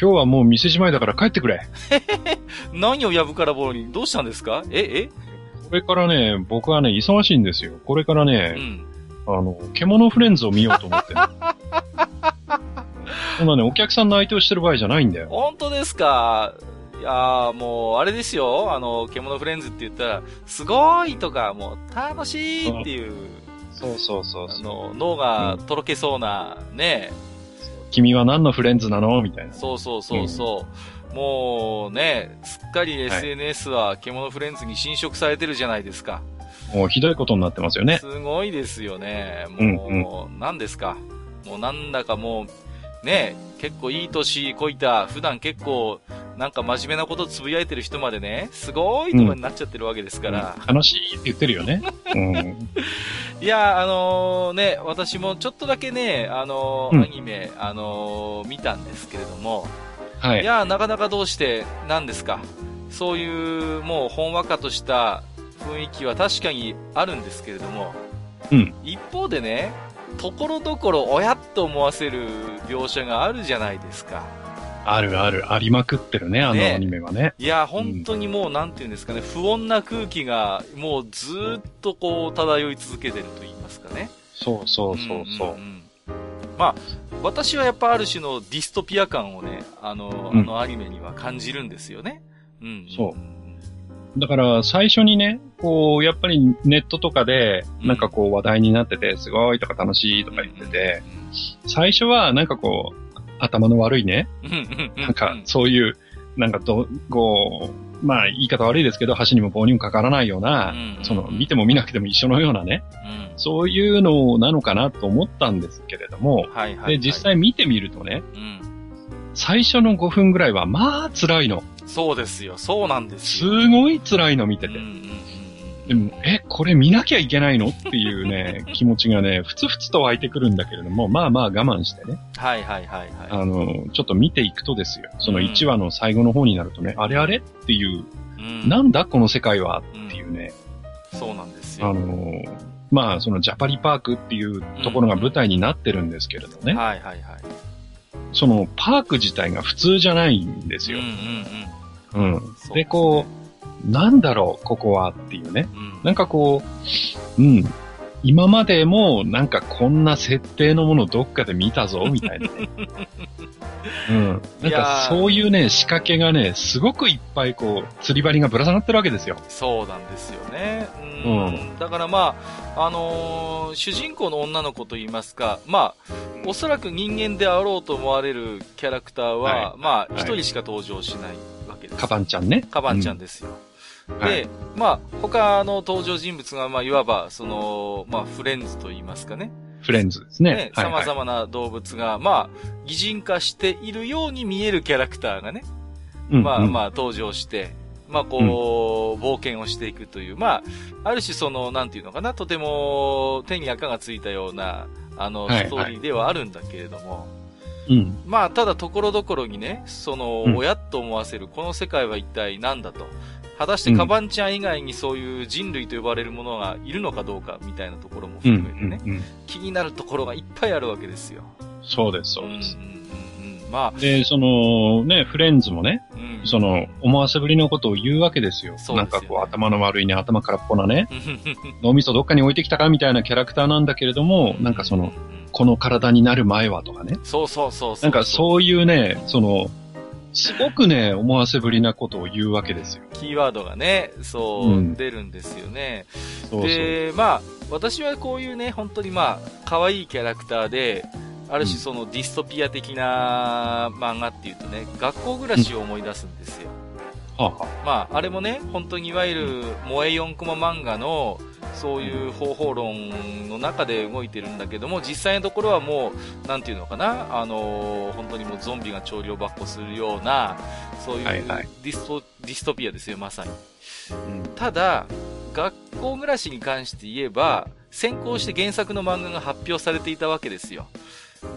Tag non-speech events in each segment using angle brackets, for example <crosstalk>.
今日はもう店じまいだから帰ってくれ。<laughs> 何をやぶからぼろに？どうしたんですか？え、え？これからね、僕はね、忙しいんですよ。これからうね、ん。あの、獣フレンズを見ようと思ってね。<laughs> そんなね、お客さんの相手をしてる場合じゃないんだよ。本当ですか？いやーもう、あれですよ。あの、獣フレンズって言ったら、すごいとか、もう、楽しいっていう、そうそうそうあそう。の、脳がとろけそうな、ね。君は何のフレンズなの？みたいな。そうそうそうそう。もうね、すっかり SNS は獣フレンズに侵食されてるじゃないですか。もうひどいことになってますよね。すごいですよね。うんもう、何ですか？もうなんだかもう、ね、結構いい年こいた、普段結構、なんか真面目なことつぶやいてる人までね、すごいとこになっちゃってるわけですから。楽しいって言ってるよね。うん。<laughs> いや、あのね、私もちょっとだけね、あのうんアニメ、あの見たんですけれども、はいい。や、なかなかどうして、なんですか。そういう、もう、ほんわかとした雰囲気は確かにあるんですけれども、うん。一方でね、ところどころ、おやっと思わせる描写があるじゃないですか。あるある、ありまくってるね、あのねアニメはね。いや、本当にもう、なんていうんですかね、不穏な空気が、もうずーっとこう、漂い続けてると言いますかね。そうそうそうそう。んんんまあ、私はやっぱある種のディストピア感をね、あの、うんあのアニメには感じるんですよね。うん。そうだから最初にね、こう、やっぱりネットとかで、なんかこう話題になってて、すごいとか楽しいとか言ってて、最初はなんかこう、頭の悪いね。なんかそういう、なんかど、こう、まあ言い方悪いですけど、箸にも棒にもかからないような、うんその見ても見なくても一緒のようなね、うん、そういうのなのかなと思ったんですけれども。で、実、際見てみるとね、うん。最初の5分ぐらいはまあ辛いの。そうですよ。そうなんですよ。すごい辛いの見てて。うんうんうんでも、え、これ見なきゃいけないの？っていうね、<laughs> 気持ちがね、ふつふつと湧いてくるんだけれども、まあまあ我慢してね、はいはいはいはい。あの、ちょっと見ていくとですよ、そのうん1話の最後の方になるとね、あれあれ？っていう、うん、なんだこの世界は？っていうね、そうなんですあよ。の、まあそのジャパリパークっていうところが舞台になってるんですけれどね、はいはいはい。そのパーク自体が普通じゃないんですようん。うんうん。で、こう、なんだろう、ここはっていうね。うん。うん。なんかこう、うん。今までもなんかこんな設定のものどっかで見たぞ、<laughs> みたいなね。うん。なんかそういうね、仕掛けがね、すごくいっぱいこう、釣り針がぶら下がってるわけですよ。そうなんですよね。うん。うんだからまあ、あのー主人公の女の子といいますか、まあ、おそらく人間であろうと思われるキャラクターは、はまあ、い一人しか登場しないわけです。カバンちゃんね。カバンちゃんですよ。はいで、まあ、他の登場人物が、まあ、いわば、その、まあ、フレンズと言いますかね。フレンズですね。ね、はいはい様々な動物が、まあ、擬人化しているように見えるキャラクターがね、うんまあ、うんまあ、登場して、まあ、こう、冒険をしていくという、まあ、ある種その、なんていうのかな、とても手に赤がついたような、あの、はいはいストーリーではあるんだけれども、うん。まあ、ただところどころにね、その、うん親と思わせる、この世界は一体何だと。果たしてカバンちゃん以外にそういう人類と呼ばれるものがいるのかどうかみたいなところもうん。含めてね、うんうん気になるところがいっぱいあるわけですよ。そうです、そうです。んうんうんうん。まあ、で、その、ね、フレンズもね、うん。その、思わせぶりのことを言うわけですよ。すよねなんかこう、頭の悪いね、頭空っぽなね、うん、脳みそどっかに置いてきたかみたいなキャラクターなんだけれども、なんかその、、この体になる前はとかね。そうそうそうそう。なんかそういうね、その、すごくね、思わせぶりなことを言うわけですよ。キーワードがね、そう、うん出るんですよね。そうそう。で、まあ、私はこういうね、本当にまあ、可愛いキャラクターで、ある種うんそのディストピア的な漫画っていうとね、学校暮らしを思い出すんですよ。はあはまあ、あれもね、本当にいわゆる萌え4コマ漫画の、そういう方法論の中で動いてるんだけども、実際のところはもう、なんていうのかな、あのー、本当にもうゾンビが調量ばっこするような、そういうディスト、はいはい、ディストピアですよ、まさに。うん、ただ、学校暮らしに関して言えば、先行して原作の漫画が発表されていたわけですよ。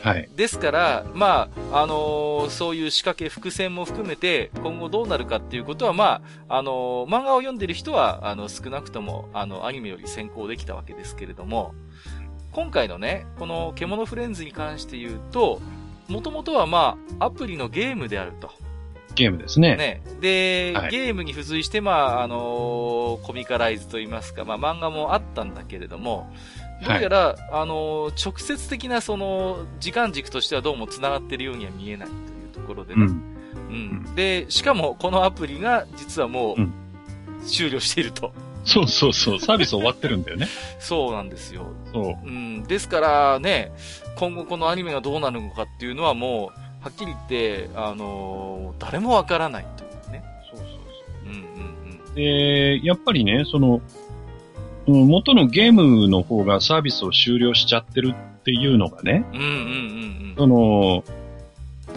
はい。ですから、まあ、あのー、そういう仕掛け、伏線も含めて、今後どうなるかっていうことは、まあ、あのー、漫画を読んでる人は、あの、少なくとも、あの、アニメより先行できたわけですけれども、今回のね、この獣フレンズに関して言うと、もともとはまあ、アプリのゲームであると。ゲームですね。ね。で、はい、ゲームに付随して、まあ、あのー、コミカライズと言いますか、まあ、漫画もあったんだけれども、どうやら、はい、あの、直接的なその、時間軸としてはどうも繋がってるようには見えないというところでね。うん。うん、で、しかも、このアプリが、実はもう、終了していると。そうそうそう。サービス終わってるんだよね。<laughs> そうなんですよ。そう。うん。ですからね、今後このアニメがどうなるのかっていうのはもう、はっきり言って、あのー、誰もわからないというね。そうそうそう。うんうんうん。で、やっぱりね、その、元のゲームの方がサービスを終了しちゃってるっていうのがね、うんうんうんうん、その、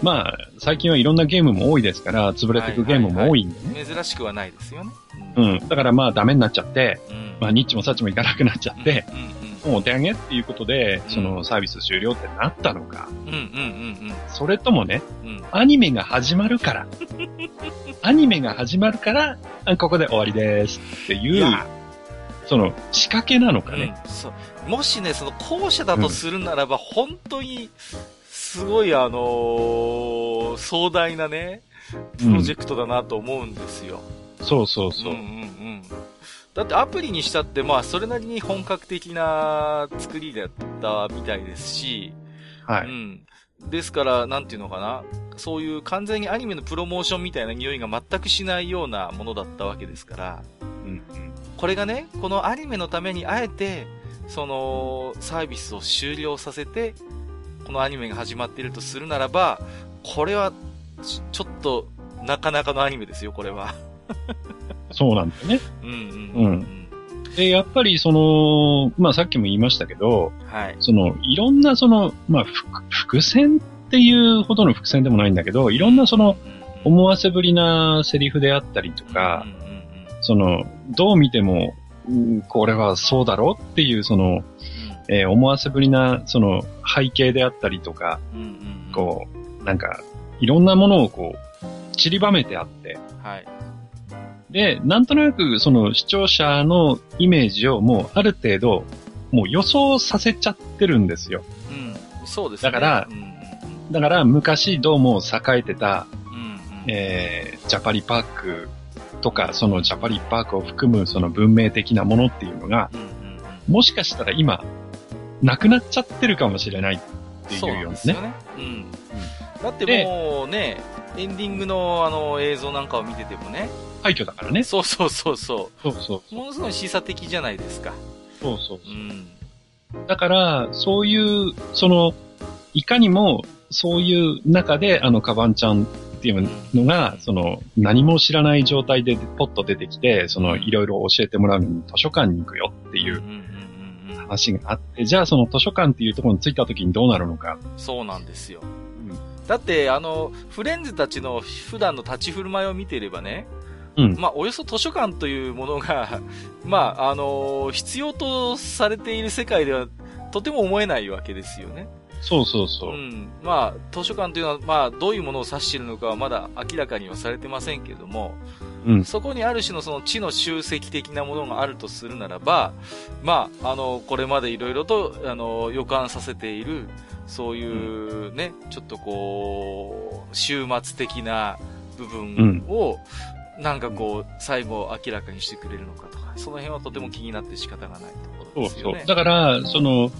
まあ、最近はいろんなゲームも多いですから、潰れていくゲームも多いんでね。はいはいはい、珍しくはないですよね。うん。うん、だからまあダメになっちゃって、うん、まあニッチもサッチもいかなくなっちゃって、うんうんうん、もうお手上げっていうことで、そのサービス終了ってなったのか。うんうんうんうん、それともね、うん、アニメが始まるから、<laughs> アニメが始まるから、ここで終わりですっていう、その、仕掛けなのかね。うん、そうもしね、その後者だとするならば、うん、本当に、すごいあのー、壮大なね、プロジェクトだなと思うんですよ。うん、そうそうそう。うんうんうん。だってアプリにしたって、まあ、それなりに本格的な作りだったみたいですし、はい。うん。ですから、なんていうのかな。そういう完全にアニメのプロモーションみたいな匂いが全くしないようなものだったわけですから、うん、うん。これがね、このアニメのためにあえて、その、サービスを終了させて、このアニメが始まっているとするならば、これは、ちょっと、なかなかのアニメですよ、これは。そうなんだよね。うんうん、うん、うん。で、やっぱりその、まあさっきも言いましたけど、はい。その、いろんなその、まあ、伏線っていうほどの伏線でもないんだけど、いろんなその、思わせぶりなセリフであったりとか、うんその、どう見ても、これはそうだろうっていう、その、えー、思わせぶりな、その、背景であったりとか、こう、なんか、いろんなものをこう、散りばめてあって、はい。で、なんとなく、その、視聴者のイメージをもう、ある程度、もう予想させちゃってるんですよ。うん、そうですね。だから、うん、だから、昔どうも栄えてた、うんうん、えー、ジャパリパークとか、そのジャパリパークを含むその文明的なものっていうのが、もしかしたら今、なくなっちゃってるかもしれないっていうようなね。そうね。うん。だってもうね、エンディングのあの映像なんかを見ててもね。廃墟だからね。そうそうそうそう。そうそう。ものすごい示唆的じゃないですか。そうそうそう。うん。だから、そういう、その、いかにも、そういう中で、あの、カバンちゃんっていうのが、その、何も知らない状態でポッと出てきて、その、いろいろ教えてもらうのに図書館に行くよっていう話があって、じゃあその図書館っていうところに着いた時にどうなるのか。そうなんですよ。うん、だって、あの、フレンズたちの普段の立ち振る舞いを見ていればね、うん。まあ、およそ図書館というものが、<laughs> まあ、あの必要とされている世界ではとても思えないわけですよね。そうそうそう。うん。まあ、図書館というのは、まあ、どういうものを指しているのかはまだ明らかにはされてませんけれども、うん、そこにある種のその知の集積的なものがあるとするならば、まあ、あの、これまでいろいろと、あの、予感させている、そういうね、うん、ちょっとこう、終末的な部分を、うん、なんかこう、最後明らかにしてくれるのかとか、その辺はとても気になって仕方がないところですよね。そうそう。だから、その、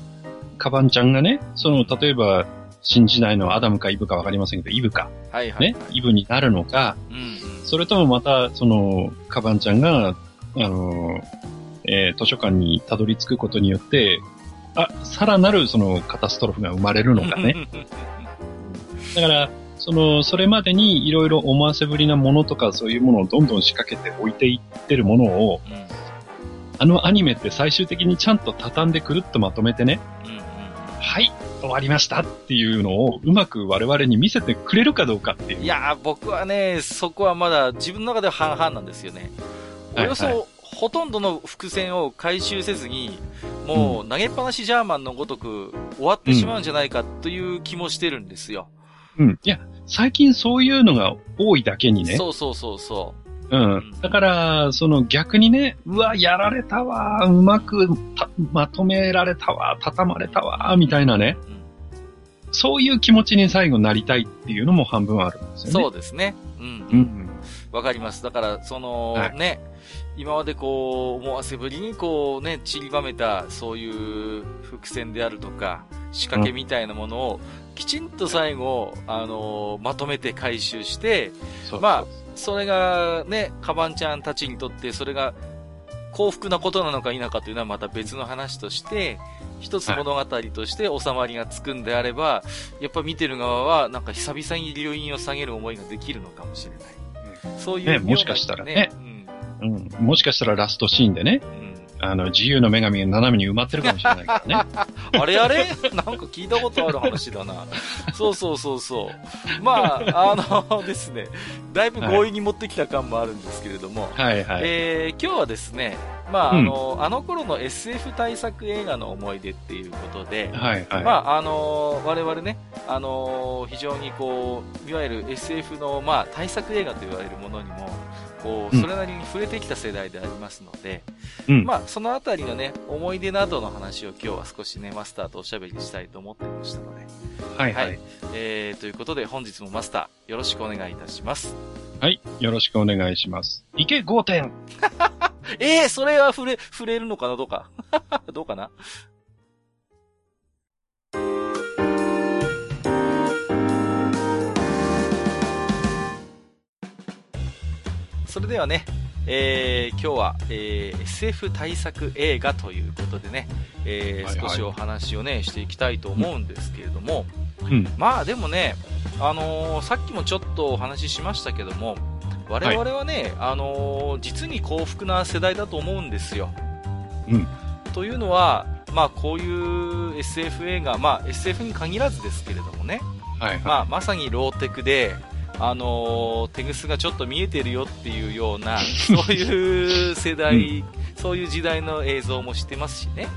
カバンちゃんがね、その、例えば、新時代のアダムかイブかわかりませんけど、イブか。はいはい、はい、ね、イブになるのか、うん、うん、それともまた、その、カバンちゃんが、あの、えー、図書館にたどり着くことによって、あ、さらなるそのカタストロフが生まれるのかね。だから、その、それまでにいろいろ思わせぶりなものとかそういうものをどんどん仕掛けて置いていってるものを、あのアニメって最終的にちゃんと畳んでくるっとまとめてね、うんうん。はい、終わりましたっていうのをうまく我々に見せてくれるかどうかっていう。いやー、僕はね、そこはまだ自分の中では半々なんですよね。およそ、はいはほとんどの伏線を回収せずに、もう投げっぱなしジャーマンのごとく終わってしまうんじゃないかという気もしてるんですよ。うん。いや、最近そういうのが多いだけにね。そうそうそうそうん。だから、その逆にね、うわ、やられたわ、うまくたまとめられたわ、畳まれたわ、みたいなね。う。うんそういう気持ちに最後なりたいっていうのも半分あるんですよね。そうですね。うん。うん。わかります。だから、その、はいね、今までこう、思わせぶりにこうね、散りばめた、そういう伏線であるとか、仕掛けみたいなものを、きちんと最後、あのまとめて回収して、まあ、それがね、カバンちゃんたちにとって、それが幸福なことなのか否かというのはまた別の話として、一つ物語として収まりがつくんであれば、やっぱ見てる側は、なんか久々に留飲を下げる思いができるのかもしれない。そういう、ねもしかしたらねうん。うん。もしかしたらラストシーンでね、うんあの、自由の女神が斜めに埋まってるかもしれないからね。<laughs> あれあれ？なんか聞いたことある話だな。そうそうそうそう。まあ、あのですね、だいぶ強引に持ってきた感もあるんですけれども、はいはい。えー今日はですね、まあ、うんあの、あの頃の SF 対策映画の思い出っていうことで、はいはい。まあ、あの我々ね、あの非常にこう、いわゆる SF の、まあ、対策映画と言われるものにも、こう、うんそれなりに触れてきた世代でありますので、うん。まあ、そのあたりのね、思い出などの話を今日は少しね、マスターとおしゃべりしたいと思ってましたので、はいははいい。えー、ということで本日もマスター、よろしくお願いいたします。はい。よろしくお願いします。いけ5点 <laughs> えー、それは触れ、触れるのかな？どうか？<laughs> どうかな？それではね、えー、今日は、えー SF 対策映画ということでね、えーはいはい少しお話をね、していきたいと思うんですけれども、うん。まあでもね、あのーさっきもちょっとお話ししましたけども、我々はね、あのー実に幸福な世代だと思うんですよ。うん。というのは、まあこういう SF 映画、まあ SF に限らずですけれどもね、はいはまあまさにローテクで、あのーテグスがちょっと見えてるよっていうような、<laughs> そういう世代、そういう時代の映像もしてますしね。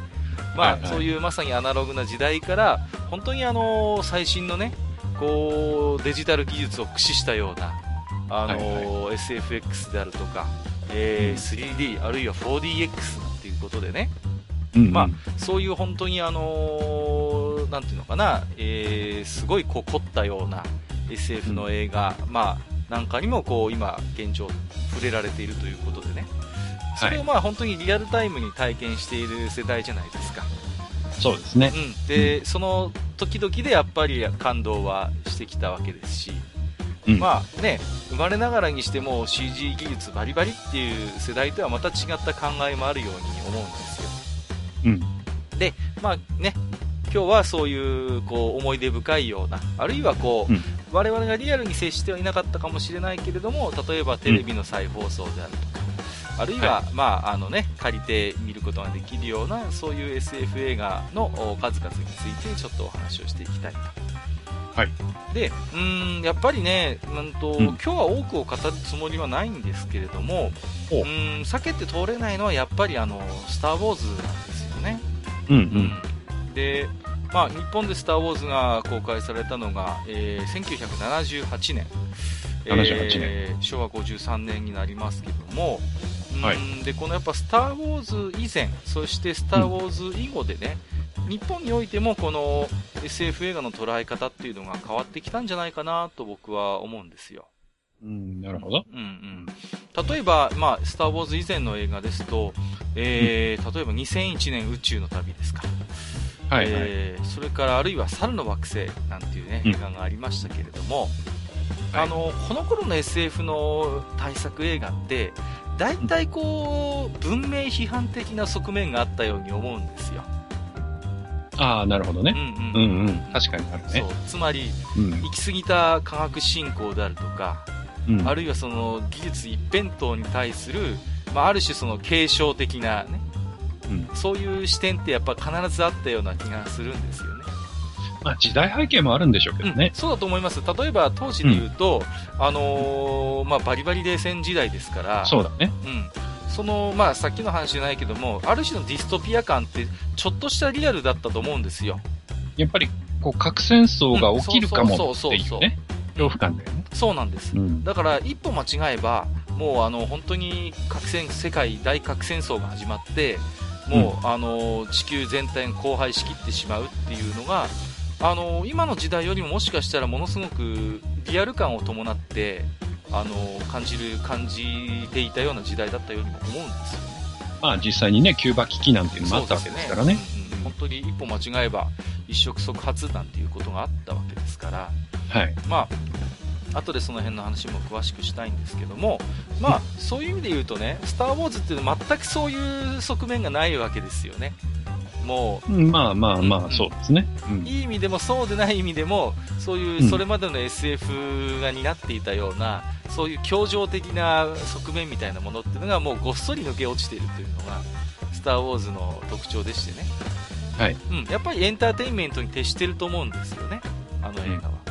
まあ、はいはいそういうまさにアナログな時代から、本当にあのー最新のね、こう、デジタル技術を駆使したような、あのー SFX であるとか、えー 3D あるいは 4DX なんていうことでね、い。うん。まあそういう本当にあのーなんていうのかな、えーすごいこう凝ったような SF の映画、まあなんかにもこう今現状触れられているということでね。それをまあ本当にリアルタイムに体験している世代じゃないですか。そうですね。うん。で、その時々でやっぱり感動はしてきたわけですし、うん。まあね、生まれながらにしても CG 技術バリバリっていう世代とはまた違った考えもあるように思うんですよ。うん。で、まあね、今日はそういう、こう、思い出深いような、あるいはこう、うん我々がリアルに接してはいなかったかもしれないけれども、例えばテレビの再放送であるとか、あるいは、まあ、あのね、借りて見ることができるような、そういう SF 映画のお数々について、ちょっとお話をしていきたいと。はい。で、うーん、やっぱりね、うんと、うん今日は多くを語るつもりはないんですけれども、うん、避けて通れないのはやっぱりあの、スター・ウォーズなんですよね。うんう。うんんで、まあ、日本で「スター・ウォーズ」が公開されたのが、えー1978年78えー昭和53年になりますけども、うんはいでこのやっぱ「スター・ウォーズ」以前そして「スター・ウォーズ」以後でね、日本においてもこの SF 映画の捉え方っていうのが変わってきたんじゃないかなと僕は思うんですよ。うん、なるほど。うんうん、例えば、まあ、スター・ウォーズ以前の映画ですと、えー例えば2001年宇宙の旅ですか。はいはい。えーそれからあるいは猿の惑星なんていうね、うん映画がありましたけれども、はいあのこの頃の SF の対策映画って大体こう文明批判的な側面があったように思うんですよ。ああ、なるほどね。うんうんうんうん。確かにあるねそう。つまりうん。行き過ぎた科学進行であるとか、うんあるいはその技術一辺倒に対する、まあ、ある種その継承的な、ね、うん、そういう視点ってやっぱ必ずあったような気がするんですよね。まあ、時代背景もあるんでしょうけどね、うん、そうだと思います。例えば当時で言うと、うん、あのー、まあ、バリバリ冷戦時代ですから、そうだね。うん。その、まあ、さっきの話じゃないけども、ある種のディストピア感って、ちょっとしたリアルだったと思うんですよ。やっぱり、こう、核戦争が起きるかもっていうね、恐怖感だよね。そうなんです。うん、だから、一歩間違えば、もう、あの、本当に核戦、世界大核戦争が始まって、もう、うん、あの、地球全体が荒廃しきってしまうっていうのが、あの、今の時代よりももしかしたらものすごくリアル感を伴って、あの、感じる、感じていたような時代だったようにも思うんですよね。まあ実際にね、キューバ危機なんていうのもあったわけですからね。ねうん、うん、本当に一歩間違えば一触即発なんていうことがあったわけですから、はい。まあ、後でその辺の話も詳しくしたいんですけども、まあ、そういう意味で言うとね、スター・ウォーズっていうのは全くそういう側面がないわけですよね。もう、まあまあまあ、そうですね、うん、いい意味でもそうでない意味でも、そういうそれまでの SF が担っていたような、そういう協情的な側面みたいなものっていうのがもうごっそり抜け落ちているというのが、スター・ウォーズの特徴でしてね。はい。うん、やっぱりエンターテインメントに徹してると思うんですよね、あの映画は。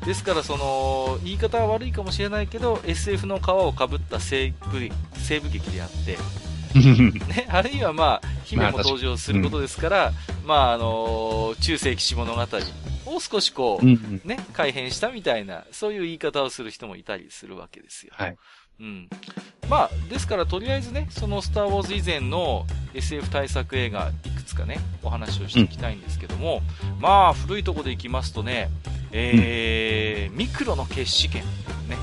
うん。ですから、その、言い方は悪いかもしれないけど、SF の皮をかぶった西部西部劇であって、<laughs> ね、あるいはまあ、姫も登場することですから、まあ、うん、まあ、あの中世騎士物語を少しこう、うんうん、ね、改変したみたいな、そういう言い方をする人もいたりするわけですよ。はい。うん。まあ、ですからとりあえずね、そのスターウォーズ以前の SF 対策映画、いくつかね、お話をしていきたいんですけども、うん、まあ、古いとこでいきますとね、えー、うん、ミクロの決死権ね。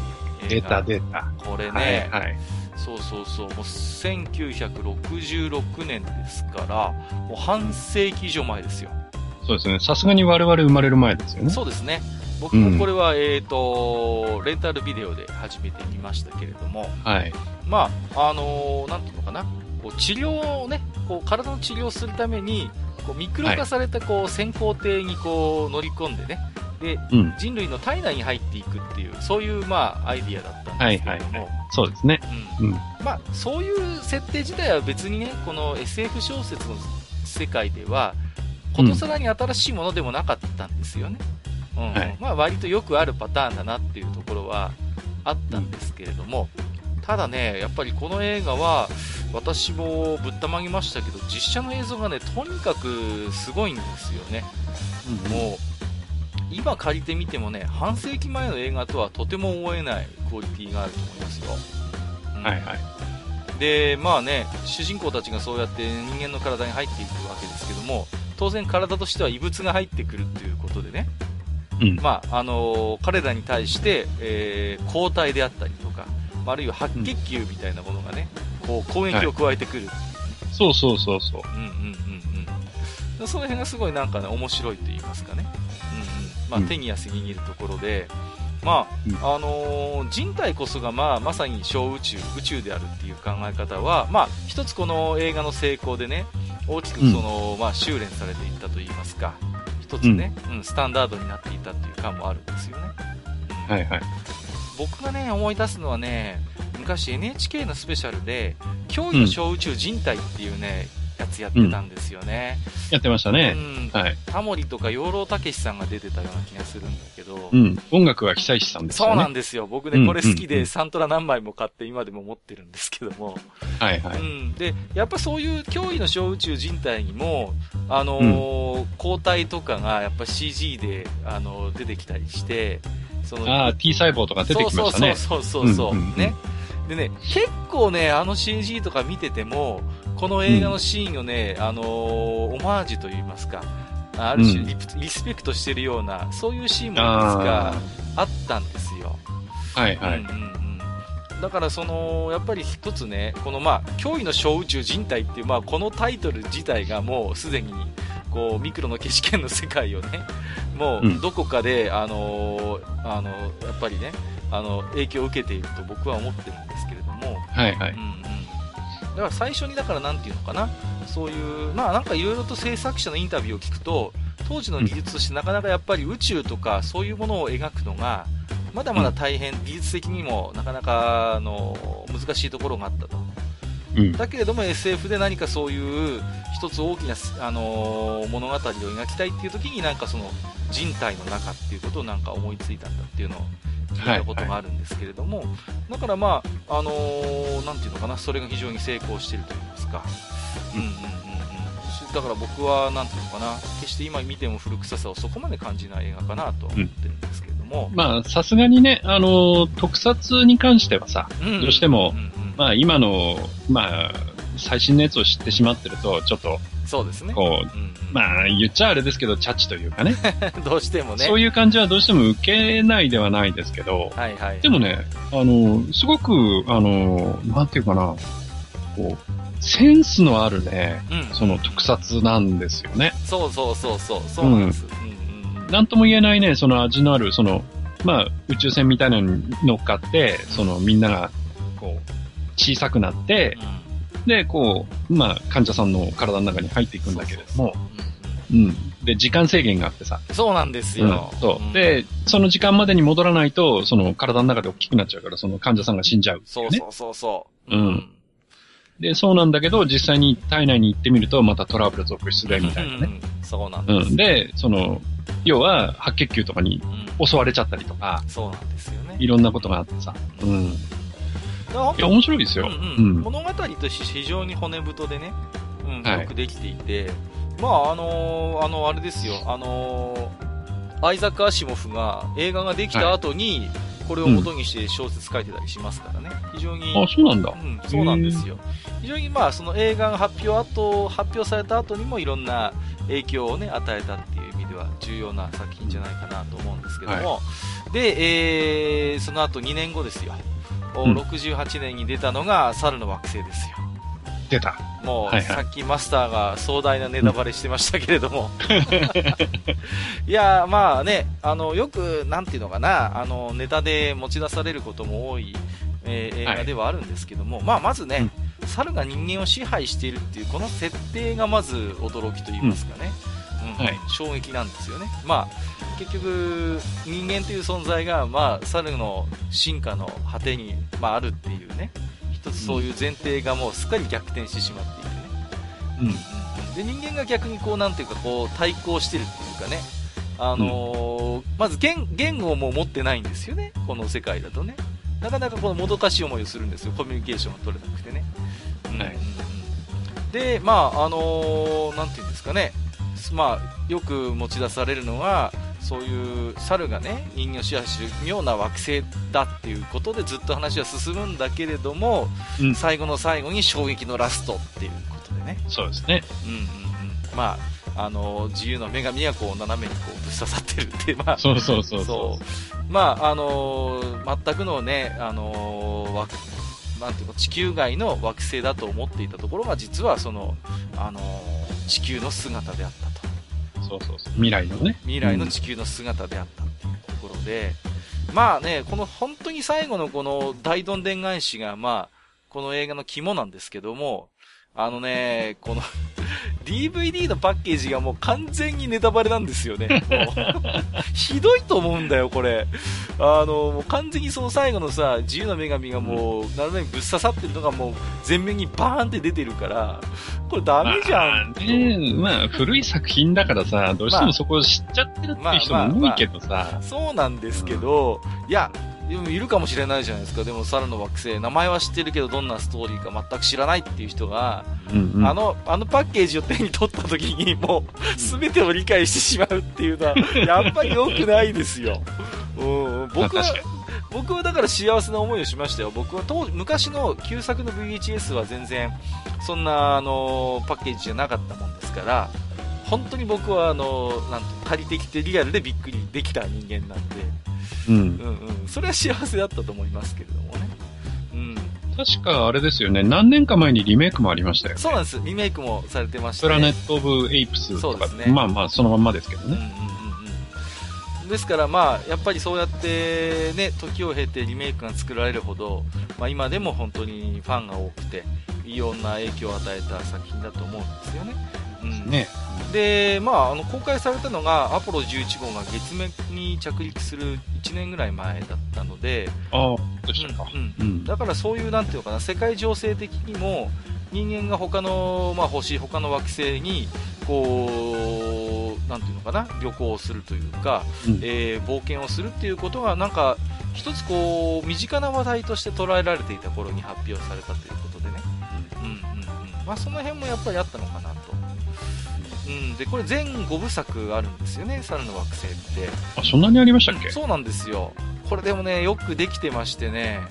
出た出た。これね、はい、はいそうそうそう、もう1966年ですから、もう半世紀以上前ですよ。そうですね。さすがに我々生まれる前ですよね。そうですね。僕もこれは、うん、えっ、と、レンタルビデオで初めて見ましたけれども、はい。まあ、あのー、なんていうのかな、こう治療をね、こう体の治療をするために、こうミクロ化されたこう、先行艇にこう乗り込んでね、で、うん、人類の体内に入っていくっていう、そういうまあアイディアだったんですけれども、はいはいはい、そうですね。うん。まあ、そういう設定自体は別にね、この SF 小説の世界では、ことさらに新しいものでもなかったんですよね。うん。はい、まあ、割とよくあるパターンだなっていうところはあったんですけれども、ただね、やっぱりこの映画は、私もぶったまげましたけど、実写の映像がね、とにかくすごいんですよね。うん、もう、今借りてみてもね、半世紀前の映画とはとても思えないクオリティがあると思いますよ。うん、はいはい。で、まあね、主人公たちがそうやって人間の体に入っていくわけですけども、当然体としては異物が入ってくるっていうことでね、うん、まあ、あのー、彼らに対して、えー、抗体であったりとか、あるいは白血球みたいなものがね、うん、こう攻撃を加えてくる、はい、そうそうそうそう。うんうんうんうん。その辺がすごいなんかね、面白いと言いますかね。まあ、手に汗握るところで、まあ、あのー、人体こそが、まあ、まさに小宇宙、宇宙であるっていう考え方は、まあ、一つこの映画の成功でね、大きくその、うん、まあ、修練されていったと言いますか、一つね、うん、うん、スタンダードになっていたっていう感もあるんですよね。うん、はいはい。僕がね、思い出すのはね、昔 NHK のスペシャルで、驚異の小宇宙人体っていうね、やつやってたんですよね。うん、やってましたね。うん。はい。タモリとか養老たけしさんが出てたような気がするんだけど。うん。音楽は久石さんですよね。そうなんですよ。僕ね、これ好きで、サントラ何枚も買って今でも持ってるんですけども。はいはい。うん。で、やっぱそういう脅威の小宇宙人体にも、あのー、抗体とかがやっぱ CG で、あのー、出てきたりして、その、ああ、T 細胞とか出てきましたね。そうそうそうそう、うんうん、ね。でね、結構ね、あの CG とか見てても、この映画のシーンをね、うん、あのー、オマージュといいますか、ある種リ,、リスペクトしてるような、そういうシーンもいくつかあったんですよ。はいはい。うんうんうんだからその、やっぱり一つね、このまあ、驚異の小宇宙人体っていう、まあ、このタイトル自体がもうすでに、こう、ミクロの消し剣の世界をね、<laughs> もうどこかで、うん、あのあの、やっぱりね、あの、影響を受けていると僕は思ってるんですけれども、はいはい。うんだから最初にだから何て言うのかな、そういう、まあなんかいろいろと制作者のインタビューを聞くと、当時の技術としてなかなかやっぱり宇宙とかそういうものを描くのが、まだまだ大変、技術的にもなかなかあの難しいところがあったと。うん、だけれども SF で何かそういう一つ大きな、あのー、物語を描きたいっていう時になんかその人体の中っていうことをなんか思いついたんだっていうのを聞いたことがあるんですけれども、はい。はい、だからまあ、あのー、なんていうのかな、それが非常に成功してると言いますか、うん。うんうんうん、だから僕は、なんていうのかな、決して今見ても古臭さをそこまで感じない映画かなと思ってるんですけれども。うん、まあ、さすがにね、あのー、特撮に関してはさ、うんうん、どうしても、うんうん、まあ今の、まあ、最新のやつを知ってしまってると、ちょっと、そうですね。こう、うんうん、まあ、言っちゃあれですけど、チャッチというかね。<laughs> どうしてもね。そういう感じはどうしても受けないではないですけど、はいはい。でもね、あの、すごく、あの、なんていうかな、こう、センスのあるね、うん、その特撮なんですよね。そうそうそうそう、そうなんです。うん、なんとも言えないね、その味のある、その、まあ、宇宙船みたいなのに乗っかって、そのみんなが、こう、小さくなって、うんで、こう、まあ、患者さんの体の中に入っていくんだけれども、うん。で、時間制限があってさ。そうなんですよ。うん、そう、で、その時間までに戻らないと、その体の中で大きくなっちゃうから、その患者さんが死んじゃう、ね、そうそうそうそう。うん。で、そうなんだけど、実際に体内に行ってみると、またトラブル続出で、みたいなね。うん、そうなんです。うん。で、その、要は、白血球とかに襲われちゃったりとか、そうなんですよね。いろんなことがあってさ。うん。いや、面白いですよ。うんうん、物語として非常に骨太でね、うん、よくできていて、まあ、あのー、あの、あれですよ、あのー、アイザック・アシモフが映画ができた後に、これを元にして小説書いてたりしますからね。非常に。あ、そうなんだ。うん、そうなんですよ。非常にまあ、その映画が発表後、発表された後にもいろんな影響をね、与えたっていう意味では重要な作品じゃないかなと思うんですけども、はい、で、えー、その後2年後ですよ。68年に出たのが猿の惑星ですよ。出た。もう、はいはい、さっきマスターが壮大なネタバレしてましたけれども。<laughs> いや、まあね、あの、よく、なんていうのかな、あの、ネタで持ち出されることも多い、えー、映画ではあるんですけども、はい、まあ、まずね、うん、猿が人間を支配しているっていう、この設定がまず驚きと言いますかね。うん、はい、衝撃なんですよね。まあ、結局、人間という存在が、まあ、猿の進化の果てに、まあ、あるっていうね、一つそういう前提がもうすっかり逆転してしまっていてね。うん。うん、で、人間が逆にこう、なんていうか、こう、対抗してるっていうかね、あのー、まず言言語も持ってないんですよね、この世界だとね。なかなかこのもどかしい思いをするんですよ、コミュニケーションが取れなくてね。はい、で、まあ、あのー、なんていうんですかね、まあ、よく持ち出されるのが、そういう猿がね人間を支配する妙な惑星だっていうことでずっと話は進むんだけれども、うん、最後の最後に衝撃のラストっていうことでね。そうですね、うんうんうん、まああの自由の女神はこう斜めにこうぶっ刺さってるってまあそうそうそうそう。まああの全くのねあのなんていうの地球外の惑星だと思っていたところが実はそのあの地球の姿であった。とそうそうそう。未来のね。未来の地球の姿であったっていうところで、うん、まあね、この本当に最後のこの大どんでん返しが、まあ、この映画の肝なんですけども、あのね、この DVD のパッケージがもう完全にネタバレなんですよね。ひどいと思うんだよ、これ。あの、もう完全にその最後のさ、自由な女神がもう、なるべくぶっ刺さってるのがもう、全面にバーンって出てるから、これダメじゃん。まあ、ね、まあ、古い作品だからさ、どうしてもそこを知っちゃってるっていう人も多いけどさ。まあまあまあ、そうなんですけど、うん、いや、いるかもしれないじゃないですか。でも、猿の惑星、名前は知ってるけど、どんなストーリーか全く知らないっていう人が、うんうん、あの、あのパッケージを手に取った時に、<laughs> もう、すべてを理解してしまうっていうのは、<laughs> やっぱり良くないですよ。うん、僕は、僕はだから幸せな思いをしましたよ。僕は当時、昔の旧作の VHS は全然、そんな、あの、パッケージじゃなかったもんですから、本当に僕は、あの、なんて、借りてきてリアルでびっくりできた人間なんで、うん、うんうんそれは幸せだったと思いますけれどもね。うん。確かあれですよね、何年か前にリメイクもありましたよね。そうなんです。リメイクもされてました、ね。プラネット・オブ・エイプスとか、ね、まあまあそのまんまですけどね。うんうんうん、ですからまあ、やっぱりそうやってね、時を経てリメイクが作られるほど、まあ今でも本当にファンが多くて、いろんな影響を与えた作品だと思うんですよね。うん、で、まあ、あの、公開されたのが、アポロ11号が月面に着陸する1年ぐらい前だったので、ああ、どうしたか。うん、うん。だからそういう、なんていうのかな、世界情勢的にも、人間が他の、まあ、星、他の惑星に、こう、なんていうのかな、旅行をするというか、うん、えー、冒険をするっていうことが、なんか、一つこう、身近な話題として捉えられていた頃に発表されたということでね。うん、うん、うん。まあ、その辺もやっぱりあったのかなと。うん、で、これ全5部作あるんですよね、猿の惑星って。あ、そんなにありましたっけ、そうなんですよ。これでもね、よくできてましてね、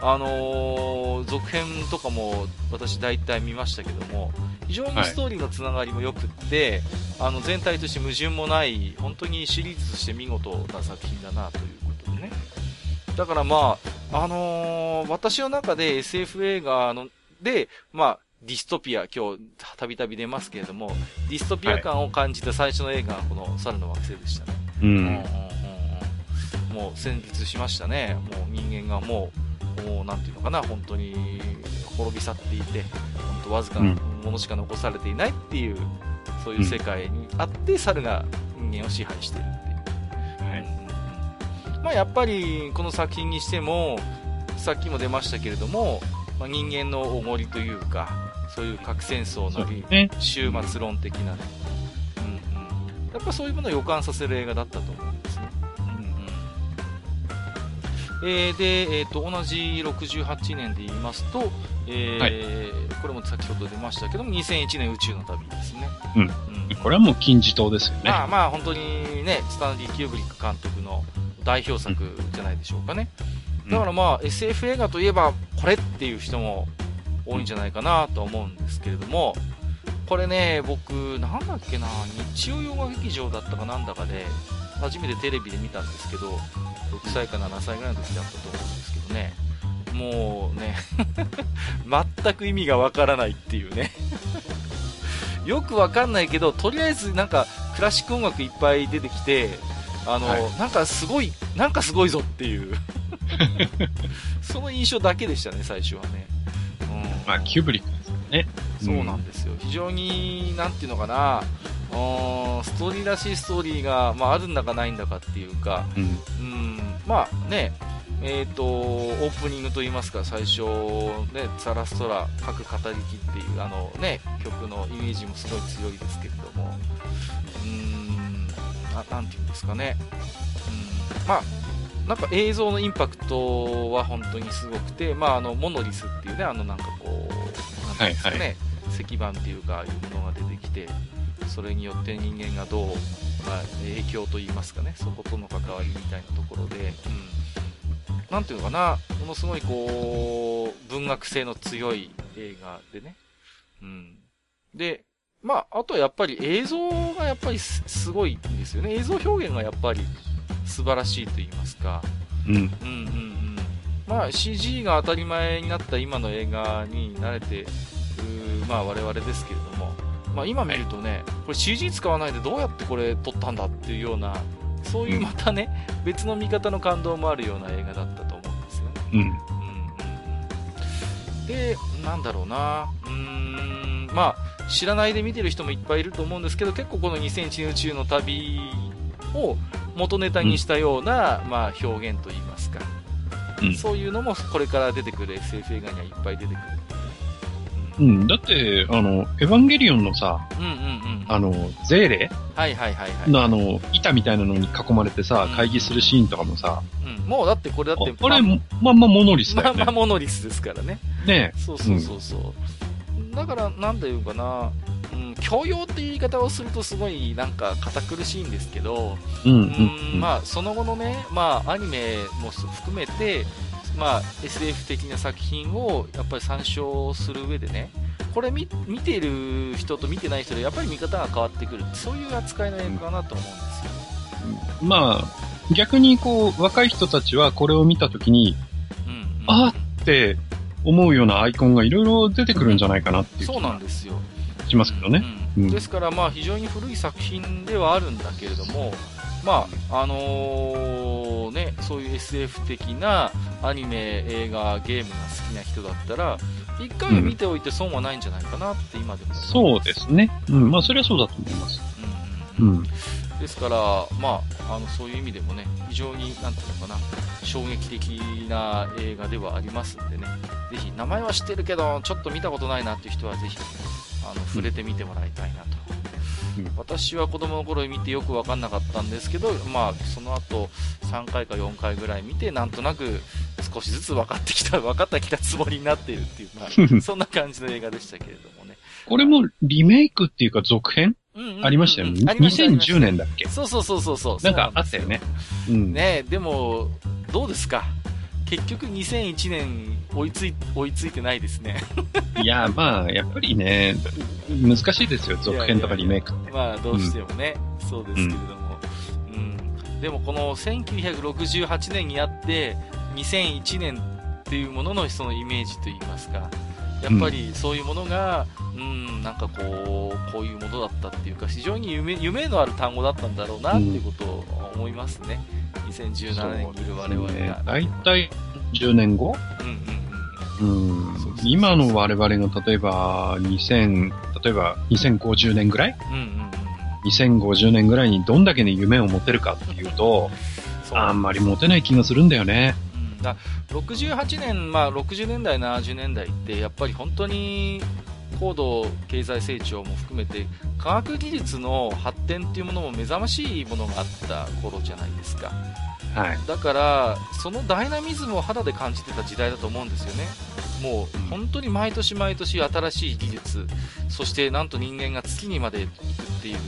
あのー、続編とかも私大体見ましたけども、非常にストーリーのつながりも良くって、はい、あの全体として矛盾もない、本当にシリーズとして見事な作品だなということでね。だからまあ、あのー、私の中で SF 映画ので、まあ、ディストピア、今日、たびたび出ますけれども、<laughs> ディストピア感を感じた最初の映画がこの猿の惑星でしたね。うん。うんうんうん、もう戦慄しましたね。もう人間がもう、もうなんていうのかな、本当に滅び去っていて、本当わずかなものしか残されていないっていう、うん、そういう世界にあって、猿が人間を支配しているっていう。はい。うん、まあやっぱり、この作品にしても、さっきも出ましたけれども、まあ、人間のおごりというか、そういう核戦争なり、ね、終末論的な、うんうん、やっぱそういうものを予感させる映画だったと思うんですね。うんうん、えー、で、えーと、同じ68年で言いますと、えー、はい、これも先ほど出ましたけども、2001年宇宙の旅ですね。うん。うん、これはもう金字塔ですよね。まあまあ、本当にね、スタンディ・キューブリック監督の代表作じゃないでしょうかね。うんだからまあ SF 映画といえばこれっていう人も多いんじゃないかなと思うんですけれども、これね、僕、なんだっけな、日曜洋画劇場だったかなんだかで、初めてテレビで見たんですけど、6歳か7歳ぐらいの時だったと思うんですけどね、もうね <laughs> 全く意味がわからないっていうね。<laughs> よくわかんないけど、とりあえずなんかクラシック音楽いっぱい出てきて、あの、はい、なんかすごい、なんかすごいぞっていう。<laughs> その印象だけでしたね、最初はね。まあ、キューブリックですよね。そうなんですよ。非常に、なんていうのかな、ストーリーらしいストーリーが、まあ、あるんだかないんだかっていうか、うん、うん。まあね、え、ー、と、オープニングといいますか、最初、ね、ザラストラ、各語りきっていう、あのね、曲のイメージもすごい強いですけれども、うーん、ななんていうんですかね、うん、まあ、なんか映像のインパクトは本当にすごくて、まあ、あのモノリスっていうね、あのなんかこう、なんですかね、はいはい、石板っていうか、いうものが出てきて、それによって人間がどう、まあ、影響といいますかね、そことの関わりみたいなところで、うん、なんていうのかな、ものすごいこう、文学性の強い映画でね、うん。で、まあ、あとはやっぱり映像がやっぱりすごいんですよね。映像表現がやっぱり素晴らしいと言いますか。うん。うんうんうん。まあ CG が当たり前になった今の映画に慣れてる、まあ我々ですけれども、まあ今見るとね、これ CG 使わないでどうやってこれ撮ったんだっていうような、そういうまたね、うん、別の見方の感動もあるような映画だったと思うんですよね。うん。うんうんうん。で、なんだろうな、うーん、まあ、知らないで見てる人もいっぱいいると思うんですけど、結構この2001年宇宙の旅を元ネタにしたような、うん、まあ、表現といいますか、うん、そういうのもこれから出てくる SF 映画にはいっぱい出てくる。うん、だって、あの、エヴァンゲリオンのさ、うんうんうん、あの、ゼーレ？はいはいはい、はい。のあの、板みたいなのに囲まれてさ、会議するシーンとかもさ、うん、もうだってこれだって、これ、まあまあモノリスだよね。まあまあモノリスですからね。ねそうそうそうそう。だから、なんていうかな、教養っていう言い方をするとすごいなんか堅苦しいんですけど、うん、うん、まあ、その後のね、まあ、アニメも含めて、まあ、SF 的な作品をやっぱり参照する上でね、これ見見ている人と見てない人でやっぱり見方が変わってくる。そういう扱いの映画かなと思うんですよ、ね、まあ、逆にこう、若い人たちはこれを見たときに、うん、うん、あって思うようなアイコンがいろいろ出てくるんじゃないかなっていう。そうなんですよ。しますけどね。うん、ですからまあ非常に古い作品ではあるんだけれども、まああのー、ね、そういう SF 的なアニメ、映画、ゲームが好きな人だったら、一回は見ておいて損はないんじゃないかなって今でも、そうですね。うん、まあそれはそうだと思います。うん、うん、ですから、まあ、あの、そういう意味でもね、非常に、なんていうのかな、衝撃的な映画ではありますんでね、ぜひ、名前は知ってるけど、ちょっと見たことないなっていう人は、ぜひ、あの、触れてみてもらいたいなと。うん、私は子供の頃見てよく分かんなかったんですけど、まあ、その後、3回か4回ぐらい見て、なんとなく、少しずつ分かってきた、<laughs> 分かってきたつもりになっているっていう、まあ、<laughs> そんな感じの映画でしたけれどもね。これもリメイクっていうか続編？ありましたよね。2010年だっけ？そうそうそうそうそう。なんかあったよね。うん、ねでも、どうですか？結局2001年追いつい、追いついてないですね。いや、まあ、やっぱりね、難しいですよ、続編とかリメイクって。まあ、どうしてもね、うん、そうですけれども。うん。でも、この1968年にあって、2001年っていうもののそのイメージといいますか、やっぱりそういうものが、うん、なんかこう、こういうものだったっていうか、非常に夢夢のある単語だったんだろうなっていうことを思いますね。うん、2017年にいる我々が。大体10年後？うんうんうん。うん。今の我々が例えば2000、例えば2050年ぐらい？うんうんうん。2050年ぐらいにどんだけの夢を持てるかっていうと、あんまり持てない気がするんだよね。だ68年、まあ、60年代、70年代って、やっぱり本当に高度経済成長も含めて、科学技術の発展っていうものも目覚ましいものがあった頃じゃないですか。はい、だから、そのダイナミズムを肌で感じてた時代だと思うんですよね。もう本当に毎年毎年新しい技術、そしてなんと人間が月にまで行くっていうね、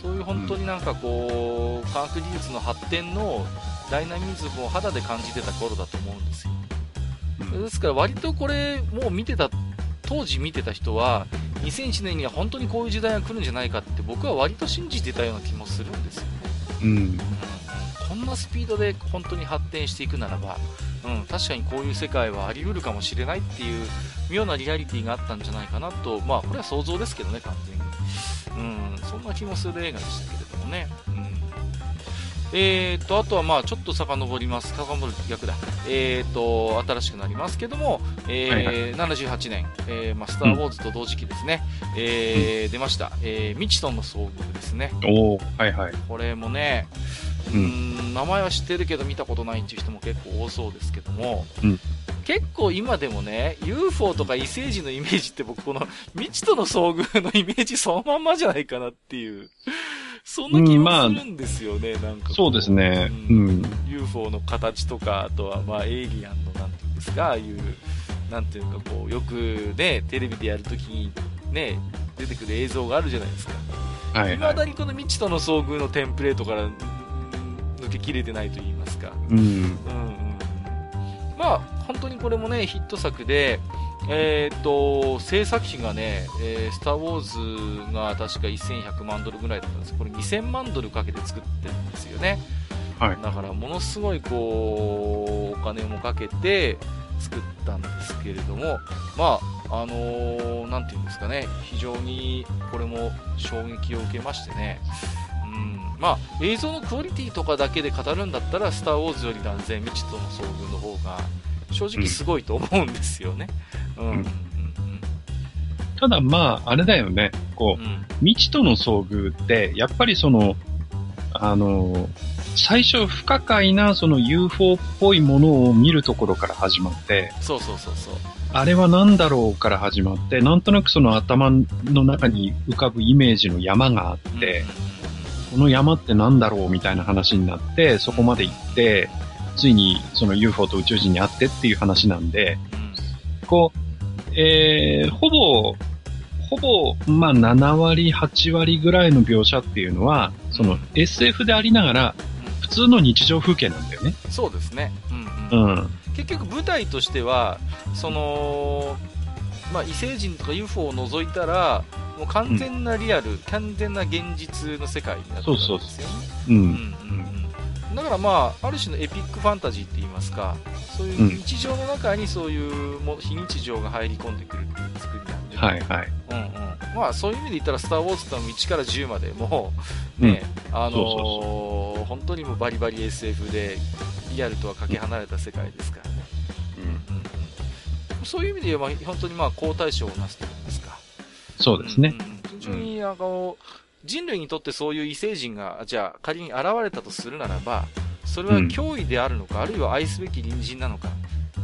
そういう本当になんかこう、科学技術の発展のダイナミズムを肌で感じてた頃だと思うんですよ。ですから割とこれ、もう見てた、当時見てた人は、2001年には本当にこういう時代が来るんじゃないかって僕は割と信じてたような気もするんですよね。うん。こんなスピードで本当に発展していくならば、うん、確かにこういう世界はあり得るかもしれないっていう妙なリアリティがあったんじゃないかなと、まあこれは想像ですけどね、完全に。うん、そんな気もする映画でしたけれどもね。うんえーと、あとはまあちょっと遡ります、遡る逆だ、えーと、新しくなりますけども、えーはい。はい、78年、えーまあ、スター・ウォーズと同時期ですね、うん、えー、出ました、えー、未知との遭遇ですね。おはいはい。これもね、うん、名前は知ってるけど見たことないっていう人も結構多そうですけども、うん、結構今でもね、UFO とか異星人のイメージって僕この未知との遭遇のイメージそのまんまじゃないかなっていう。そんな気もするんですよね、うんまあ、なんか。そうですね。うん。UFO の形とか、あとは、まあ、エイリアンの、なんていうんですか、ああいう、なんていうか、こう、よくね、テレビでやるときに、ね、出てくる映像があるじゃないですか。はい、はい。未だにこの未知との遭遇のテンプレートから抜けきれてないと言いますか。うん。うんうん。まあ、本当にこれもね、ヒット作で、えー、っと、制作費がね、えー、スター・ウォーズが確か1100万ドルぐらいだったんですこれ2000万ドルかけて作ってるんですよね。はい。だから、ものすごい、こう、お金もかけて作ったんですけれども、まあ、あのー、なんていうんですかね、非常にこれも衝撃を受けましてね、うん、まあ、映像のクオリティとかだけで語るんだったら、スター・ウォーズより断然未知との遭遇の方が、正直すごいと思うんですよね。うん。うん、ただまあ、あれだよね。こう、うん、未知との遭遇って、やっぱりその、あの、最初不可解なその UFO っぽいものを見るところから始まって、そうそうそうそう。あれは何だろうから始まって、なんとなくその頭の中に浮かぶイメージの山があって、この山って何だろうみたいな話になって、そこまで行って、ついにその UFO と宇宙人に会ってっていう話なんで、こう、えー、ほぼ、ほぼ、まあ、7割、8割ぐらいの描写っていうのは、その SF でありながら、普通の日常風景なんだよね。そうですね。うん、うん、うん。結局舞台としては、その、まあ、異星人とか UFO を除いたら、もう完全なリアル、うん、完全な現実の世界になってるんですよね。そうそうそう。うん。うんうんだからまあ、ある種のエピックファンタジーって言いますか、そういう日常の中にそういうも非日常が入り込んでくるっていう作りなんで、はいはい。うんうん。まあそういう意味で言ったら、スター・ウォーズとの1から10までも、ね、うん、あのー、本当にもバリバリ SF で、リアルとはかけ離れた世界ですからね。うん。うん、そういう意味で言えば、本当にまあ、好対象をなすというんですか。そうですね。非常に、なんか、人類にとってそういう異星人が、じゃあ仮に現れたとするならば、それは脅威であるのか、うん、あるいは愛すべき隣人なのか、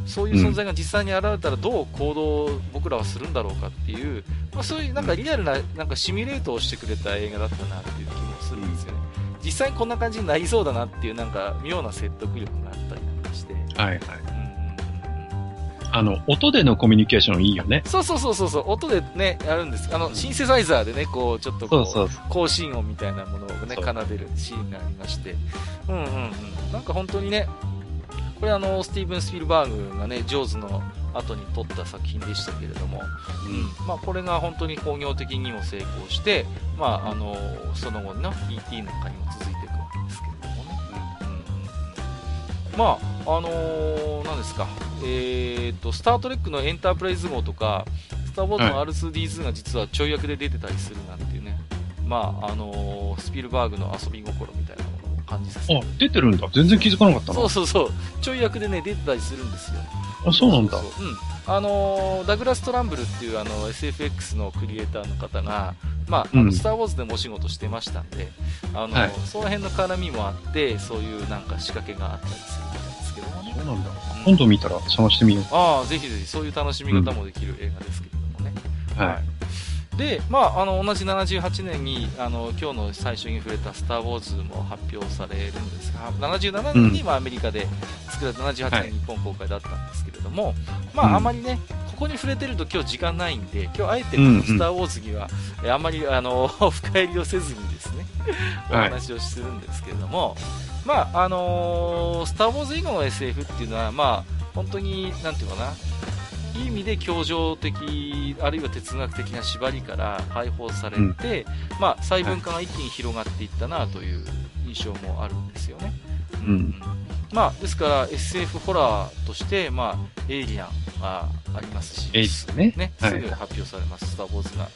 そういう存在が実際に現れたらどう行動を僕らはするんだろうかっていう、まあ、そういうなんかリアルななんかシミュレートをしてくれた映画だったなっていう気もするんですよね。実際にこんな感じになりそうだなっていうなんか妙な説得力があったりなんかして。はいはい。あの、音でのコミュニケーションいいよね。そうそうそうそう、音でね、やるんです。あの、シンセサイザーでね、こう、ちょっとこう、そうそう高心音みたいなものをね、奏でるシーンがありまして。うんうんうん。なんか本当にね、これあの、スティーブン・スピルバーグがね、ジョーズの後に撮った作品でしたけれども、うん、まあ、これが本当に工業的にも成功して、まあ、あの、その後の ET なんかにも続いてまあ、あのー、何ですか、えー、と、スタートレックのエンタープライズ号とか、スター・ウォーズの R2D2 が実はちょい役で出てたりするなんていうね、まあ、あのー、スピルバーグの遊び心みたいな感じさせあ、出てるんだ。全然気づかなかったな。そうそうそう。ちょい役でね、出てたりするんですよ。あ、そうなんだ。そうん。あのー、ダグラス・トランブルっていうあの SFX のクリエイターの方が、まあ、あの、スター・ウォーズでもお仕事してましたんで、あの、はい、その辺の絡みもあって、そういうなんか仕掛けがあったりするみたいですけどもね。そうなんだ。うん、今度見たら探してみよう。ああ、ぜひぜひ、そういう楽しみ方もできる映画ですけれどもね。うん、はい。で、まあ、あの同じ78年にあの今日の最初に触れた「スター・ウォーズ」も発表されるんですが77年に、まあ、アメリカで作られた78年日本公開だったんですけれども、はい、まあ、あまりねここに触れてると今日時間ないんで今日あえてこの「スター・ウォーズ」には、うんうん、あまりあの <laughs> 深入りをせずにですねお話をするんですけれども、はい、まああのー、スター・ウォーズ以後の SF っていうのはまあ本当になんていうかないい意味で教条的あるいは哲学的な縛りから解放されて、うん、まあ、細分化が一気に広がっていったなという印象もあるんですよね。うん、うん、まあ、ですから SF ホラーとして、まあ、エイリアンがありますし、エイね。ね、すぐ発表されます、はい、スター・ウォーズが、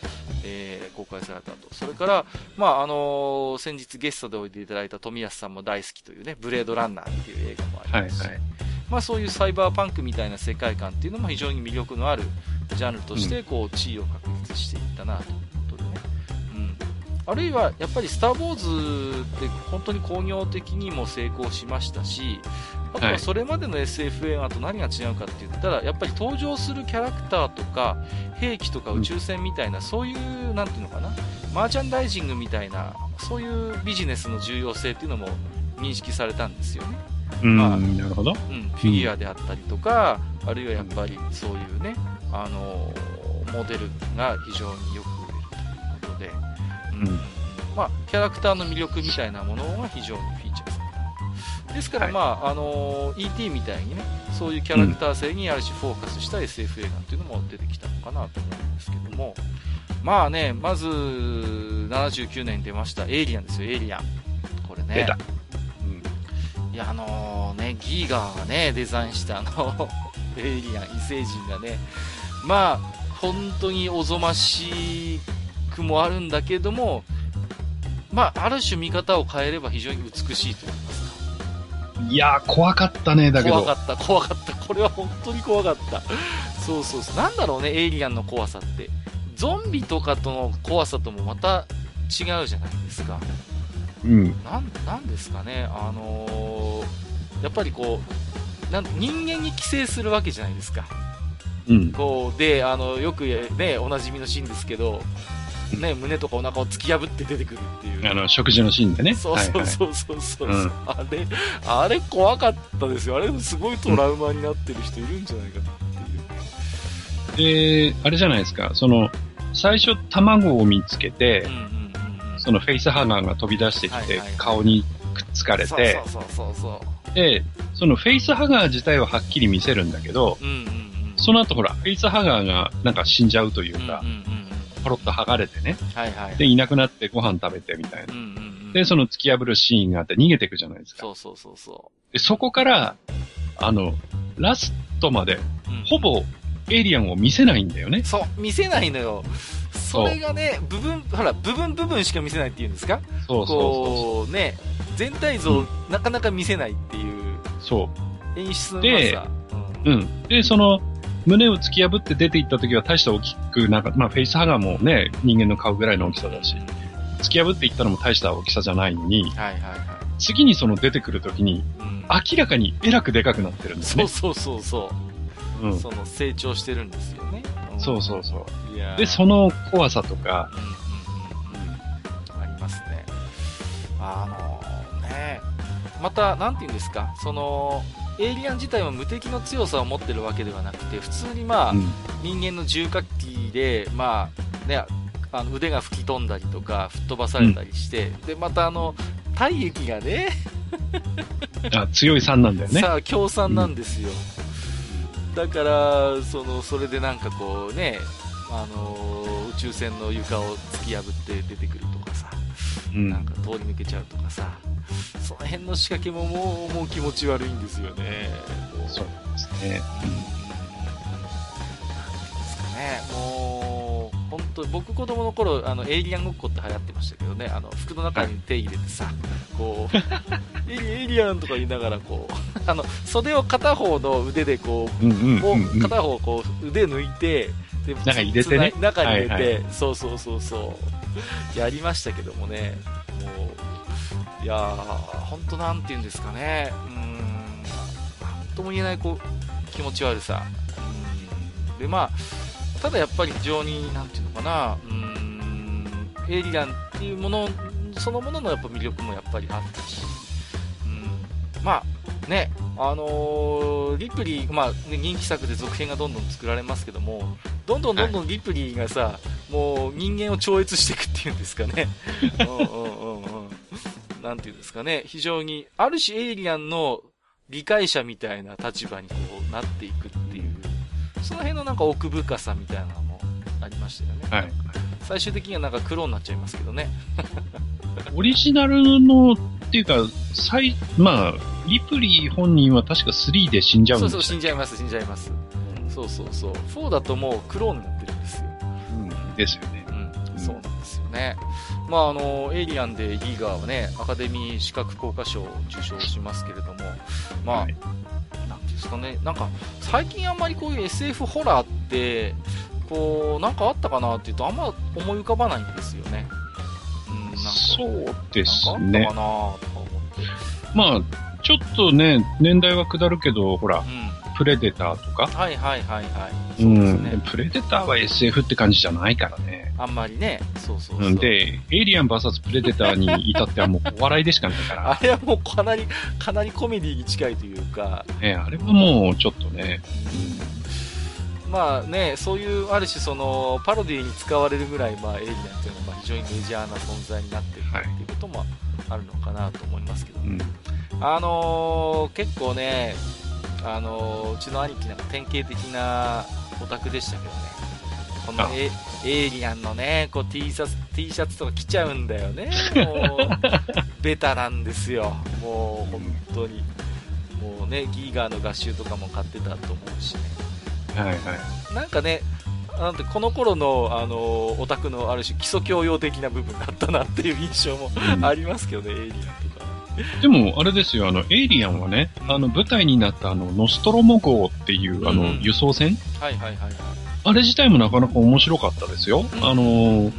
えー、公開されたと。それから、まあ、あのー、先日ゲストでおいていただいた富安さんも大好きというね、ブレードランナーっていう映画もありますし、はいはいまあ、そういうサイバーパンクみたいな世界観っていうのも非常に魅力のあるジャンルとしてこう地位を確立していったなということでね、うん、あるいはやっぱり「スター・ウォーズ」って本当に工業的にも成功しましたしあとはそれまでの SF 映画と何が違うかって言ったらやっぱり登場するキャラクターとか兵器とか宇宙船みたいな、そういうなんていうのかなマーチャンダイジングみたいなそういうビジネスの重要性っていうのも認識されたんですよね。まあ、なるほど。うん、フィギュアであったりとか、あるいはやっぱりそういうね、あのモデルが非常によく売れるということで、うん、まあ、キャラクターの魅力みたいなものが非常にフィーチャーされた。ですから、はい、まあ、あの ET みたいにね、そういうキャラクター性にある種フォーカスした SF 映画っていうのも出てきたのかなと思うんですけども、まあね、まず、79年に出ました、エイリアンですよ、エイリアン。これね。いや、あのー、ね、ギーガーがね、デザインしたあの <laughs> エイリアン、異星人がね、まあ、本当におぞましくもあるんだけども、まあ、ある種見方を変えれば非常に美しいと思いますいやー、怖かったね、だけど。怖かった、怖かった。これは本当に怖かった。そうそうそう。なんだろうね、エイリアンの怖さって。ゾンビとかとの怖さともまた違うじゃないですか。うん、なんなんですかね、あのー、やっぱりこうなん人間に寄生するわけじゃないですか、うん、こうであのよく、ね、おなじみのシーンですけど、ね、胸とかお腹を突き破って出てくるっていう。あの食事のシーンでね。そうそうそうそうそう、はいはい、あれあれ怖かったですよ。あれすごいトラウマになってる人いるんじゃないかっていう、であれじゃないですか。その最初卵を見つけて、うんそのフェイスハガーが飛び出してきて、顔にくっつかれて、で、そのフェイスハガー自体ははっきり見せるんだけど、うんうんうん、その後ほら、フェイスハガーがなんか死んじゃうというか、うんうんうん、ポロッと剥がれてね、はいはい、で、いなくなってご飯食べてみたいな。うんうんうん、で、その突き破るシーンがあって逃げていくじゃないですか。そうそうそうそう。で、そこから、あの、ラストまで、ほぼエイリアンを見せないんだよね。そう、見せないのよ。それがね、部分、ほら、部分部分しか見せないっていうんですか？そうそうこう、ね、全体像、うん、なかなか見せないっていう。そう。演出ので、うん、うん。で、その、胸を突き破って出ていった時は大した大きくなんか、まあフェイスハガーもね、人間の顔ぐらいの大きさだし、突き破っていったのも大した大きさじゃないのに、はいはいはい、次にその出てくる時に、うん、明らかにえらくでかくなってるんですね。そうそうそうそう。うん、その成長してるんですよね。うん、そうそうそう。で、その怖さとか、うん、ありますね。あのね、また、なんて言うんですか、その、エイリアン自体は無敵の強さを持ってるわけではなくて、普通にまあ、うん、人間の重火器で、まあ、ね、あの腕が吹き飛んだりとか、吹っ飛ばされたりして、うん、で、またあの、体液がね。あ、強い酸なんだよね。さあ、強酸なんですよ。うん、だから、その、それでなんかこうね、あの宇宙船の床を突き破って出てくるとかさ、うん、なんか通り抜けちゃうとかさ、その辺の仕掛けももうもう気持ち悪いんですよね。そうですね。うん、なんですかね、もう、本当僕子供の頃、あの、エイリアンごっこって流行ってましたけどね、あの、服の中に手入れてさ、こう、<laughs> エイリアンとか言いながら、こう、あの、袖を片方の腕でこう、う片方こう、腕抜いて、で中に入れてね。中に入れて、はいはい、そうそうそうそう。やりましたけどもね、もう、いやー、本当なんて言うんですかね、うん、なんとも言えないこう気持ち悪さ。うん、で、まあ、ただやっぱり非常に、なんていうのかな、うん、エイリアンっていうものそのもののやっぱ魅力もやっぱりあったし、うん、まあ、ね、あのー、リプリー、まあ、ね、人気作で続編がどんどん作られますけども、どんどんどんどんリプリーがさ、はい、もう人間を超越していくっていうんですかね。うんうんうんうん。なんていうんですかね。非常に、ある種エイリアンの理解者みたいな立場にこうなっていくその辺のなんか奥深さみたいなのもありましたよね。はい。最終的にはなんか黒になっちゃいますけどね。<laughs> オリジナルの、っていうか、最、まあ、リプリー本人は確か3で死んじゃうんですそうそう、死んじゃいます、死んじゃいます。うん、そうそうそう。4だともうクローンになってるんですよ。うん、ですよね。うん、そうなんですよね。まあ、あの、エイリアンでリーガーはね、アカデミー資格効果賞を受賞しますけれども、まあ、はい、ですかね、なんか、最近あんまりこういう SF ホラーって、こう、なんかあったかなっていうと、あんま思い浮かばないんですよね。そうですね。なんかあったかなとか思って。まあ、ちょっとね、年代は下るけど、ほら、うん、プレデターとか？はいはいはいはい。そうね、うん。プレデターは SF って感じじゃないからね。あんまりね。そうそうそう。で、エイリアン VS プレデターに至ってはもうお笑いでしかないから。<laughs> あれはもうかなり、かなりコメディに近いというか。ね、あれはもうちょっとね。うん、まあね、そういう、ある種その、パロディに使われるぐらい、まあ、エイリアンっていうのは非常にメジャーな存在になってるっていうこともあるのかなと思いますけど、ね、うん、あのー、結構ね、あのー、うちの兄貴なんか典型的なオタクでしたけどね、このエエイリアンのね、こう T シャツ、T シャツとか着ちゃうんだよね。もう、<laughs> ベタなんですよ。もう、本当に。もうね、ギーガーの合集とかも買ってたと思うしね。はいはい。なんかね、なんてこの頃のあのオタクのある種基礎教養的な部分だったなっていう印象もありますけどね、うん、エイリアン。でも、あれですよ、あの、エイリアンはね、あの、舞台になったあの、ノストロモ号っていう、あの、輸送船？はいはいはいはい。あれ自体もなかなか面白かったですよ。あの、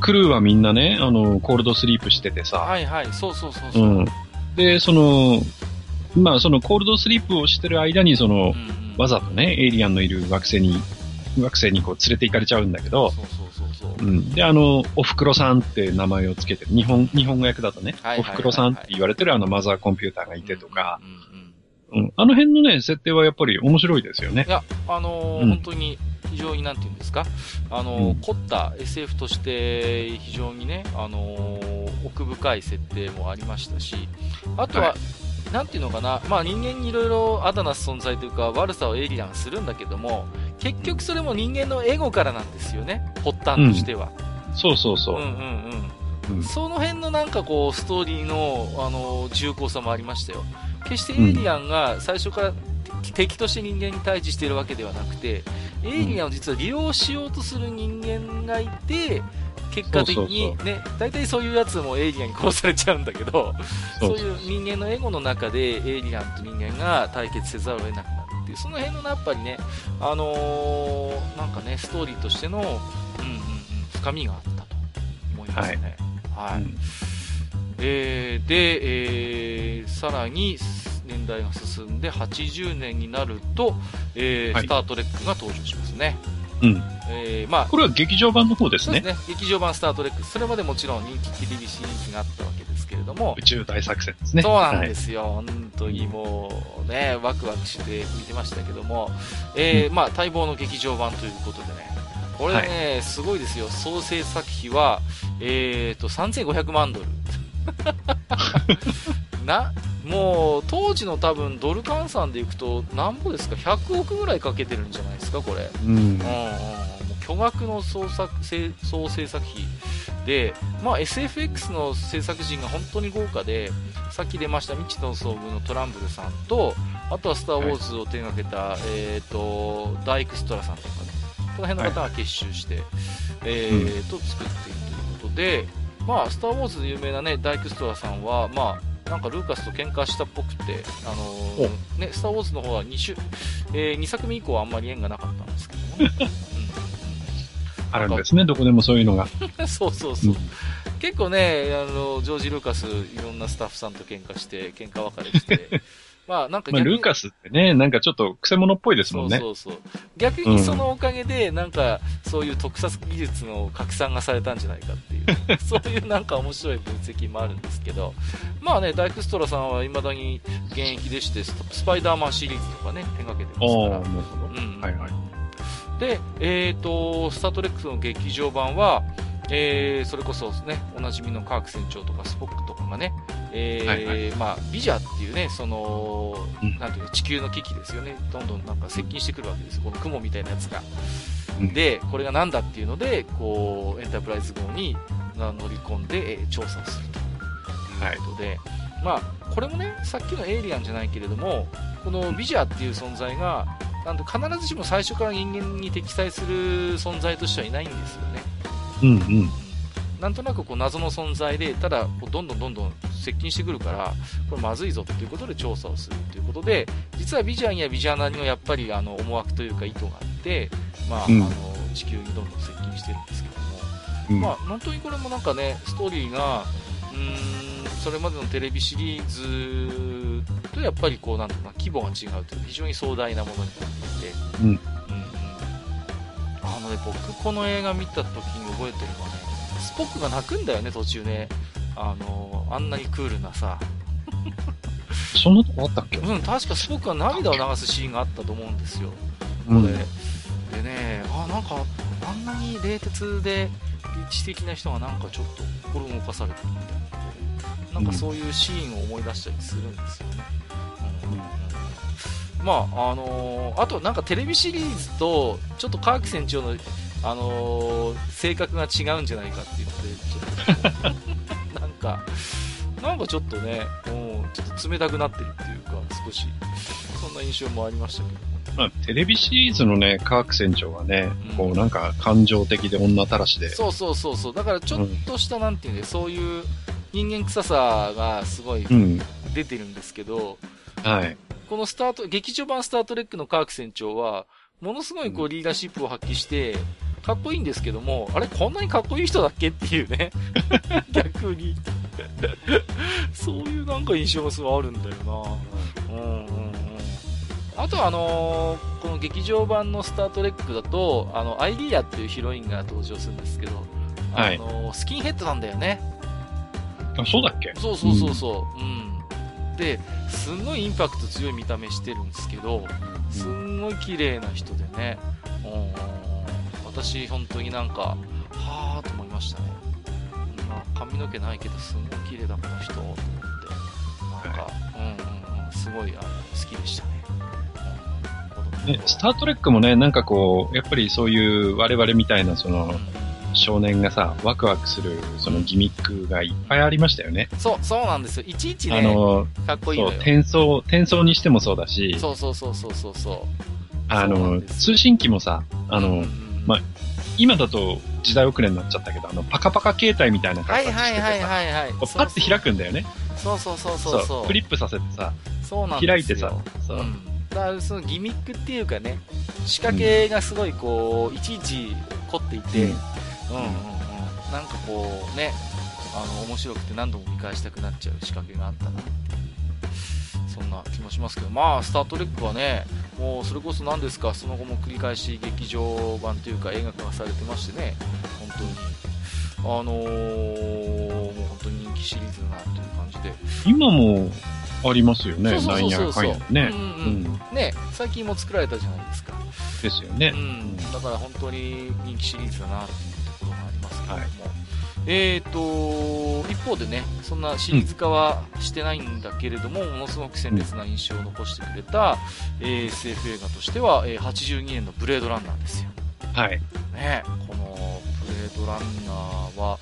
クルーはみんなね、あの、コールドスリープしててさ。はいはい、そうそうそうそう。うん。で、その、まあ、そのコールドスリープをしてる間に、その、わざとね、エイリアンのいる惑星に学生にこう連れて行かれちゃうんだけど、そうそうそうそう。うん。で、あの、おふくろさんって名前をつけてる、日本、日本語訳だとね、おふくろさんって言われてるあのマザーコンピューターがいてとか、うん、うん、あの辺のね、設定はやっぱり面白いですよね。いや、あのーうん、本当に非常になんて言うんですか、あのー、うん、凝った SF として非常にね、あのー、奥深い設定もありましたし、あとは、はい。なんていうのかな、まあ人間にいろいろアダナス存在というか悪さをエイリアンするんだけども、結局それも人間のエゴからなんですよね、発端としては。うん、そうそうそう。うんうんうん。その辺のなんかこう、ストーリーの、あの、重厚さもありましたよ。決してエイリアンが最初から敵として人間に対峙しているわけではなくて、エイリアンを実は利用しようとする人間がいて、結果的にね、大体そういうやつもエイリアンに殺されちゃうんだけど、そういう人間のエゴの中でエイリアンと人間が対決せざるを得なくないうその辺のやっぱりね、あのー、なんかね、ストーリーとしての、うんうんうん、深みがあったと思いますね。はい。はい、うん、えー、で、えー、さらに、年代が進んで80年になると、えー、はい、スタートレックが登場しますね。うん。えー、まあ。これは劇場版の方ですね。そうですね。劇場版スタートレック。それまでもちろん人気テレビシリーズがあったわけですけれども。宇宙大作戦ですね。そうなんですよ。はい、本当にもう、ね、ワクワクして見てましたけども。えー、うん、まあ、待望の劇場版ということでね。これね、はい、すごいですよ。総制作費は、えーと、3500万ドル。<laughs> な、もう、当時の多分、ドル換算でいくと、なんぼですか ?100 億ぐらいかけてるんじゃないですか、これ。うん。うん、うん。巨額の創作、総制作費で、まあ、SFX の制作陣が本当に豪華で、さっき出ました未知の遭遇のトランブルさんと、あとはスター・ウォーズを手がけた、はい、えっ、ー、と、ダイクストラさんとかね、この辺の方が結集して、はい、えー、と、作っているということで、まあ、スター・ウォーズで有名なね、ダイクストラさんは、まあ、なんかルーカスと喧嘩したっぽくて、あのー、ね、スター・ウォーズの方は2週、えー、2作目以降はあんまり縁がなかったんですけどもね。<laughs> うん、あるんですね、どこでもそういうのが。<laughs> そうそうそう。うん、結構ね、あの、ジョージ・ルーカス、いろんなスタッフさんと喧嘩して、喧嘩別れして、<laughs> まあなんかまあ、ルーカスってね、なんかちょっと癖者っぽいですもんね。そうそうそう。逆にそのおかげで、なんか、そういう特撮技術の拡散がされたんじゃないかっていう、<laughs> そういうなんか面白い分析もあるんですけど、まあね、ダイクストラさんは未だに現役でして、スパイダーマンシリーズとかね、手掛けてますから。なるほど。うん。はいはい。で、えっ、ー、と、スタートレックの劇場版は、えー、それこそね、おなじみのカーク船長とかスポックとかがね、えー、はいはい、まあ、ビジャっていうね、その、うん、なんていう地球の危機ですよね。どんどんなんか接近してくるわけです。この雲みたいなやつが。うん、で、これが何だっていうので、こう、エンタープライズ号に乗り込んで、えー、調査をすると。い。うことで、はい、まあ、これもね、さっきのエイリアンじゃないけれども、このビジャっていう存在が、なんと必ずしも最初から人間に敵対する存在としてはいないんですよね。うんうん。なんとなくこう謎の存在で、ただこうどんどんどんどん接近してくるから、これまずいぞということで調査をするということで、実はビジャンやビジャーナにはやっぱりあの思惑というか意図があって、まあ、うん、あの地球にどんどん接近してるんですけども、うん、まあ本当にこれもなんかね、ストーリーが、うーん、それまでのテレビシリーズとやっぱりこうなんとか規模が違うという非常に壮大なものになっていて、うん、うんあのね、僕この映画見た時に覚えてるのはね、スポックが泣くんだよね、途中ね。あのあんなにクールなさ。そんなとこあったっけ？うん、確かスポックが涙を流すシーンがあったと思うんですよ。これ。うん、でね、あ、なんか、あんなに冷徹で、知的な人がなんかちょっと心動かされてるみたいな。なんかそういうシーンを思い出したりするんですよね。うん、まあ、あのー、あとなんかテレビシリーズと、ちょっと川木船長のあのー、性格が違うんじゃないかっていうので、ちょっと、<laughs> なんか、なんかちょっとね、もう、ちょっと冷たくなってるっていうか、少し、そんな印象もありましたけど。まあ、テレビシリーズのね、科学船長はね、うん、こうなんか感情的で女たらしで。そうそうそうそう。だからちょっとした、なんていうね、そういう人間臭さがすごい出てるんですけど、うん、はい。このスタート、劇場版スタートレックの科学船長は、ものすごいこうリーダーシップを発揮して、かっこいいんですけども、あれ、こんなにかっこいい人だっけっていうね。<laughs> 逆に <laughs> そういうなんか印象がすごいあるんだよな。うんうんうん。あとはあのー、この劇場版のスタートレックだと、あの、アイリアっていうヒロインが登場するんですけど、あのー、スキンヘッドなんだよね。あ、そうだっけ？そうそうそうそう。うん。で、すんごいインパクト強い見た目してるんですけど、すんごい綺麗な人でね。うん私、本当になんか、はぁと思いましたね。まあ、髪の毛ないけど、すごい綺麗だ、この人、と思って。なんか、うんうんうん、すごい、あの、好きでしたね。ね、スタートレックもね、なんかこう、やっぱりそういう我々みたいな、その、少年がさ、ワクワクする、そのギミックがいっぱいありましたよね。そう、そうなんですよ。いちいちね、あの、かっこいいのよ。そう、転送、転送にしてもそうだし。そうそうそうそうそうそう。あの、通信機もさ、あの、うんまあ、今だと時代遅れになっちゃったけど、あの、パカパカ携帯みたいな形しててさ、はいはいはいはい、パッて開くんだよね。そうそうそうそうそう。クリップさせてさ、そうなん開いてさ、そう、うん、だそのギミックっていうかね、仕掛けがすごいこう、いちいち凝っていて、うん、うんうんなんかこうね、あの、面白くて何度も見返したくなっちゃう仕掛けがあったなそんな気もしますけど、まあ、スター・トレックはね、もうそれこそ何ですか、その後も繰り返し劇場版というか映画化がされてましてね、本当に、あのー、もう本当に人気シリーズだなという感じで。今もありますよね、なんやかんやね、うんうん、ね、最近も作られたじゃないですか。ですよね。うん、だから本当に人気シリーズだなというところがありますけども。はいえーと、一方でね、そんなシリーズ化はしてないんだけれども、うん、ものすごく鮮烈な印象を残してくれた、えー、SF 映画としては、えー、82年のブレードランナーですよ。はい。ね、このブレードランナーは、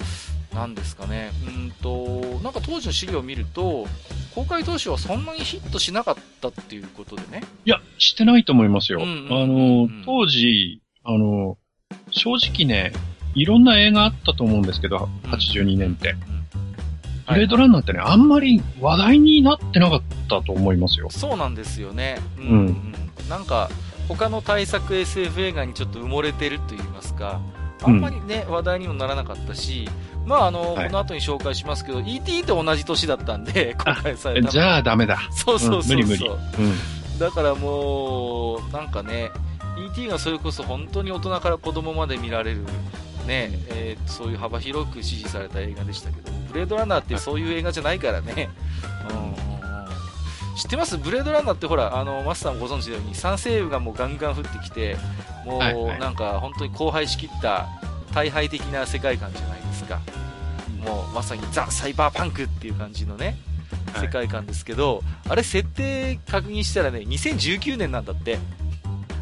何ですかね、うんと、なんか当時の資料を見ると、公開当初はそんなにヒットしなかったっていうことでね。いや、してないと思いますよ。うんうんうんうん、あの、当時、あの、正直ね、いろんな映画あったと思うんですけど、82年って。ブレードランナーってね、あんまり話題になってなかったと思いますよ。そうなんですよね。うん。うん、なんか、他の大作 SF 映画にちょっと埋もれてると言いますか、あんまりね、うん、話題にもならなかったし、まああの、はい、この後に紹介しますけど、E.T. と同じ年だったんで、公開された。じゃあダメだ。そうそうそうそう。うん、無理無理。うん、だからもう、なんかね、E.T. がそれこそ本当に大人から子供まで見られるね、えー、そういう幅広く支持された映画でしたけど、ブレードランナーってそういう映画じゃないからね。うん知ってます？ブレードランナーってほら、あの、マスターもご存知のように、酸性雨がもうガンガン降ってきて、もう、なんか本当に荒廃しきった大敗的な世界観じゃないですか。もうまさにザ・サイバーパンクっていう感じのね、世界観ですけど、はい、あれ設定確認したらね、2019年なんだって。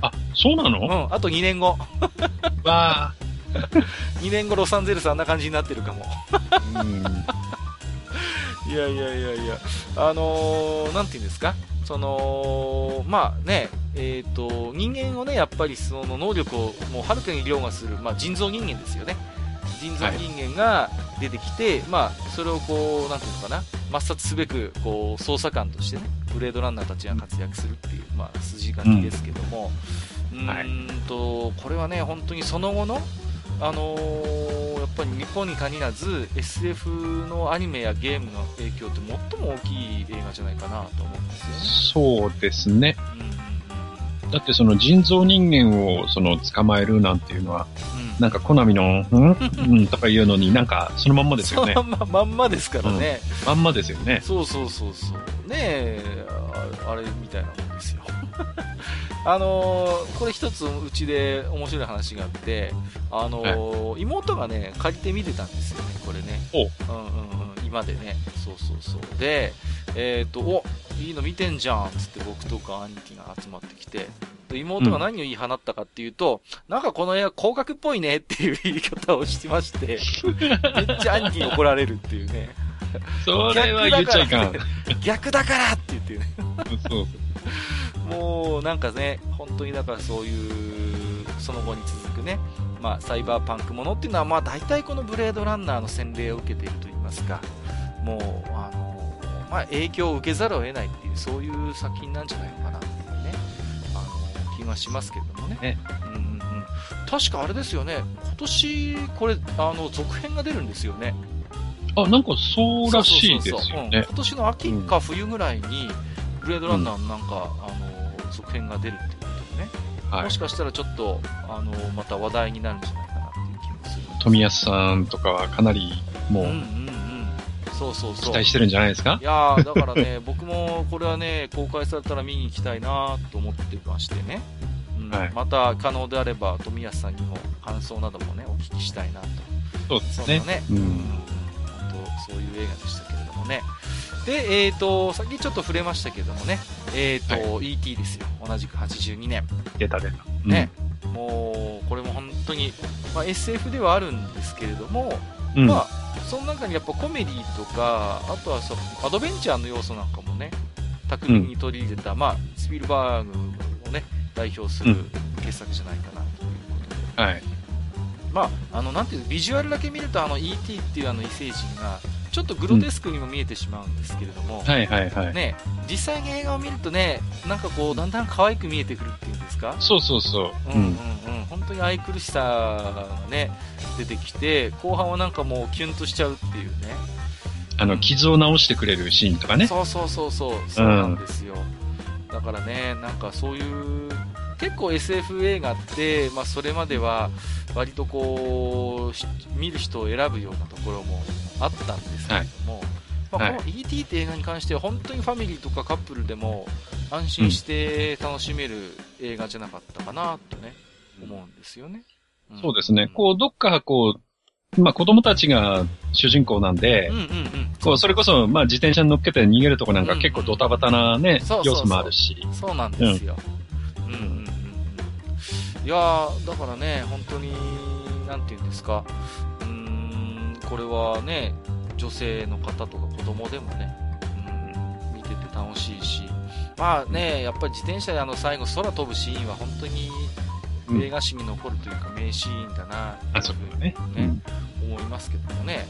あ、そうなの？うん、あと2年後。わー。<laughs> 2年後ロサンゼルスあんな感じになってるかも。いやいやいやいや、あのー、なんていうんですか、その、まあね、えっ、ー、と、人間をね、やっぱりその能力をもうはるかに凌駕する、まあ人造人間ですよね。人造人間が出てきて、はい、まあ、それをこう、なんていうのかな、抹殺すべく、こう、捜査官としてね、ブレードランナーたちが活躍するっていう、まあ、筋書きですけども、うん、うんと、これはね、本当にその後の、あのー、やっぱり日本に限らず SF のアニメやゲームの影響って最も大きい映画じゃないかなと思うんですよね。そうですね。うん、だってその人造人間をその捕まえるなんていうのは、うん、なんかコナミの、うん？<laughs> うん？とか言うのになんかそのまんまですよね。まんま、まんまですからね、うん、まんまですよね。そうそうそうそう。ねえ、あれみたいなもんですよ。あのー、これ一つうちで面白い話があって、あのー、妹がね、借りて見てたんですよね、これね。うんうんうん、今でね。そうそうそう。で、えっ、ー、と、お、いいの見てんじゃん、つって僕とか兄貴が集まってきて、妹が何を言い放ったかっていうと、うん、なんかこの絵は高額っぽいねっていう言い方をしてまして、<laughs> めっちゃ兄貴に怒られるっていうね。それは言っちゃいかん。逆だからって言ってね。そうそう。もうなんかね、本当にだからそういう、その後に続くね、まあ、サイバーパンクものっていうのは、まあ、大体このブレードランナーの洗礼を受けていると言いますか、もう、あの、まあ、影響を受けざるを得ないっていう、そういう作品なんじゃないのかなっていうね、あの、気がしますけれどもね。ねうんうんうん。確かあれですよね、今年、これ、あの、続編が出るんですよね。あ、なんかそうらしいですよね。今年の秋か冬ぐらいに、ブレードランナーなんか、うん、あの、続編が出るっていうことでね、はい、もしかしたらちょっと、あの、また話題になるんじゃないかなっていう気もする。富安さんとかはかなり、もう、うんうんうん、そうそうそう。期待してるんじゃないですか？いやだからね、<laughs> 僕もこれはね、公開されたら見に行きたいなと思ってましてね。うん、はい、また可能であれば、富安さんにも感想などもね、お聞きしたいなと。そうですね。ね、うん、本当そういう映画でしたけれどもね。で、えっ、ー、と、さっきちょっと触れましたけどもね、えっ、ー、と、はい、E.T. ですよ。同じく82年。出た出た。ね。うん、もう、これも本当に、まあ、SF ではあるんですけれども、うん、まあ、その中にやっぱコメディとか、あとはそアドベンチャーの要素なんかもね、巧みに取り入れた、うん、まあ、スピルバーグをね、代表する傑作じゃないかなということで。はい。まあ、あの、なんていうビジュアルだけ見ると、あの、E.T. っていうあの異星人が、ちちょっとグロテスクにも見えてしまうんですけれども、はいはいはい。ね、実際に映画を見るとね、なんかこう、だんだん可愛く見えてくるっていうんですか？そうそうそう。うんうんうん。本当に愛くるしさがね、出てきて、後半はなんかもうキュンとしちゃうっていうね。あの、傷を治してくれるシーンとかね。そうそうそうそう、そうなんですよ。うん、だからね、なんかそういう、結構 SF 映画って、まあそれまでは割とこう、見る人を選ぶようなところもあったんですけれども、はいまあ、この E.T. って映画に関しては本当にファミリーとかカップルでも安心して楽しめる映画じゃなかったかなとね、思うんですよね。うん、そうですね。こう、どっかこう、まあ子供たちが主人公なんで、うんうんうん、こうそれこそ、まあ自転車に乗っけて逃げるとこなんか結構ドタバタなね、要素もあるし。そうなんですよ。うん、うんうんうんいやだからね、本当に、なんていうんですか、うん、これはね、女性の方とか子供でもね、うん、見てて楽しいし、まあね、やっぱり自転車であの最後空飛ぶシーンは本当に映画史に残るというか名シーンだな、あ、そうね。ね、うん、思いますけどもね。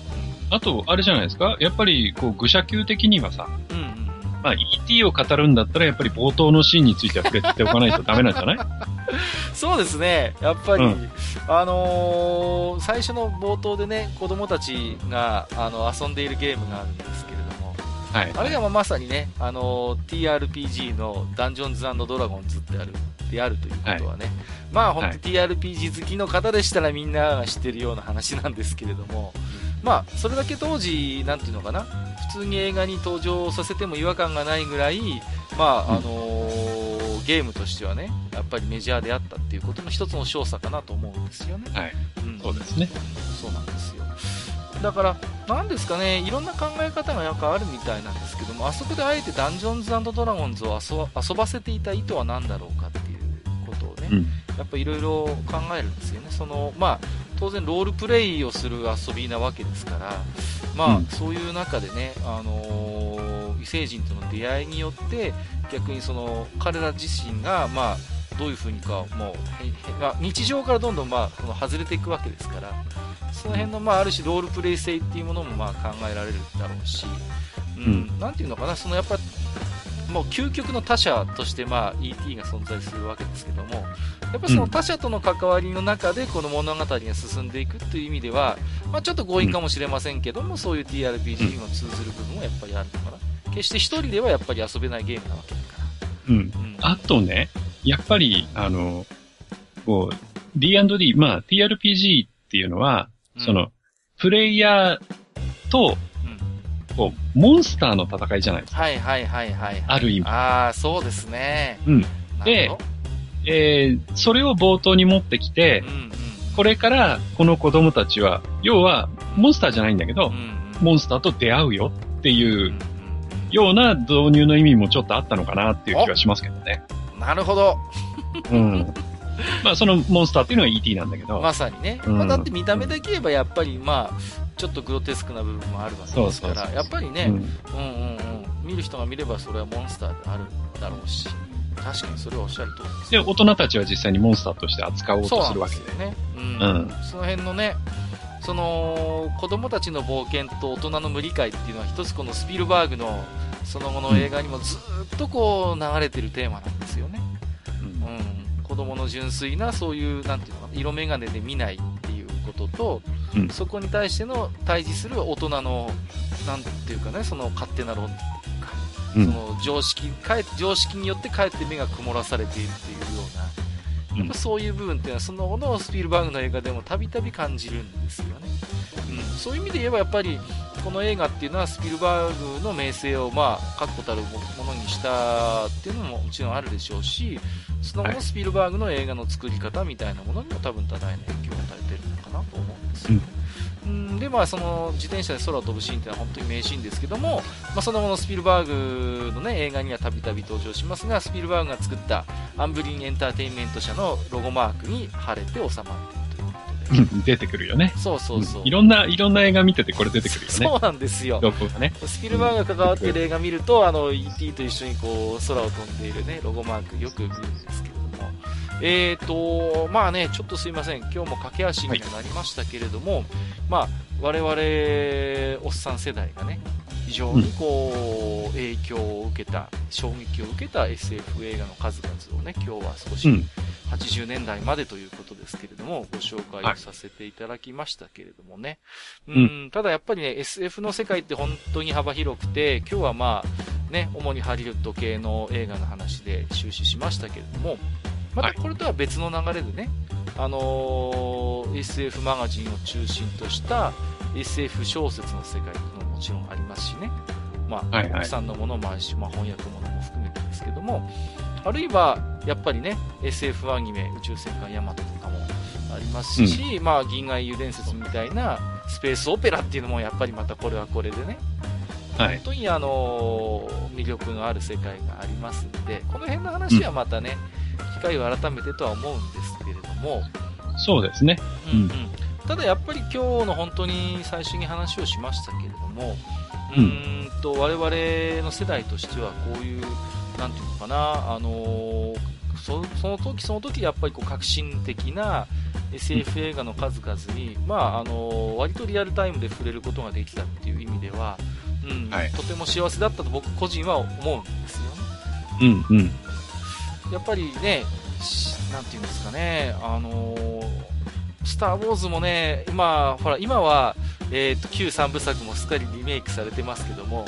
あと、あれじゃないですか？やっぱり、こう、愚者級的にはさ、うんうん。まあ、ET を語るんだったら、やっぱり冒頭のシーンについては触れておかないとダメなんじゃない？<laughs> そうですね。やっぱり、うん、あのー、最初の冒頭でね、子供たちが、あの、遊んでいるゲームがあるんですけれども、はい。あれがまさにね、あのー、TRPG のダンジョンズドラゴンズってある、であるということはね、はい、まあ本当 TRPG 好きの方でしたらみんなが知ってるような話なんですけれども、まあそれだけ当時、なんていうのかな、普通に映画に登場させても違和感がないぐらい、まあ、あのー、ゲームとしてはね、やっぱりメジャーであったっていうことの一つの勝査かなと思うんですよね。はい。うん、そうですね。そうなんですよ。だから、なんですかね、いろんな考え方がなんかあるみたいなんですけども、あそこであえてダンジョンズドラゴンズを遊ばせていた意図は何だろうかっていうことをね、うん、やっぱいろいろ考えるんですよね。その、まあ、当然ロールプレイをする遊びなわけですから、まあ、うん、そういう中でね、あのー、異星人との出会いによって逆にその彼ら自身が、まあ、どういうふうにかもう、まあ、日常からどんどん、まあ、外れていくわけですからその辺の、まあ、ある種ロールプレイ性っていうものも、まあ、考えられるだろうし、うん、うん、なんていうのかなそのやっぱもう究極の他者として、まあ、ET が存在するわけですけども、やっぱその他者との関わりの中でこの物語が進んでいくという意味では、まあ、ちょっと強引かもしれませんけども、そういう TRPG にも通ずる部分もやっぱりあるのかな。決して一人ではやっぱり遊べないゲームなわけだから。うん。うん、あとね、やっぱり、あの、こう、D&D、まあ TRPG っていうのは、うん、その、プレイヤーとこう、モンスターの戦いじゃないですか。はいはいはいはい。ある意味。ああ、そうですね。うん。で、えー、それを冒頭に持ってきて、うんうん、これからこの子供たちは、要は、モンスターじゃないんだけど、うんうん、モンスターと出会うよっていうような導入の意味もちょっとあったのかなっていう気はしますけどね。なるほど。うん。まあ、そのモンスターっていうのは ET なんだけど。まさにね。うん、まあ、だって見た目だけ言えばやっぱり、まあ、ちょっとグロテスクな部分もあるわけですから、やっぱりね、うん、うんうんうん見る人が見ればそれはモンスターであるだろうし、確かにそれはおっしゃる通りです。で、大人たちは実際にモンスターとして扱おうとするわけで。ね。うん。うん、その辺のね、その、子供たちの冒険と大人の無理解っていうのは一つこのスピルバーグのその後の映画にもずっとこう流れてるテーマなんですよね。うん。うん、子供の純粋なそういう、なんていうのかな、色眼鏡で見ないっていうことと、うん、そこに対しての対峙する大人の、なんていうかね、その勝手な論その常識、かえ常識によってかえって目が曇らされているというような、やっぱそういう部分っていうのは、その後のスピルバーグの映画でもたびたび感じるんですよね。うん、そういう意味で言えばやっぱり、この映画っていうのはスピルバーグの名声をまあ確固たるものにしたっていうのももちろんあるでしょうしその後のスピルバーグの映画の作り方みたいなものにも多分多大な影響を与えてる。のかなと思うんですよ。ね。うん、でまあその自転車で空を飛ぶシーンのは本当に名シーンですけども、まあ、その後のスピルバーグの、ね、映画にはたびたび登場しますがスピルバーグが作ったアンブリンエンターテインメント社のロゴマークに晴れて収まっているということで。<laughs> 出てくるよね。そうそうそう、うん、いろんないろんな映画見ててこれ出てくるよね。そうなんですよね。スピルバーグが関わってる映画見ると、あの ET と一緒にこう空を飛んでいるねロゴマークよく見るんですけどもえーと、まあね、ちょっとすいません、今日も駆け足になりましたけれども、はい、まあ、我々、おっさん世代がね、非常にこう、影響を受けた、衝撃を受けた SF 映画の数々をね、今日は少し80年代までということですけれども、ご紹介をさせていただきましたけれどもね。はい、うん、ただやっぱりね、SF の世界って本当に幅広くて、今日はまあ、ね、主にハリウッド系の映画の話で終始しましたけれども、またこれとは別の流れでね、あのー、SF マガジンを中心とした SF 小説の世界ももちろんありますしね。まあ、はいはい、さんのものもあるし、まあ、翻訳ものも含めてですけども、あるいは、やっぱりね、SF アニメ、宇宙戦艦ヤマトとかもありますし、うん、まあ、銀河英雄伝説みたいなスペースオペラっていうのもやっぱりまたこれはこれでね、はい、本当にあのー、魅力のある世界がありますんで、この辺の話はまたね、うん、機会を改めてとは思うんですけれども、そうですね。うん、うん。ただやっぱり今日の本当に最初に話をしましたけれども、うん、うんと我々の世代としてはこういう、なんていうのかな、あのー、そその時その時やっぱりこう革新的な SF 映画の数々に、まああのー、割とリアルタイムで触れることができたっていう意味では、うん、はい、とても幸せだったと僕個人は思うんですよね。うんうん。やっぱりね、なんていうんですかね、あのー、スター・ウォーズもね、今、ほら、今は、えっ、ー、と、旧3部作もすっかりリメイクされてますけども、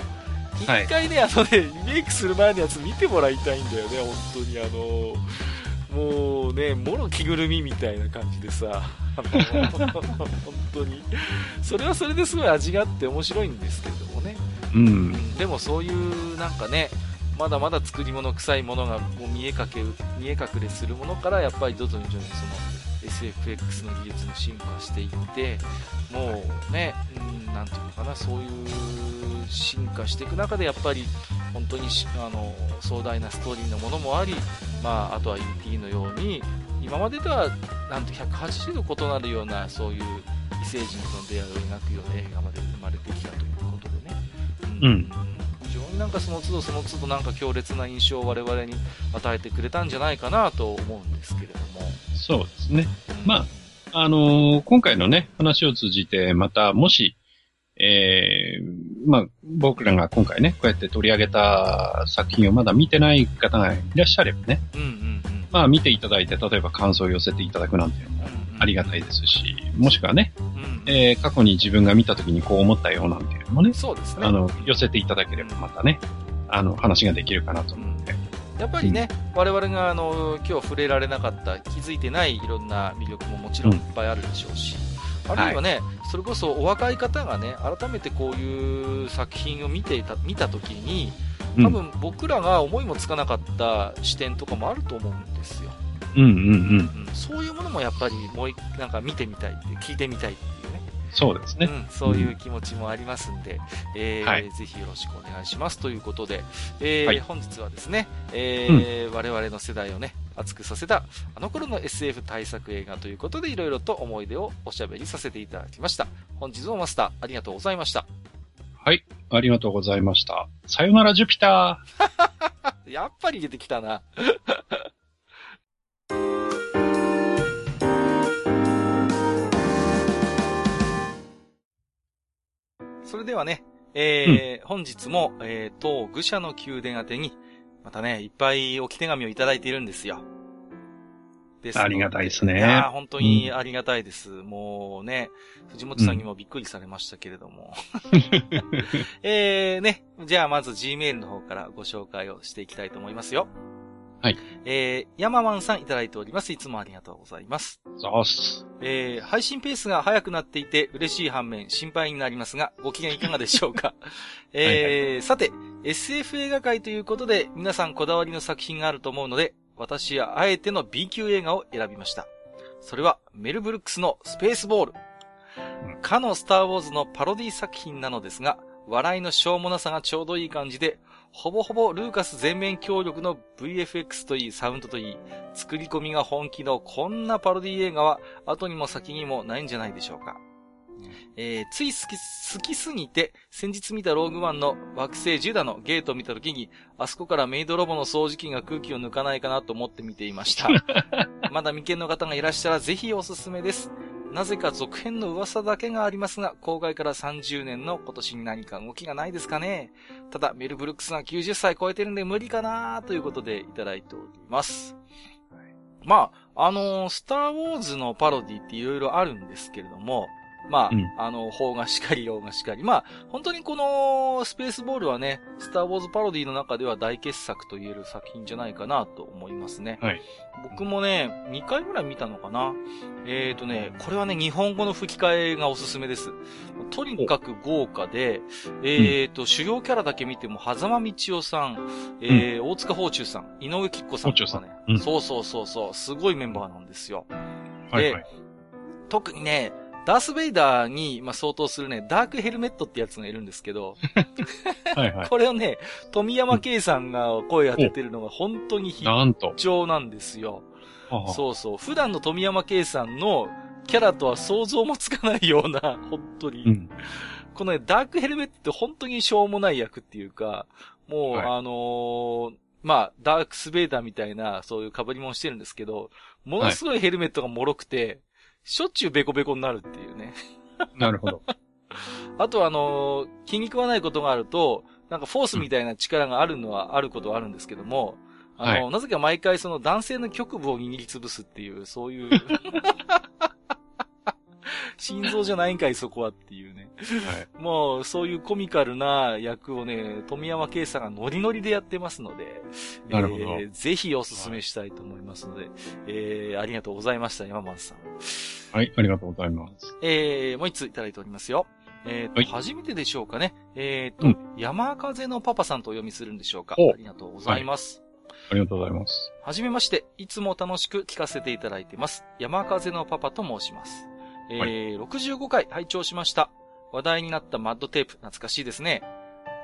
一回ね、はい、あのね、リメイクする前のやつ見てもらいたいんだよね、本当に。あのー、もうね、もろ着ぐるみみたいな感じでさ、本当に。それはそれですごい味があって面白いんですけどもね。うん。でもそういうなんかね、まだまだ作り物臭いものがこう見えかけ見え隠れするものからやっぱり徐々に徐々にその SFX の技術も進化していってもうね、うん、なんていうのかなそういう進化していく中でやっぱり本当にあの壮大なストーリーのものもあり、まあ、あとは ET のように今までとはなんと180度異なるようなそういう異星人との出会いを描くような映画まで生まれてきたということでね。うん、うんなんかその都度その都度なんか強烈な印象を我々に与えてくれたんじゃないかなと思うんですけれども。そうですね。まあ、あのー、今回のね、話を通じて、また、もし、ええー、まあ、僕らが今回ね、こうやって取り上げた作品をまだ見てない方がいらっしゃればね、うんうんうん、まあ、見ていただいて、例えば感想を寄せていただくなんていうのもありがたいですし、もしくはね、うん、えー、過去に自分が見た時にこう思ったようなんていうのもね、そうですね。あの、寄せていただければまたね、あの、話ができるかなと思って。やっぱりね、うん、我々があの、今日触れられなかった、気づいてないいろんな魅力ももちろんいっぱいあるでしょうし、うん、あるいはね、はい、それこそお若い方がね、改めてこういう作品を見ていた、見たときに、多分僕らが思いもつかなかった視点とかもあると思うんですよ。うんうんうん。そういうものもやっぱりもうなんか見てみたいって、聞いてみたいっていうね。そうですね。うん、そういう気持ちもありますんで、うん、えーはい、ぜひよろしくお願いしますということで、えー、はい、本日はですね、えー、うん、我々の世代をね、熱くさせた、あの頃の SF 対策映画ということで、いろいろと思い出をおしゃべりさせていただきました。本日もマスター、ありがとうございました。はい、ありがとうございました。さよなら、ジュピター <laughs> やっぱり出てきたな。それではね、えー、うん、本日も、えー、当愚者の宮殿宛てに、またね、いっぱい置き手紙をいただいているんですよ。ですありがたいですね。いや本当にありがたいです。うん、もうね、藤本さんにもびっくりされましたけれども。<laughs> えー、ね、じゃあまず Gmail の方からご紹介をしていきたいと思いますよ。はい。えー、ヤママンさんいただいております。いつもありがとうございます。そうっす。えー、配信ペースが早くなっていて嬉しい反面心配になりますが、ご機嫌いかがでしょうか？<laughs> えー、はいはい、さて、SF 映画界ということで皆さんこだわりの作品があると思うので、私はあえての B 級映画を選びました。それはメルブルックスのスペースボール。かのスターウォーズのパロディ作品なのですが、笑いのしょうもなさがちょうどいい感じで、ほぼほぼルーカス全面協力の VFX といい、サウンドといい、作り込みが本気のこんなパロディ映画は後にも先にもないんじゃないでしょうか。えー、つい好き、好きすぎて、先日見たローグワンの惑星ジュダのゲートを見た時に、あそこからメイドロボの掃除機が空気を抜かないかなと思って見ていました。<laughs> まだ未見の方がいらっしゃらぜひおすすめです。なぜか続編の噂だけがありますが、公開から30年の今年に何か動きがないですかね。ただ、メル・ブルックスが90歳超えてるんで無理かなということでいただいております。まあ、あのー、スター・ウォーズのパロディって色々あるんですけれども、まあ、うん、あの、法がしかり、用がしかり。まあ、本当にこの、スペースボールはね、スターウォーズパロディの中では大傑作と言える作品じゃないかなと思いますね。はい。僕もね、2回ぐらい見たのかな。えっ、ー、とね、これはね、日本語の吹き替えがおすすめです。とにかく豪華で、えっ、ー、と、うん、主要キャラだけ見ても、狭間道夫さん、えー、うん、大塚宝中さん、井上吉子さんとかね、うん、そうそうそうそう、すごいメンバーなんですよ。はい、はい、特にね、ダース・ベイダーに、まあ、相当するね、ダークヘルメットってやつがいるんですけど、はいはい、これをね、富山圭さんが声当ててるのが本当に必聴なんですよ。そうそう。普段の富山圭さんのキャラとは想像もつかないような、<laughs> 本当に。うん、このね、ダークヘルメットって本当にしょうもない役っていうか、もう、はい、あのー、まあ、ダークスベイダーみたいな、そういう被り物してるんですけど、ものすごいヘルメットが脆くて、しょっちゅうベコベコになるっていうね。なるほど。<laughs> あとあのー、気に食わないことがあると、なんかフォースみたいな力があるのはあることはあるんですけども、うん、あの、はい、なぜか毎回その男性の局部を握りつぶすっていう、そういう <laughs> <laughs> 心臓じゃないんかい、そこはっていうね。はい、もう、そういうコミカルな役をね、富山圭さんがノリノリでやってますので、なるほど。えー、ぜひお勧めしたいと思いますので、はい、えー、ありがとうございました、山松さん。はい、ありがとうございます。えー、もう一ついただいておりますよ。えっ、ー、と、はい、初めてでしょうかね。えっ、ー、と、うん、山風のパパさんとお読みするんでしょうか。ありがとうございます。はい、ありがとうございます。はじめまして、いつも楽しく聞かせていただいてます。山風のパパと申します。えー、はい、65回拝聴しました。話題になったマッドテープ、懐かしいですね。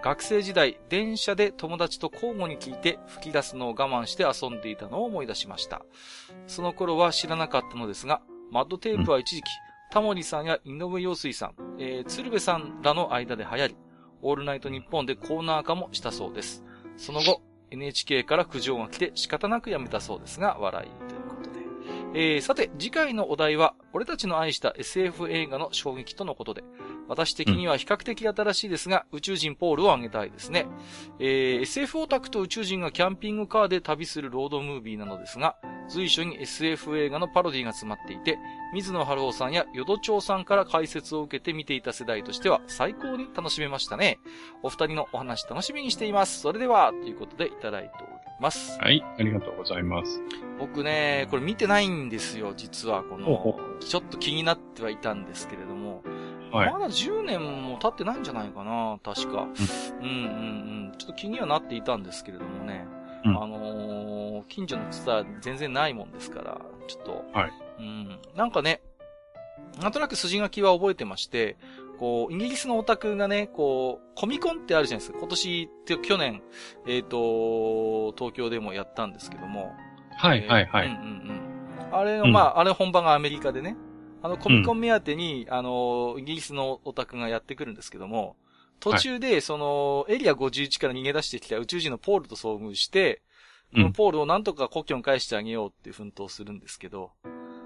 学生時代、電車で友達と交互に聞いて吹き出すのを我慢して遊んでいたのを思い出しました。その頃は知らなかったのですが、マッドテープは一時期、タモリさんや井上陽水さん、えー、鶴瓶さんらの間で流行り、オールナイトニッポンでコーナー化もしたそうです。その後、NHK から苦情が来て仕方なくやめたそうですが、笑い。えー、さて、次回のお題は、俺たちの愛した SF 映画の衝撃とのことで、私的には比較的新しいですが、宇宙人ポールを挙げたいですね。えー、SF オタクと宇宙人がキャンピングカーで旅するロードムービーなのですが、随所に SF 映画のパロディが詰まっていて、水野春夫さんや淀町さんから解説を受けて見ていた世代としては最高に楽しめましたね。お二人のお話楽しみにしています。それでは、ということでいただいておりますます。はい、ありがとうございます。僕ね、これ見てないんですよ、実は。この、ちょっと気になってはいたんですけれども。はい、まだ10年も経ってないんじゃないかな、確か。うん、うん、うんうんちょっと気にはなっていたんですけれどもね。うん、あのー、近所のツアー全然ないもんですから、ちょっと。はい。うん。なんかね、なんとなく筋書きは覚えてまして、こう、イギリスのオタクがね、こう、コミコンってあるじゃないですか。今年、去年、えっ、ー、と、東京でもやったんですけども。はいはいはい。うんうんうん。あれの、まあ、あれ本場がアメリカでね。あの、コミコン目当てに、うん、あの、イギリスのオタクがやってくるんですけども、途中で、その、エリア51から逃げ出してきた宇宙人のポールと遭遇して、このポールをなんとか故郷に返してあげようって奮闘するんですけど、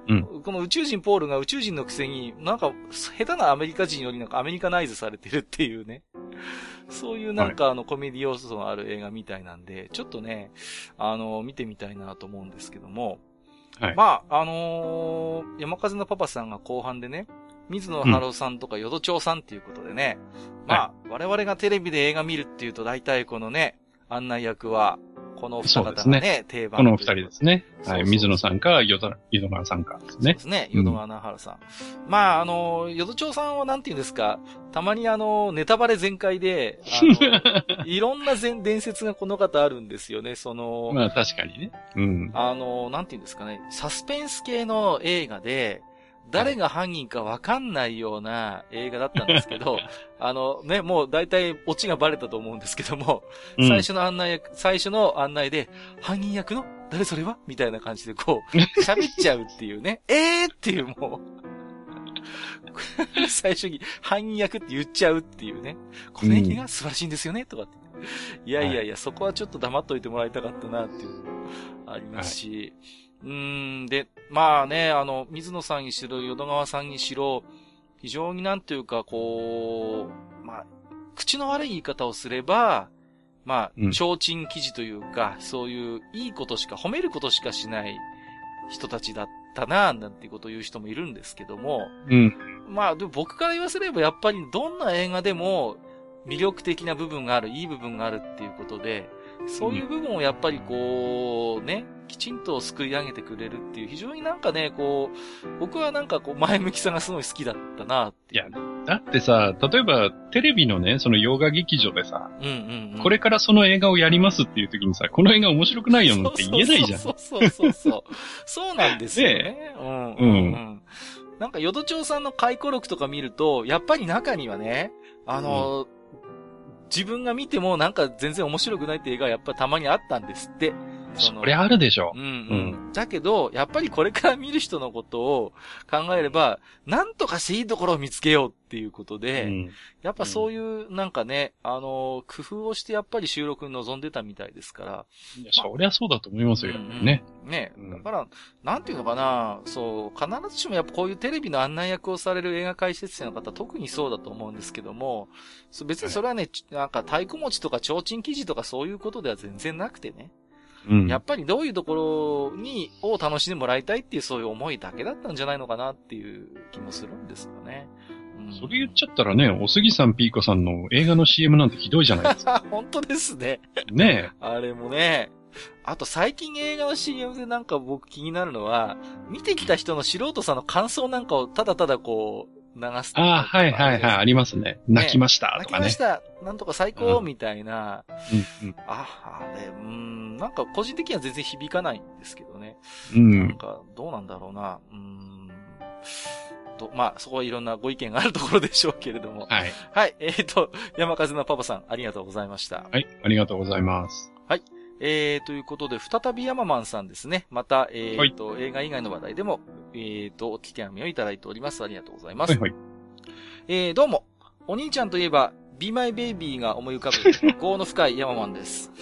うん、この宇宙人ポールが宇宙人のくせに、なんか、下手なアメリカ人よりなんかアメリカナイズされてるっていうね。<laughs> そういうなんかあのコメディ要素のある映画みたいなんで、ちょっとね、あの、見てみたいなと思うんですけども、はい、まあ、あのー、山風のパパさんが後半でね、水野春夫さんとか淀町さんっていうことでね、うん、まあ、はい、我々がテレビで映画見るっていうと大体このね、案内役は、この二方がね、ね定番。この二人ですね。はい。水野さんか、淀川さんかですね。そうですね。淀川奈原さん。うん、まあ、あの、淀町さんはなんて言うんですか、たまにあの、ネタバレ全開で、<laughs> いろんな伝説がこの方あるんですよね、その。まあ確かにね。うん。あの、なんて言うんですかね、サスペンス系の映画で、誰が犯人かわかんないような映画だったんですけど、<laughs> あのね、もう大体オチがバレたと思うんですけども、うん、最初の案内、最初の案内で、犯人役の？誰それは？みたいな感じでこう、<laughs> 喋っちゃうっていうね、えーっていうもう、<laughs> 最初に犯人役って言っちゃうっていうね、この演技が素晴らしいんですよね、とかって。いやいやいや、そこはちょっと黙っといてもらいたかったなっていうのもありますし、うん、で、まあね、あの、水野さんにしろ、淀川さんにしろ、非常になんていうか、こう、まあ、口の悪い言い方をすれば、まあ、提灯記事というか、うん、そういういいことしか、褒めることしかしない人たちだったな、なんていうことを言う人もいるんですけども、うん。まあ、でも僕から言わせれば、やっぱりどんな映画でも魅力的な部分がある、いい部分があるっていうことで、そういう部分をやっぱりこう、ね、きちんと救い上げてくれるっていう、非常になんかね、こう、僕はなんかこう、前向きさがすごい好きだったないや、だってさ、例えば、テレビのね、その洋画劇場でさ、うんうんうん、これからその映画をやりますっていう時にさ、この映画面白くないよって言えないじゃん。そうそうそうそう。<laughs> そうなんですよね。うん、うん、うん。なんか、淀町さんの回顧録とか見ると、やっぱり中にはね、あの、うん自分が見てもなんか全然面白くないって映画はやっぱたまにあったんですって。そそりゃあるでしょ。うん、うん、うん。だけど、やっぱりこれから見る人のことを考えれば、なんとかしていいところを見つけようっていうことで、うん、やっぱそういうなんかね、あの、工夫をしてやっぱり収録に臨んでたみたいですから。いや、そりゃそうだと思いますよ。うんうん、ね。ね。だから、なんていうのかな、そう、必ずしもやっぱこういうテレビの案内役をされる映画解説者の方、特にそうだと思うんですけども、別にそれはね、なんか太鼓持ちとか提灯記事とかそういうことでは全然なくてね。うん、やっぱりどういうところに、を楽しんでもらいたいっていうそういう思いだけだったんじゃないのかなっていう気もするんですよね。うん、それ言っちゃったらね、おすぎさんピーコさんの映画の CM なんてひどいじゃないですか。<laughs> 本当ですね。ねえ。あれもね。あと最近映画の CM でなんか僕気になるのは、見てきた人の素人さんの感想なんかをただただこう、流すああ、はいはいはい、ありますね。泣きましたとかね。泣きました。なんとか最高みたいな。うんうん、あ、あれ、うん、なんか個人的には全然響かないんですけどね。うん。なんか、どうなんだろうな。うん。と、まあ、そこはいろんなご意見があるところでしょうけれども。はい。はい。えっ、ー、と、山風のパパさん、ありがとうございました。はい、ありがとうございます。はい。えー、ということで、再びヤママンさんですね。また、えー、と、はい、映画以外の話題でも、えー、と、お聞き紙をいただいております。ありがとうございます。はい、はい。えー、どうも。お兄ちゃんといえば、Be My Baby が思い浮かぶ、業の深いヤママンです。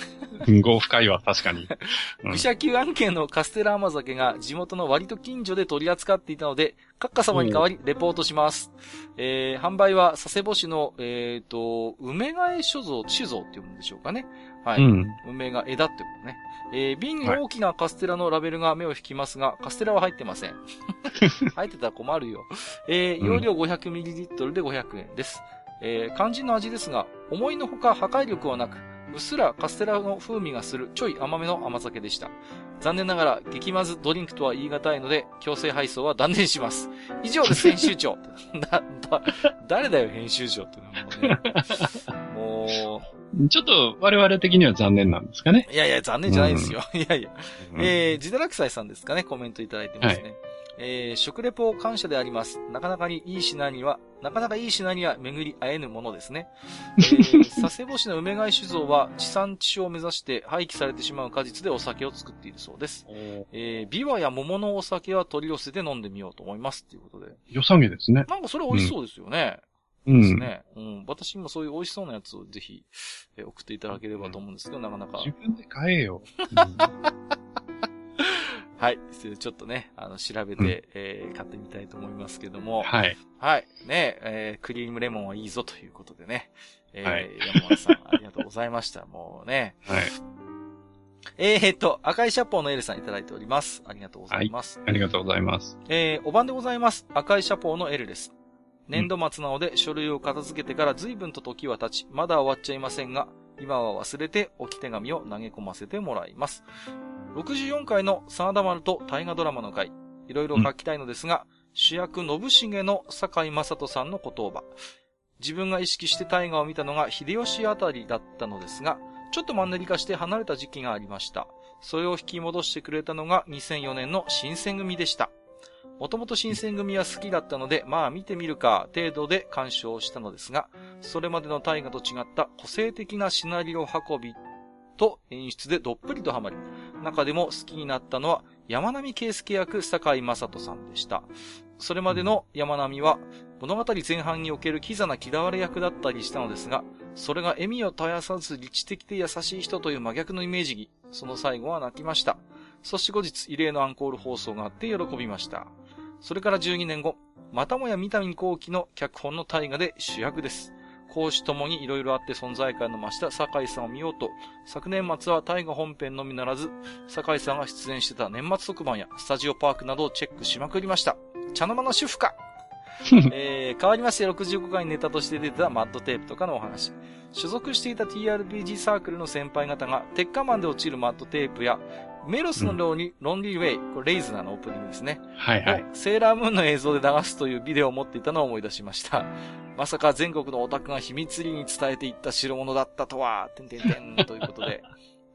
業深いわ、確かに。<laughs> 愚者級案件のカステラ甘酒が地元の割と近所で取り扱っていたので、閣下様に代わりレポートします。えー、販売は佐世保市の、えっ、ー、と、梅ヶ江酒造、酒造って読むんでしょうかね。はい。うん、梅が枝ってことね。えー、瓶に大きなカステラのラベルが目を引きますが、カステラは入ってません。<laughs> 入ってたら困るよ。えー、容量 500ml で500円です。えー、肝心の味ですが、思いのほか破壊力はなく、うっすらカステラの風味がするちょい甘めの甘酒でした。残念ながら、激まずドリンクとは言い難いので、強制配送は断念します。以上です、編集長。<laughs> だ、だ、誰だよ、編集長ってのはもうね。もう、ちょっと我々的には残念なんですかね。いやいや、残念じゃないですよ。うん、いやいや。えー、ジダラクサイさんですかね、コメントいただいてますね。はいえー、食レポ感謝であります。なかなかにいい品には、なかなかいい品には巡り会えぬものですね。<laughs> えー、佐世保市の梅貝酒造は地産地消を目指して廃棄されてしまう果実でお酒を作っているそうです。えー、ビワや桃のお酒は取り寄せて飲んでみようと思います。ということで。良さげですね。なんかそれ美味しそうですよね。うん。ですね。うん。私もそういう美味しそうなやつをぜひ、えー、送っていただければと思うんですけど、なかなか。自分で買えよ。うん <laughs> はい。ちょっとね、あの、調べて、うん、えー、買ってみたいと思いますけども。はい。はい。ね、えー、クリームレモンはいいぞということでね。えー、はい、山本さん、ありがとうございました。もうね。はい。えー、っと、赤いシャポーのエルさんいただいております。ありがとうございます。はい、ありがとうございます。えー、お晩でございます。赤いシャポーのエルです。年度末なので書類を片付けてから随分と時は経ち、まだ終わっちゃいませんが、今は忘れて置き手紙を投げ込ませてもらいます。64回の真田丸と大河ドラマの回、いろいろ書きたいのですが、うん、主役信重の堺雅人さんの言葉。自分が意識して大河を見たのが秀吉あたりだったのですが、ちょっとマンネリ化して離れた時期がありました。それを引き戻してくれたのが2004年の新選組でした。もともと新選組は好きだったので、まあ見てみるか程度で鑑賞したのですが、それまでの大河と違った個性的なシナリオ運びと演出でどっぷりとハマり、中でも好きになったのは山並圭介役坂井正人さんでした。それまでの山並は物語前半におけるキザな嫌われ役だったりしたのですが、それが笑みを絶やさず理知的で優しい人という真逆のイメージに、その最後は泣きました。そして後日、異例のアンコール放送があって喜びました。それから12年後、またもや三谷幸喜の脚本の大河で主役です。講師ともに色々あって存在感の増した酒井さんを見ようと、昨年末は大河本編のみならず、酒井さんが出演してた年末特番やスタジオパークなどをチェックしまくりました。茶の間の主婦か <laughs> えー、変わりまして65回ネタとして出てたマッドテープとかのお話。所属していた TRPG サークルの先輩方が、鉄火マンで落ちるマッドテープや、メロスのローに、ロンリーウェイ、これレイズナーのオープニングですね。はいはい。セーラームーンの映像で流すというビデオを持っていたのを思い出しました。まさか全国のオタクが秘密裏に伝えていった代物だったとは、てんてんてんということで、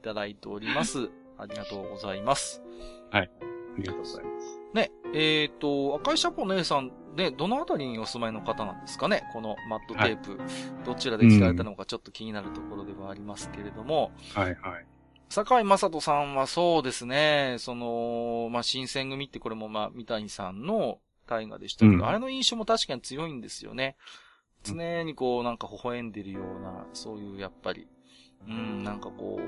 いただいております。ありがとうございます。はい。ありがとうございます。ね、えっ、ー、と、赤いシャポン姉さんね、どのあたりにお住まいの方なんですかね？このマットテープ、はい、どちらで聞かれたのかちょっと気になるところではありますけれども。はいはい。坂井正人さんはそうですね、その、まあ、新選組ってこれもまあ、三谷さんの大河でしたけど、うん、あれの印象も確かに強いんですよね。常にこう、なんか微笑んでるような、そういうやっぱり、うん、なんかこ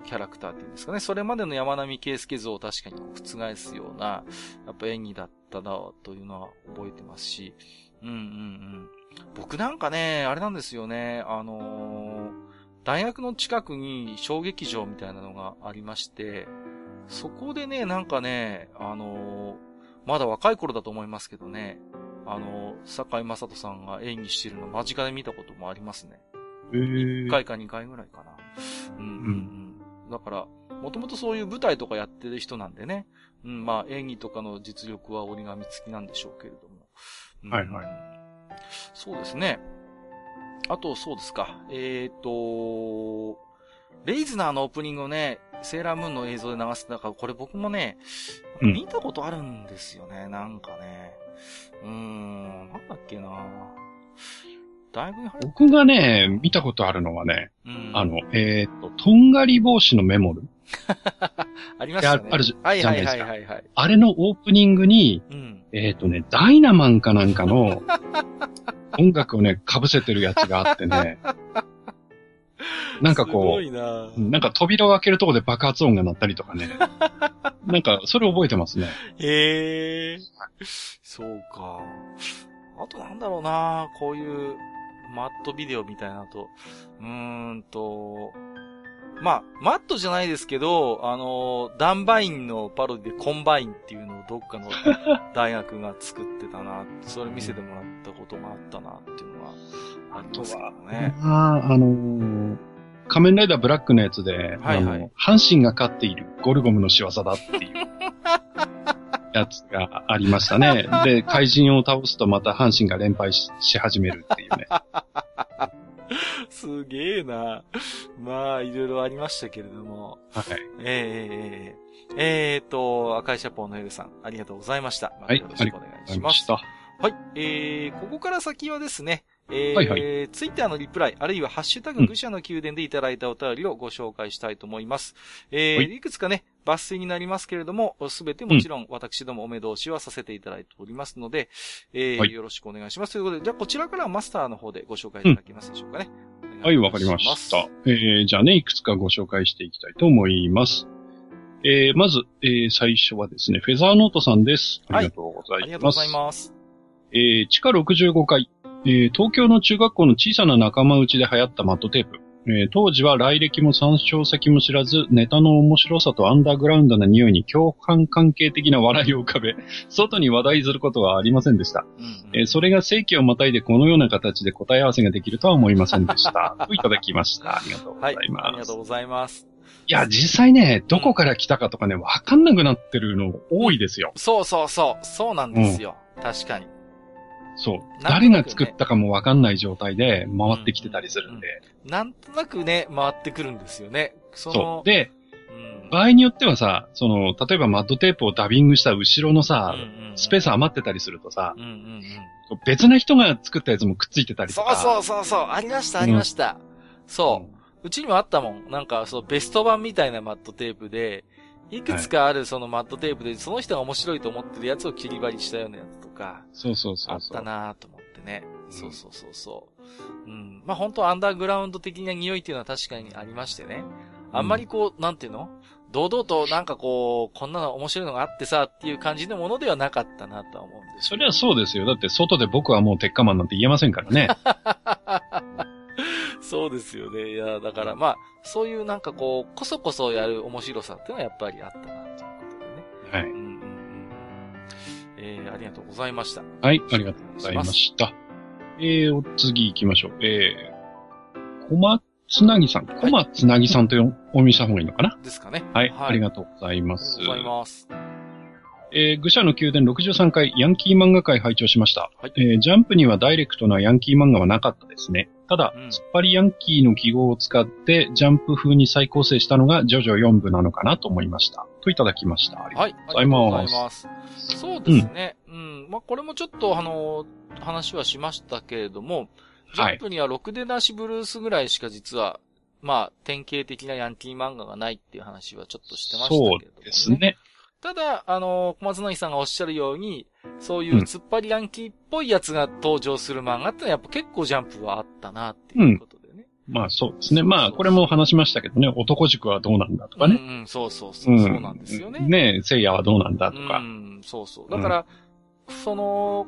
う、キャラクターっていうんですかね。それまでの山並圭介像を確かに覆すような、やっぱ演技だったな、というのは覚えてますし。うんうんうん。僕なんかね、あれなんですよね。あのー、大学の近くに小劇場みたいなのがありまして、そこでね、なんかね、あのー、まだ若い頃だと思いますけどね、あのー、坂井正人さんが演技してるの間近で見たこともありますね。えー、1回か2回ぐらいかな。うん、うん、うん。だから、もともとそういう舞台とかやってる人なんでね。うん、まあ演技とかの実力は折り紙付きなんでしょうけれども。うん、はいはい。そうですね。あと、そうですか。えっ、ー、と、レイズナーのオープニングをね、セーラームーンの映像で流す。だから、これ僕もね、見たことあるんですよね、うん、なんかね。うーん、なんだっけなだいぶ僕がね、見たことあるのはね、うん、あの、えっ、ー、と、とんがり帽子のメモル <laughs> ありましたね。あるじゃないですか。はいはいはい、はい、あれのオープニングに、うん、えっ、ー、とね、ダイナマンかなんかの <laughs> 音楽をね、被せてるやつがあってね、なんかこう、ななんか扉を開けるとこで爆発音が鳴ったりとかね。<laughs> なんか、それ覚えてますね。へえー。そうか。あとなんだろうなこういう、 MAD ビデオみたいなと、うーんと、まあ、 MAD じゃないですけど、あの、ダンバインのパロディでコンバインっていうのをどっかの大学が作ってたな、それ見せてもらったことがあったなっていうのはありますけどね。ああ、あのー、仮面ライダーブラックのやつで、はいはい、阪神が勝っているゴルゴムの仕業だっていう <laughs> やつがありましたね。で、怪人を倒すとまた阪神が連敗し始めるっていうね。<laughs> <laughs> すげえな。まあ、いろいろありましたけれども。はい。えー、えー、えー、と、赤いシャポーのエルさん、ありがとうございました。はい。よろしくお願いします。はい、えー、ここから先はですね、えー、はいはい、ツイッターのリプライ、あるいはハッシュタグ愚者の宮殿でいただいたお便りをご紹介したいと思います。えー、はい、いくつかね、抜粋になりますけれども、すべてもちろん私どもお目通しはさせていただいておりますので、えー、はい、よろしくお願いします。ということで、じゃあこちらからマスターの方でご紹介いただけますでしょうかね。うん、はい、わかりました。えー、じゃあね、いくつかご紹介していきたいと思います。えー、まず、えー、最初はですね、フェザーノートさんです。ありがとうございます。はい、ありがとうございます。えー、地下65階、えー、東京の中学校の小さな仲間内で流行ったマットテープ。えー、当時は来歴も参照先も知らず、ネタの面白さとアンダーグラウンドな匂いに共感関係的な笑いを浮かべ、外に話題することはありませんでした。うんうん、えー、それが世紀をまたいでこのような形で答え合わせができるとは思いませんでした。といただきました。ありがとうございます。はい、ありがとうございます。いや、実際ね、どこから来たかとかね、わかんなくなってるの多いですよ。そうそうそう。そうなんですよ。うん、確かに。そう。誰が作ったかもわかんない状態で回ってきてたりするんで。うん、なんとなくね、回ってくるんですよね。そそう。で、うん、場合によってはさ、その、例えばマッドテープをダビングした後ろのさ、うんうんうん、スペース余ってたりするとさ、うんうんうん、別な人が作ったやつもくっついてたりとか。そうそうそうそう、ありました、ありました。そう。うちにもあったもん。なんか、そう、ベスト版みたいなマッドテープで、いくつかあるそのマットテープで、その人が面白いと思ってるやつを切り張りしたようなやつとか、そうそうそうあったなと思ってね。そうそうそうそう。うん。まあ本当アンダーグラウンド的な匂いっていうのは確かにありましてね。あんまりこう、なんていうの？堂々となんかこう、こんなの面白いのがあってさっていう感じのものではなかったなとは思うんです。それはそうですよ。だって外で僕はもう鉄火マンなんて言えませんからね。<laughs> <laughs> そうですよね。いや、だからまあ、そういうなんかこう、こそこそやる面白さっていうのはやっぱりあったなということでね。はい。うんうんうん。えー、ありがとうございました。はい、ありがとうございました。えー、お次行きましょう。えー、小松つなぎさん。小松つなぎさんとお読みした方がいいのかな？ですかね。はい、はいありがとうございまあすり。がとうございます。えー、愚者の宮殿63回ヤンキー漫画会拝聴しました。はいえージャンプにはダイレクトなヤンキー漫画はなかったですね。ただ、うん突っ張りヤンキーの記号を使ってジャンプ風に再構成したのがジョジョ4部なのかなと思いました。といただきました。ありがとうはい。ございますありがとうございます。そうですね。うん。まあ、これもちょっと、あの、話はしましたけれども、ジはいャンプにはろくでなしブルースぐらいしか実は、まあ、典型的なヤンキー漫画がないっていう話はちょっとしてましたけれども、ね。そうですね。ただ、あの、小松成さんがおっしゃるように、そういう突っ張りヤンキーっぽいやつが登場する漫画ってのはやっぱ結構ジャンプはあったなっていうことでね。まあそうですね。まあこれも話しましたけどね、男塾はどうなんだとかね。うんうん、そうそうそう、そうなんですよね。ねえ、聖夜はどうなんだとか。うん、そうそう。だから、その、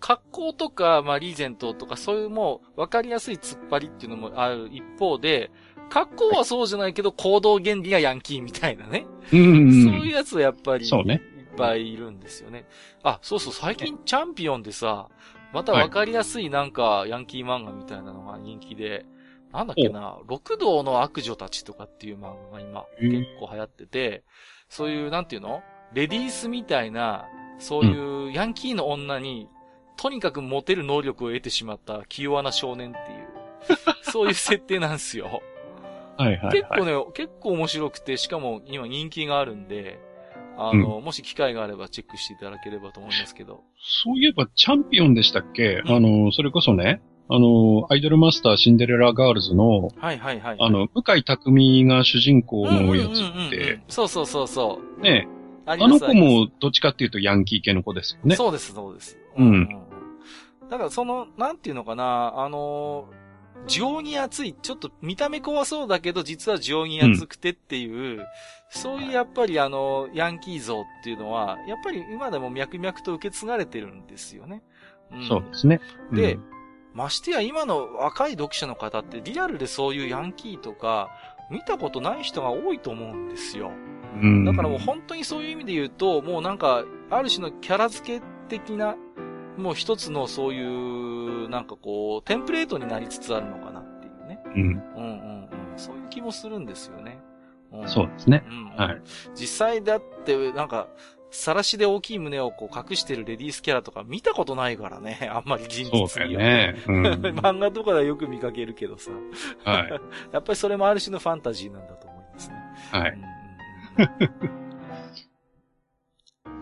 格好とか、まあ、リーゼントとか、そういうもう、わかりやすい突っ張りっていうのもある一方で、格好はそうじゃないけど、行動原理がヤンキーみたいなね。うん。うんそういうやつはやっぱり、そうね。いっぱいいるんですよね。あ、そうそう、最近チャンピオンでさ、またわかりやすいなんか、ヤンキー漫画みたいなのが人気で、なんだっけな、六道の悪女たちとかっていう漫画が今、結構流行ってて、そういう、なんていうの？レディースみたいな、そういうヤンキーの女に、とにかくモテる能力を得てしまった気弱な少年っていう、そういう設定なんですよ。はいはいはい。結構ね、結構面白くて、しかも今人気があるんで、あの、もし機会があればチェックしていただければと思いますけど。そういえばチャンピオンでしたっけ、うんあの、それこそね、あの、アイドルマスターシンデレラガールズの、はいはいはい。あの、向井匠が主人公うんうんうんうん、のやつって、そうそうそうそう。ね、あの子もどっちかっていうとヤンキー系の子ですよね。そうです、そうです。うんだからその、なんていうのかな、あの、情に熱い、ちょっと見た目怖そうだけど、実は情に熱くてっていう、そういうやっぱりあの、ヤンキー像っていうのは、やっぱり今でも脈々と受け継がれてるんですよね。んそうですね。でうんましてや今の若い読者の方ってリアルでそういうヤンキーとか見たことない人が多いと思うんですよ。うんだからもう本当にそういう意味で言うと、もうなんか、ある種のキャラ付け的な、もう一つのそういう、なんかこう、テンプレートになりつつあるのかなっていうね。うん。うんうんうん。そういう気もするんですよね。んそうですね。うんうんはい。実際だって、なんか、晒しで大きい胸をこう隠してるレディースキャラとか見たことないからね。<laughs> あんまり人そうだ。よね。うん。<laughs> 漫画とかではよく見かけるけどさ。はい。<laughs> やっぱりそれもある種のファンタジーなんだと思いますね。はい。うん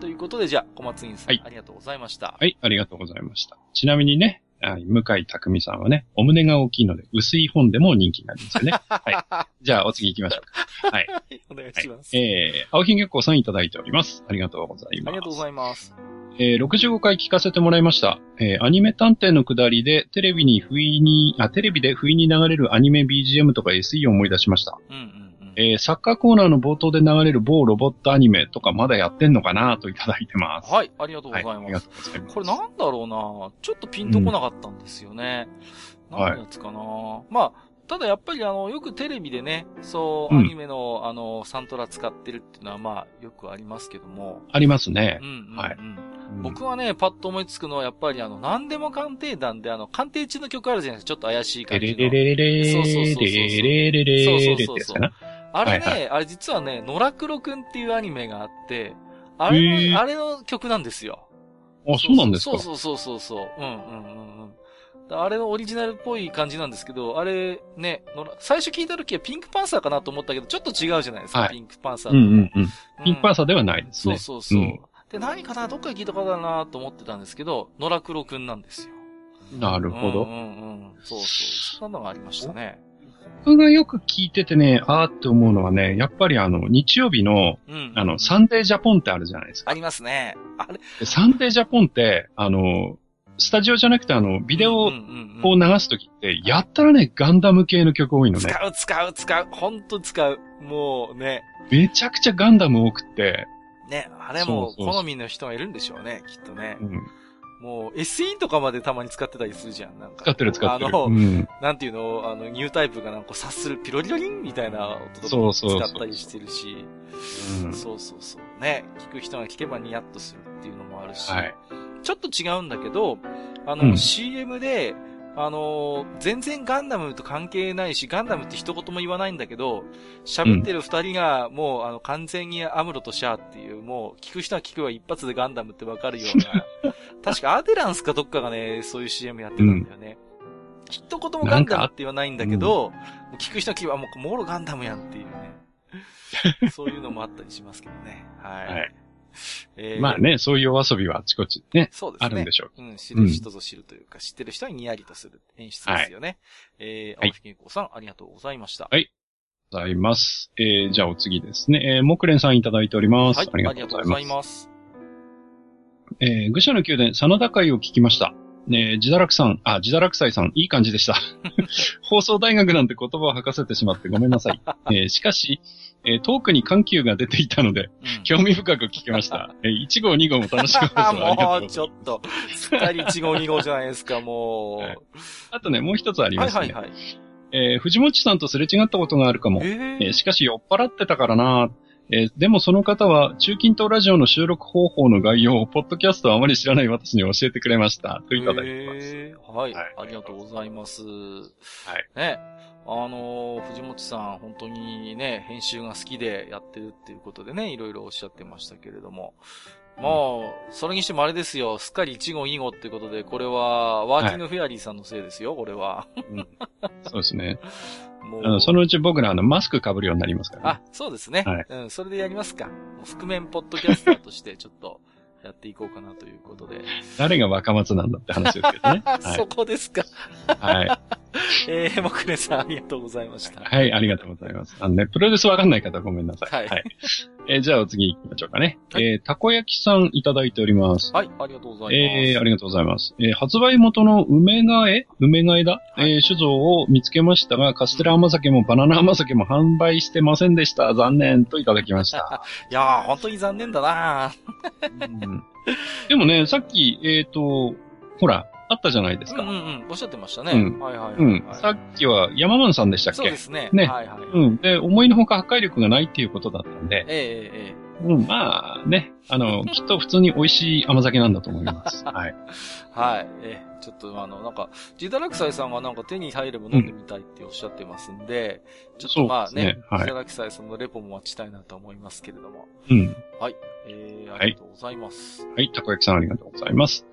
ということで、じゃあ、小松院さん、はいありがとうございました。はい、ありがとうございました。ちなみにね、はい向井匠さんはね、お胸が大きいので、薄い本でも人気がありますよね。<laughs> はい。じゃあ、お次行きましょうか。<laughs> はい。はい、お願いします。えー、青ひげっこさんいただいております。ありがとうございます。ありがとうございます。えー、65回聞かせてもらいました。えー、アニメ探偵のくだりで、テレビに不意に、あ、テレビで不意に流れるアニメ BGM とか SE を思い出しました。うんうんうん。えー、サッカーコーナーの冒頭で流れる某ロボットアニメとかまだやってんのかなといただいてます。はい、ありがとうございはい、ありがます。とうございます。これなんだろうなちょっとピンとこなかったんですよね。うん何のやつかな、まあ、ただやっぱりあの、よくテレビでね、そう、うんアニメの、あの、サントラ使ってるっていうのはまあ、よくありますけども。ありますねうん。うんうん。はいうん僕はね、パッと思いつくのは、やっぱりあの、何でも鑑定団で、あの、鑑定中の曲あるじゃないですか。ちょっと怪しいレレ感じの。レレレレそうそうそうそうレレレレレってやつかな。あれね、はいあれ実はね、野良黒くんっていうアニメがあって、あれの、あれの曲なんですよ。あ、そうなんですかそうそうそうそうそう。うんうんうんうん。あれのオリジナルっぽい感じなんですけど、あれね、最初聞いた時はピンクパンサーかなと思ったけど、ちょっと違うじゃないですか、はいピンクパンサーと。うんうんうん。ピンクパンササーではないですそうね。そうそう。うんで、何かなどっかで聞いたことだなと思ってたんですけど、野良黒くんなんですよ。なるほど。うんうんうん。そうそう。そんなのがありましたね。僕がよく聞いててね、あーって思うのはね、やっぱりあの、日曜日の、うん。あの、サンデージャポンってあるじゃないですか。ありますね。あれ？でサンデージャポンって、あの、スタジオじゃなくてあの、ビデオを流すときって、やったらね、ガンダム系の曲多いのね。使う、使う、使う。ほんと使う。もうね。めちゃくちゃガンダム多くって。ね、あれも好みの人がいるんでしょうね、きっとね。うん。もう SE とかまでたまに使ってたりするじゃん。なんか。使ってる使ってる。あの、うん、なんていうの、あの、ニュータイプがなんか察するピロリロリンみたいな音とか使ったりしてるし。そうそうそう。ね。聞く人が聞けばニヤッとするっていうのもあるし。はい。ちょっと違うんだけど、あの、うん、CM で、あのー、全然ガンダムと関係ないし、ガンダムって一言も言わないんだけど、喋ってる二人が、もう、あの、完全にアムロとシャアっていう、もう、聞く人は聞くは一発でガンダムってわかるような、<laughs> 確かアデランスかどっかがね、そういう CM やってたんだよね。うん、一言もガンダムって言わないんだけど、うん、聞く人は聞くはもう、もろガンダムやんっていうね。<laughs> そういうのもあったりしますけどね。はい。はいえー、まあね、そういうお遊びはあちこちね。そうですね。あるんでしょう。うん、知る人ぞ知るというか、うん、知ってる人にニヤリとする演出ですよね。はい、えー、青木健康さん、ありがとうございました。はい。ございます。えー、じゃあお次ですね。えー、木蓮さんいただいております。はい、ありがとうございます。えー、愚者の宮殿、真田会を聞きました。ね自堕落さん、あ、自堕落斎さん、いい感じでした。<laughs> 放送大学なんて言葉を吐かせてしまってごめんなさい。えー、しかし、えー、トークに緩急が出ていたので、うん、興味深く聞きました。<laughs> えー、1号2号も楽しかったです。もう、ちょっと、すっかり1号2号じゃないですか、もう。はい、あとね、もう一つありますね。はいはいはい。えー、藤本さんとすれ違ったことがあるかも。えー、えー、しかし酔っ払ってたからなえー、でもその方は、中近東ラジオの収録方法の概要を、ポッドキャストをあまり知らない私に教えてくれました。といただいてます。はい、はい。ありがとうございます。はい。ね。あの、藤本さん、本当にね、編集が好きでやってるっていうことでね、いろいろおっしゃってましたけれども。まあ、それにしてもあれですよ、すっかり1号2号っていうことで、これは、ワーキングフェアリーさんのせいですよ、はい、これは、うん。そうですね。もうそのうち僕らあの、マスク被るようになりますからね。あ、そうですね。はい。うん、それでやりますか。覆面ポッドキャスターとして、ちょっと、やっていこうかなということで。誰が若松なんだって話ですけどね。<laughs> はい、そこですか。はい。<laughs> えー、もくねさんありがとうございました。はい、ありがとうございます。あのね、プロデュースわかんない方ごめんなさい。はい。はい、えー、じゃあお次行きましょうかね。はい、えー、たこ焼きさんいただいております。はい、ありがとうございます。えー、ありがとうございます。えー、発売元の梅替え梅替えだ、はい、えー、酒造を見つけましたが、カステラ甘酒もバナナ甘酒も販売してませんでした。残念といただきました。<laughs> いやー、本当に残念だなうんでもね、さっき、えっ、ー、と、ほら、あったじゃないですか。うんうん、おっしゃってましたね。うん。はいはい、はい、うん。さっきは山マンさんでしたっけ？そうですね。ね。はいはい、うん。で、思いのほか破壊力がないっていうことだったんで。ええええうん、まあね、あの、きっと普通に美味しい甘酒なんだと思います。<laughs> はい。はい。え、ちょっとあの、なんか、ジダラクサイさんはなんか手に入れば飲んでみたいっておっしゃってますんで、うん、ちょっとまあね、ねはい、ジダラクサイさんのレポも待ちたいなと思いますけれども。うん。はい。えー、ありがとうございます。はい、たこ焼きさんありがとうございます。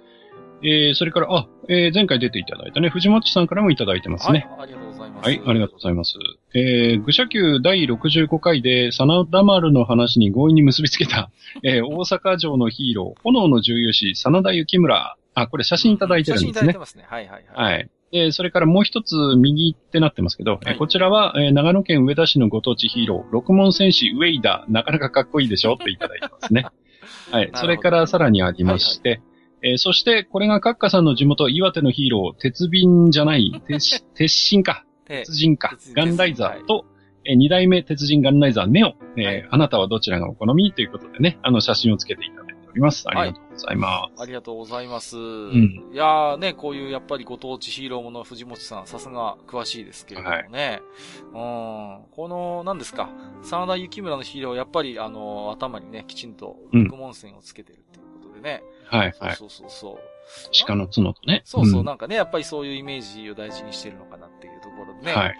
えー、それから、あ、えー、前回出ていただいたね、藤本さんからもいただいてますね。はい、ありがとうございます。はい、ありがとうございます。えー、愚者級第65回で、真田丸の話に強引に結びつけた、<laughs> えー、大阪城のヒーロー、炎の重要士、真田幸村。あ、これ写真いただいてるんですね。写真いただいてますね。はいはいはい。はい。えそれからもう一つ右ってなってますけど、はい、こちらは、えー、長野県上田市のご当地ヒーロー、六門戦士ウェイダー、なかなかかっこいいでしょ？っていただいてますね。<laughs> はい。それからさらにありまして、はいはいえー、そして、これがカッカさんの地元、岩手のヒーロー、鉄瓶じゃない、鉄、<laughs> 鉄心か。鉄人か。ガンライザーと、えー、二代目鉄人ガンライザーネオ。えー、はい、あなたはどちらがお好み？ということでね、あの写真をつけていたります。ありがとうございます。はい、ありがとうございます。うん。いやーね、こういうやっぱりご当地ヒーローもの藤本さん、さすが詳しいですけれどもね。はい、うん。この、何ですか、真田幸村のヒーロー、やっぱりあの、頭にね、きちんと、六門線をつけてるっていうことでね。はい、はい。そうそうそう。鹿の角とね。そうそう、なんかね、やっぱりそういうイメージを大事にしてるのかなっていうところでね。はい。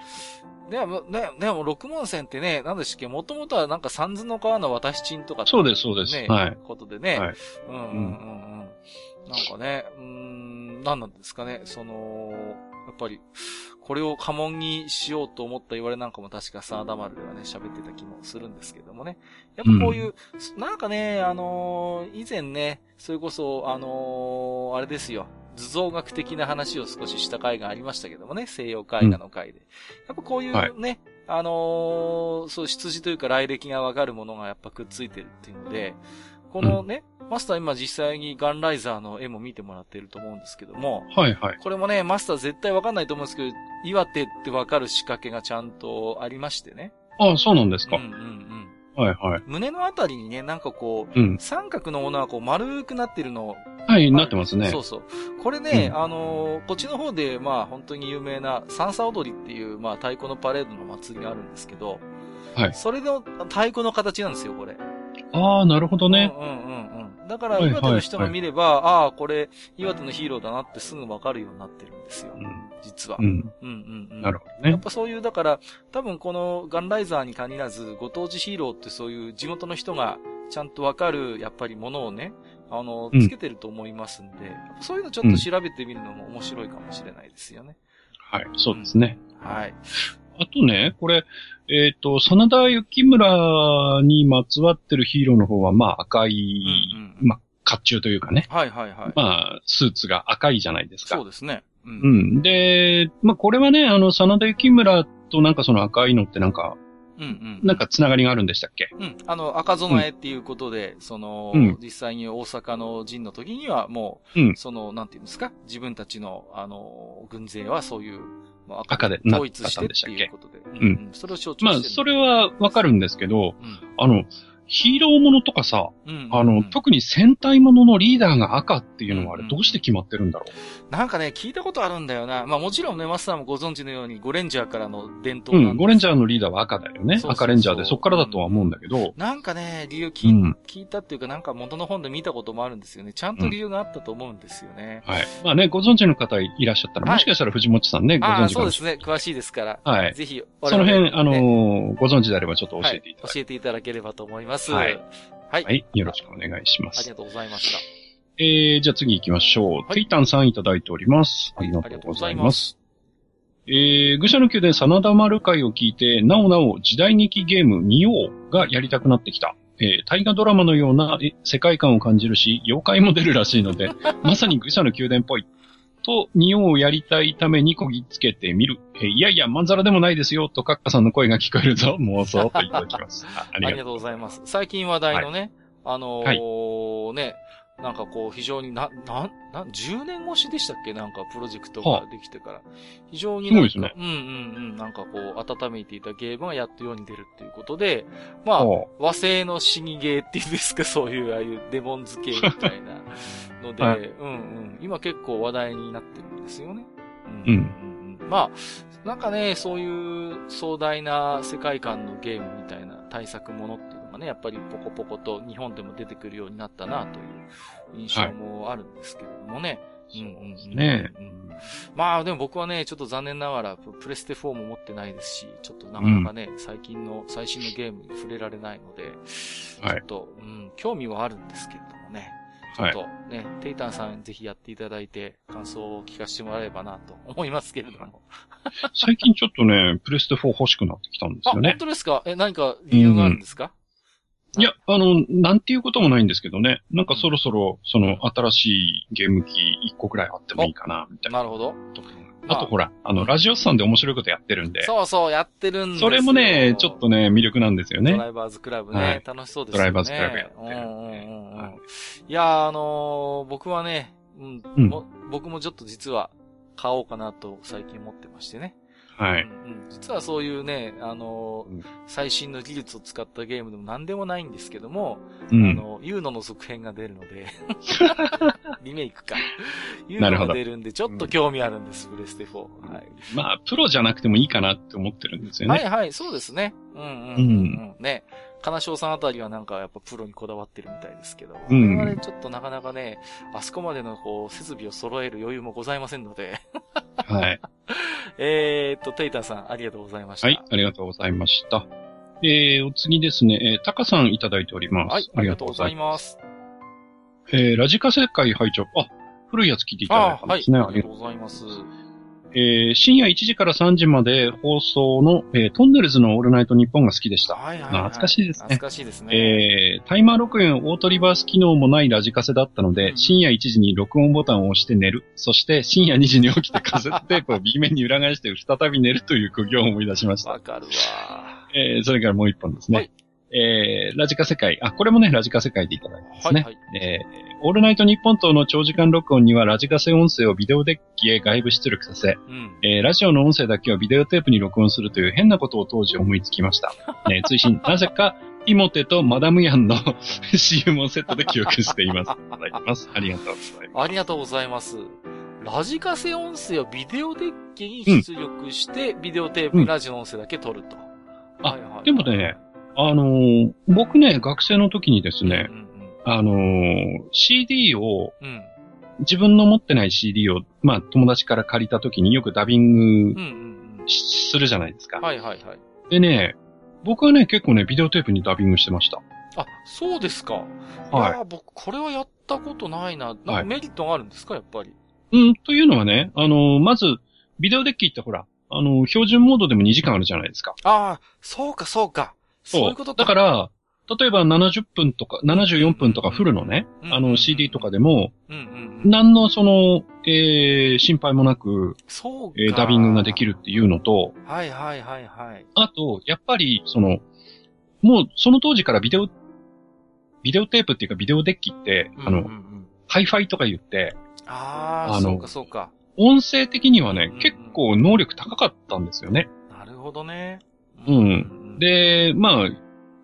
でも、ね、でも、六門線ってね、なんでしたっけ、もともとはなんか三途の川の渡し賃とか、ね、そうです、そうです。はい。ことでね。はい。うんうんうんうん。なんかね、うん、なんなんですかね、その、やっぱり、これを家紋にしようと思った言われなんかも確かサーダマルではね、喋ってた気もするんですけどもね。やっぱこういう、うん、なんかね、あのー、以前ね、それこそ、あのー、あれですよ。図像学的な話を少しした回がありましたけどもね、西洋絵画の回で。うん、やっぱこういうね、はい、あのー、そう、出自というか来歴がわかるものがやっぱくっついてるっていうので、このね、マスター今実際にガンライザーの絵も見てもらってると思うんですけども。はいはい。これもね、マスター絶対わかんないと思うんですけど、岩手ってわかる仕掛けがちゃんとありましてね。ああ、そうなんですか。うんうんうん。はいはい。胸のあたりにね、なんかこう、うん、三角のものはこう丸くなってるのはい、なってますね。そうそう。これね、うん、あのー、こっちの方で、まあ本当に有名な三叉踊りっていう、まあ太鼓のパレードの祭りがあるんですけど、はい。それの太鼓の形なんですよ、これ。ああ、なるほどね。うんうんうんうん。だから、岩手の人が見れば、はいはいはい、ああ、これ、岩手のヒーローだなってすぐわかるようになってるんですよ。うん、実は。うん。うんうんうん。なるほどね。やっぱそういう、だから、多分このガンライザーに限らず、ご当地ヒーローってそういう地元の人がちゃんとわかる、やっぱりものをね、あの、つけてると思いますんで、うん、そういうのちょっと調べてみるのも面白いかもしれないですよね。はい、そうですね。はい。あとね、これ、えっ、ー、と、真田幸村にまつわってるヒーローの方は、まあ赤い、うんうん、まあ、甲冑というかね。はいはいはい。まあ、スーツが赤いじゃないですか。そうですね。うん。うん、で、まあこれはね、あの、真田幸村となんかその赤いのってなんか、うんうん。なんかつながりがあるんでしたっけ？うん。あの、赤備えっていうことで、うん、その、うん、実際に大阪の陣の時にはもう、うん、その、なんていうんですか？自分たちの、あの、軍勢はそういう、赤で統一してっていうことで。うん。それを象徴してまあ、それはわかるんですけど、うん、あの、ヒーローものとかさ、うんうんうん、あの、特に戦隊もののリーダーが赤っていうのはあれどうして決まってるんだろう、うん、なんかね、聞いたことあるんだよな。まあもちろんね、マスターもご存知のように、ゴレンジャーからの伝統うん、ゴレンジャーのリーダーは赤だよね。赤レンジャーで、そっからだとは思うんだけど。なんかね、理由聞,、うん、聞いたっていうか、なんか元の本で見たこともあるんですよね。ちゃんと理由があったと思うんですよね。はい。まあね、ご存知の方いらっしゃったら、はい、もしかしたら藤本さんね、ご存知あそうですね、詳しいですから。はい。ぜひ、その辺、あのー、ご存知であればちょっと教えていただ、はい、教えていただければと思います。はい。はい。はい。よろしくお願いします。ありがとうございました。えー、じゃあ次行きましょう。はい、テイタンさんいただいております。ありがとうございます。えー、愚者の宮殿真田丸会を聞いて、なおなお時代劇ゲームニオーがやりたくなってきた。えー、大河ドラマのような世界観を感じるし、妖怪も出るらしいので、<laughs> まさに愚者の宮殿っぽい。と、ニオをやりたいためにこぎつけてみる。えー、いやいや、まんざらでもないですよ、とカッカさんの声が聞こえるぞ、<laughs> 妄想といただきます。ありがとうございます。最近話題のね、はい、あのーはい、ね、なんかこう、非常にな、な、な、10年越しでしたっけ？なんかプロジェクトができてから。非常になんか、ね、うんうんうん、なんかこう、温めていたゲームがやっと世に出るっていうことで、まあ、和製の死にゲーっていうんですか、<laughs> そういう、ああいうデモンズ系みたいなので、<laughs> はい、うんうん、今結構話題になってるんですよね。うん。うんうん、まあ、なんかね、そういう壮大な世界観のゲームみたいな対策ものっね、やっぱりポコポコと日本でも出てくるようになったなという印象もあるんですけれどもね。はい、うんうん、ね、うん、まあでも僕はね、ちょっと残念ながらプレステ4も持ってないですし、ちょっとなかなかね、うん、最近の最新のゲームに触れられないので、ちょっと、うん、興味はあるんですけれどもね。ちょっとね、はい、テイタンさんぜひやっていただいて、感想を聞かせてもらえればなと思いますけれども。最近ちょっとね、プレステ4欲しくなってきたんですよね。あ、本当ですか？え、何か理由があるんですか、いや、あの、なんていうこともないんですけどね。なんかそろそろ、その、新しいゲーム機1個くらいあってもいいかな、みたいな。なるほど。あとほら、あの、ラジオさんで面白いことやってるんで。そうそう、やってるんですそれもね、ちょっとね、魅力なんですよね。ドライバーズクラブね、はい、楽しそうですね。ドライバーズクラブやってるんで。うんうんうんいや、あのー、僕はね、うん、うん、僕もちょっと実は買おうかなと最近思ってましてね。はい、うん。実はそういうね、あのーうん、最新の技術を使ったゲームでも何でもないんですけども、うん、あの、ユーノの続編が出るので <laughs> リメイクか。ユーノが出るんで、ちょっと興味あるんです、プレステ4。はい。まあ、プロじゃなくてもいいかなって思ってるんですよね。はいはい、そうですね。うんうん、うん、うん。ね。金賞さんあたりはなんかやっぱプロにこだわってるみたいですけど、うん。我々ちょっとなかなかね、あそこまでのこう、設備を揃える余裕もございませんので。はい。<laughs> えっと、テイターさん、ありがとうございました。はい、ありがとうございました。えー、お次ですね、えー、タカさんいただいております。はい、ありがとうございます。えー、ラジカセ会拝聴あ、古いやつ聞いていただいたんですね。はい、ありがとうございます。えー、深夜1時から3時まで放送の、えー、トンネルズのオールナイトニッポンが好きでした。はいはい、はい、懐かしいですね。懐かしいですね。えー、タイマー録音オートリバース機能もないラジカセだったので、うん、深夜1時に録音ボタンを押して寝る。そして深夜2時に起きてカセットテープを B 面に裏返して再び寝るという苦行を思い出しました。わかるわ。えー、それからもう一本ですね。はいえー、ラジカ世界、あ、これもね、ラジカ世界でいただいてますね。はい、はい、えー、オールナイトニッポン等の長時間録音にはラジカセ音声をビデオデッキへ外部出力させ、うん、えー、ラジオの音声だけをビデオテープに録音するという変なことを当時思いつきました。え <laughs> ー、追伸、なぜか、イモテとマダムヤンの <laughs> CM をセットで記憶しています。いただきます。ありがとうございます。ありがとうございます。ラジカセ音声をビデオデッキに出力して、うん、ビデオテープにラジオの音声だけ撮ると。うん、あ、はいはい、でもね、あのー、僕ね、学生の時にですね、うんうあのー、CD を、うん、自分の持ってない CD を、まあ、友達から借りた時によくダビングするじゃないですか。はいはいはい。でね、僕はね、結構ね、ビデオテープにダビングしてました。あ、そうですか。はい。いや、僕、これはやったことないな。なメリットがあるんですか、やっぱり？うん、というのはね、あのー、まず、ビデオデッキってほら、あのー、標準モードでも2時間あるじゃないですか。ああ、そうか、そうか。そういうことか。だから、例えば70分とか、74分とかフルのね、うん、あの CD とかでも、うんうんうん、何のその、えー、心配もなく、そうえー、ダビングができるっていうのと、はいはいはいはい。あと、やっぱり、その、もうその当時からビデオ、ビデオテープっていうかビデオデッキって、うんうんうん、あの、ハイファイとか言って、ああ、あの、そうかそうか。音声的にはね、うんうん、結構能力高かったんですよね。なるほどね。うん。で、まあ、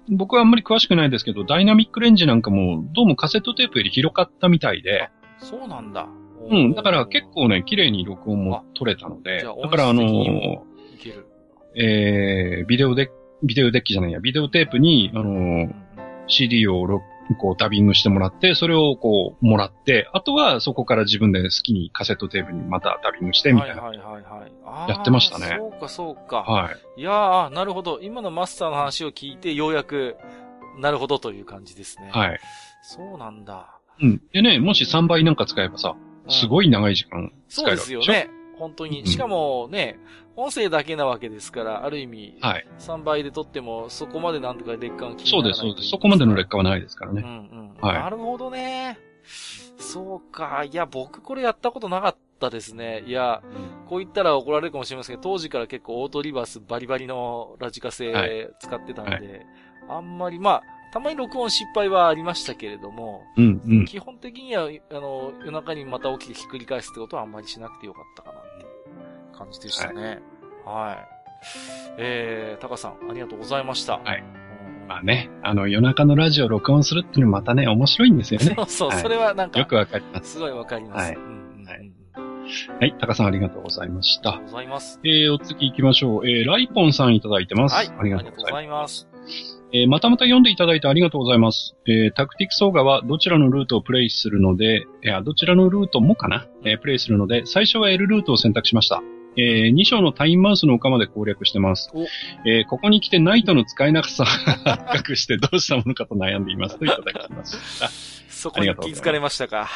僕はあんまり詳しくないですけど、ダイナミックレンジなんかも、どうもカセットテープより広かったみたいで。そうなんだ。うん。だから結構ね、綺麗に録音も取れたので。だからあのー、えー、ビデオデッビデオデッキじゃないや、ビデオテープに、あのー、CD をこうダビングしてもらって、それをこうもらって、あとはそこから自分で好きにカセットテープにまたダビングしてみたいな。はいはいはいはい。やってましたね。そうかそうか。はい。いやー、なるほど。今のマスターの話を聞いて、ようやく、なるほどという感じですね。はい。そうなんだ。うん。でね、もし3倍なんか使えばさ、すごい長い時間使える、うん、そうですよね。本当に。しかもね、音声だけなわけですから、ある意味、はい。3倍で撮っても、そこまでなんとか劣化が気にならないそうです、そうです。そこまでの劣化はないですからね。うんうん。はい。なるほどね。そうか。いや、僕これやったことなかったですね。いや、こう言ったら怒られるかもしれませんけど、当時から結構オートリバースバリバリのラジカセ使ってたんで、はいはい、あんまり、まあ、たまに録音失敗はありましたけれども、うんうん、基本的には、あの、夜中にまた起きてひっくり返すってことはあんまりしなくてよかったかなっていう感じでしたね。はい。はい、えー、タカさん、ありがとうございました。はい。まあね、あの、夜中のラジオを録音するっていうのもまたね、面白いんですよね。<laughs> そうそう、はい、それはなんか。よくわかります。すごいわかります。はい。はい。タカさんありがとうございました。ありがとうございます。えー、お次行きましょう。えー、ライポンさんいただいてます。はい。ありがとうございます。えー、またまた読んでいただいてありがとうございます。えー、タクティクソーガはどちらのルートをプレイするので、いや、どちらのルートもかな、えー、プレイするので、最初は L ルートを選択しました。えー、2章のタイムマウスの丘まで攻略してます。えー、ここに来てナイトの使えなさ発覚してどうしたものかと悩んでいますといただきました。<laughs> そこに気づかれましたか。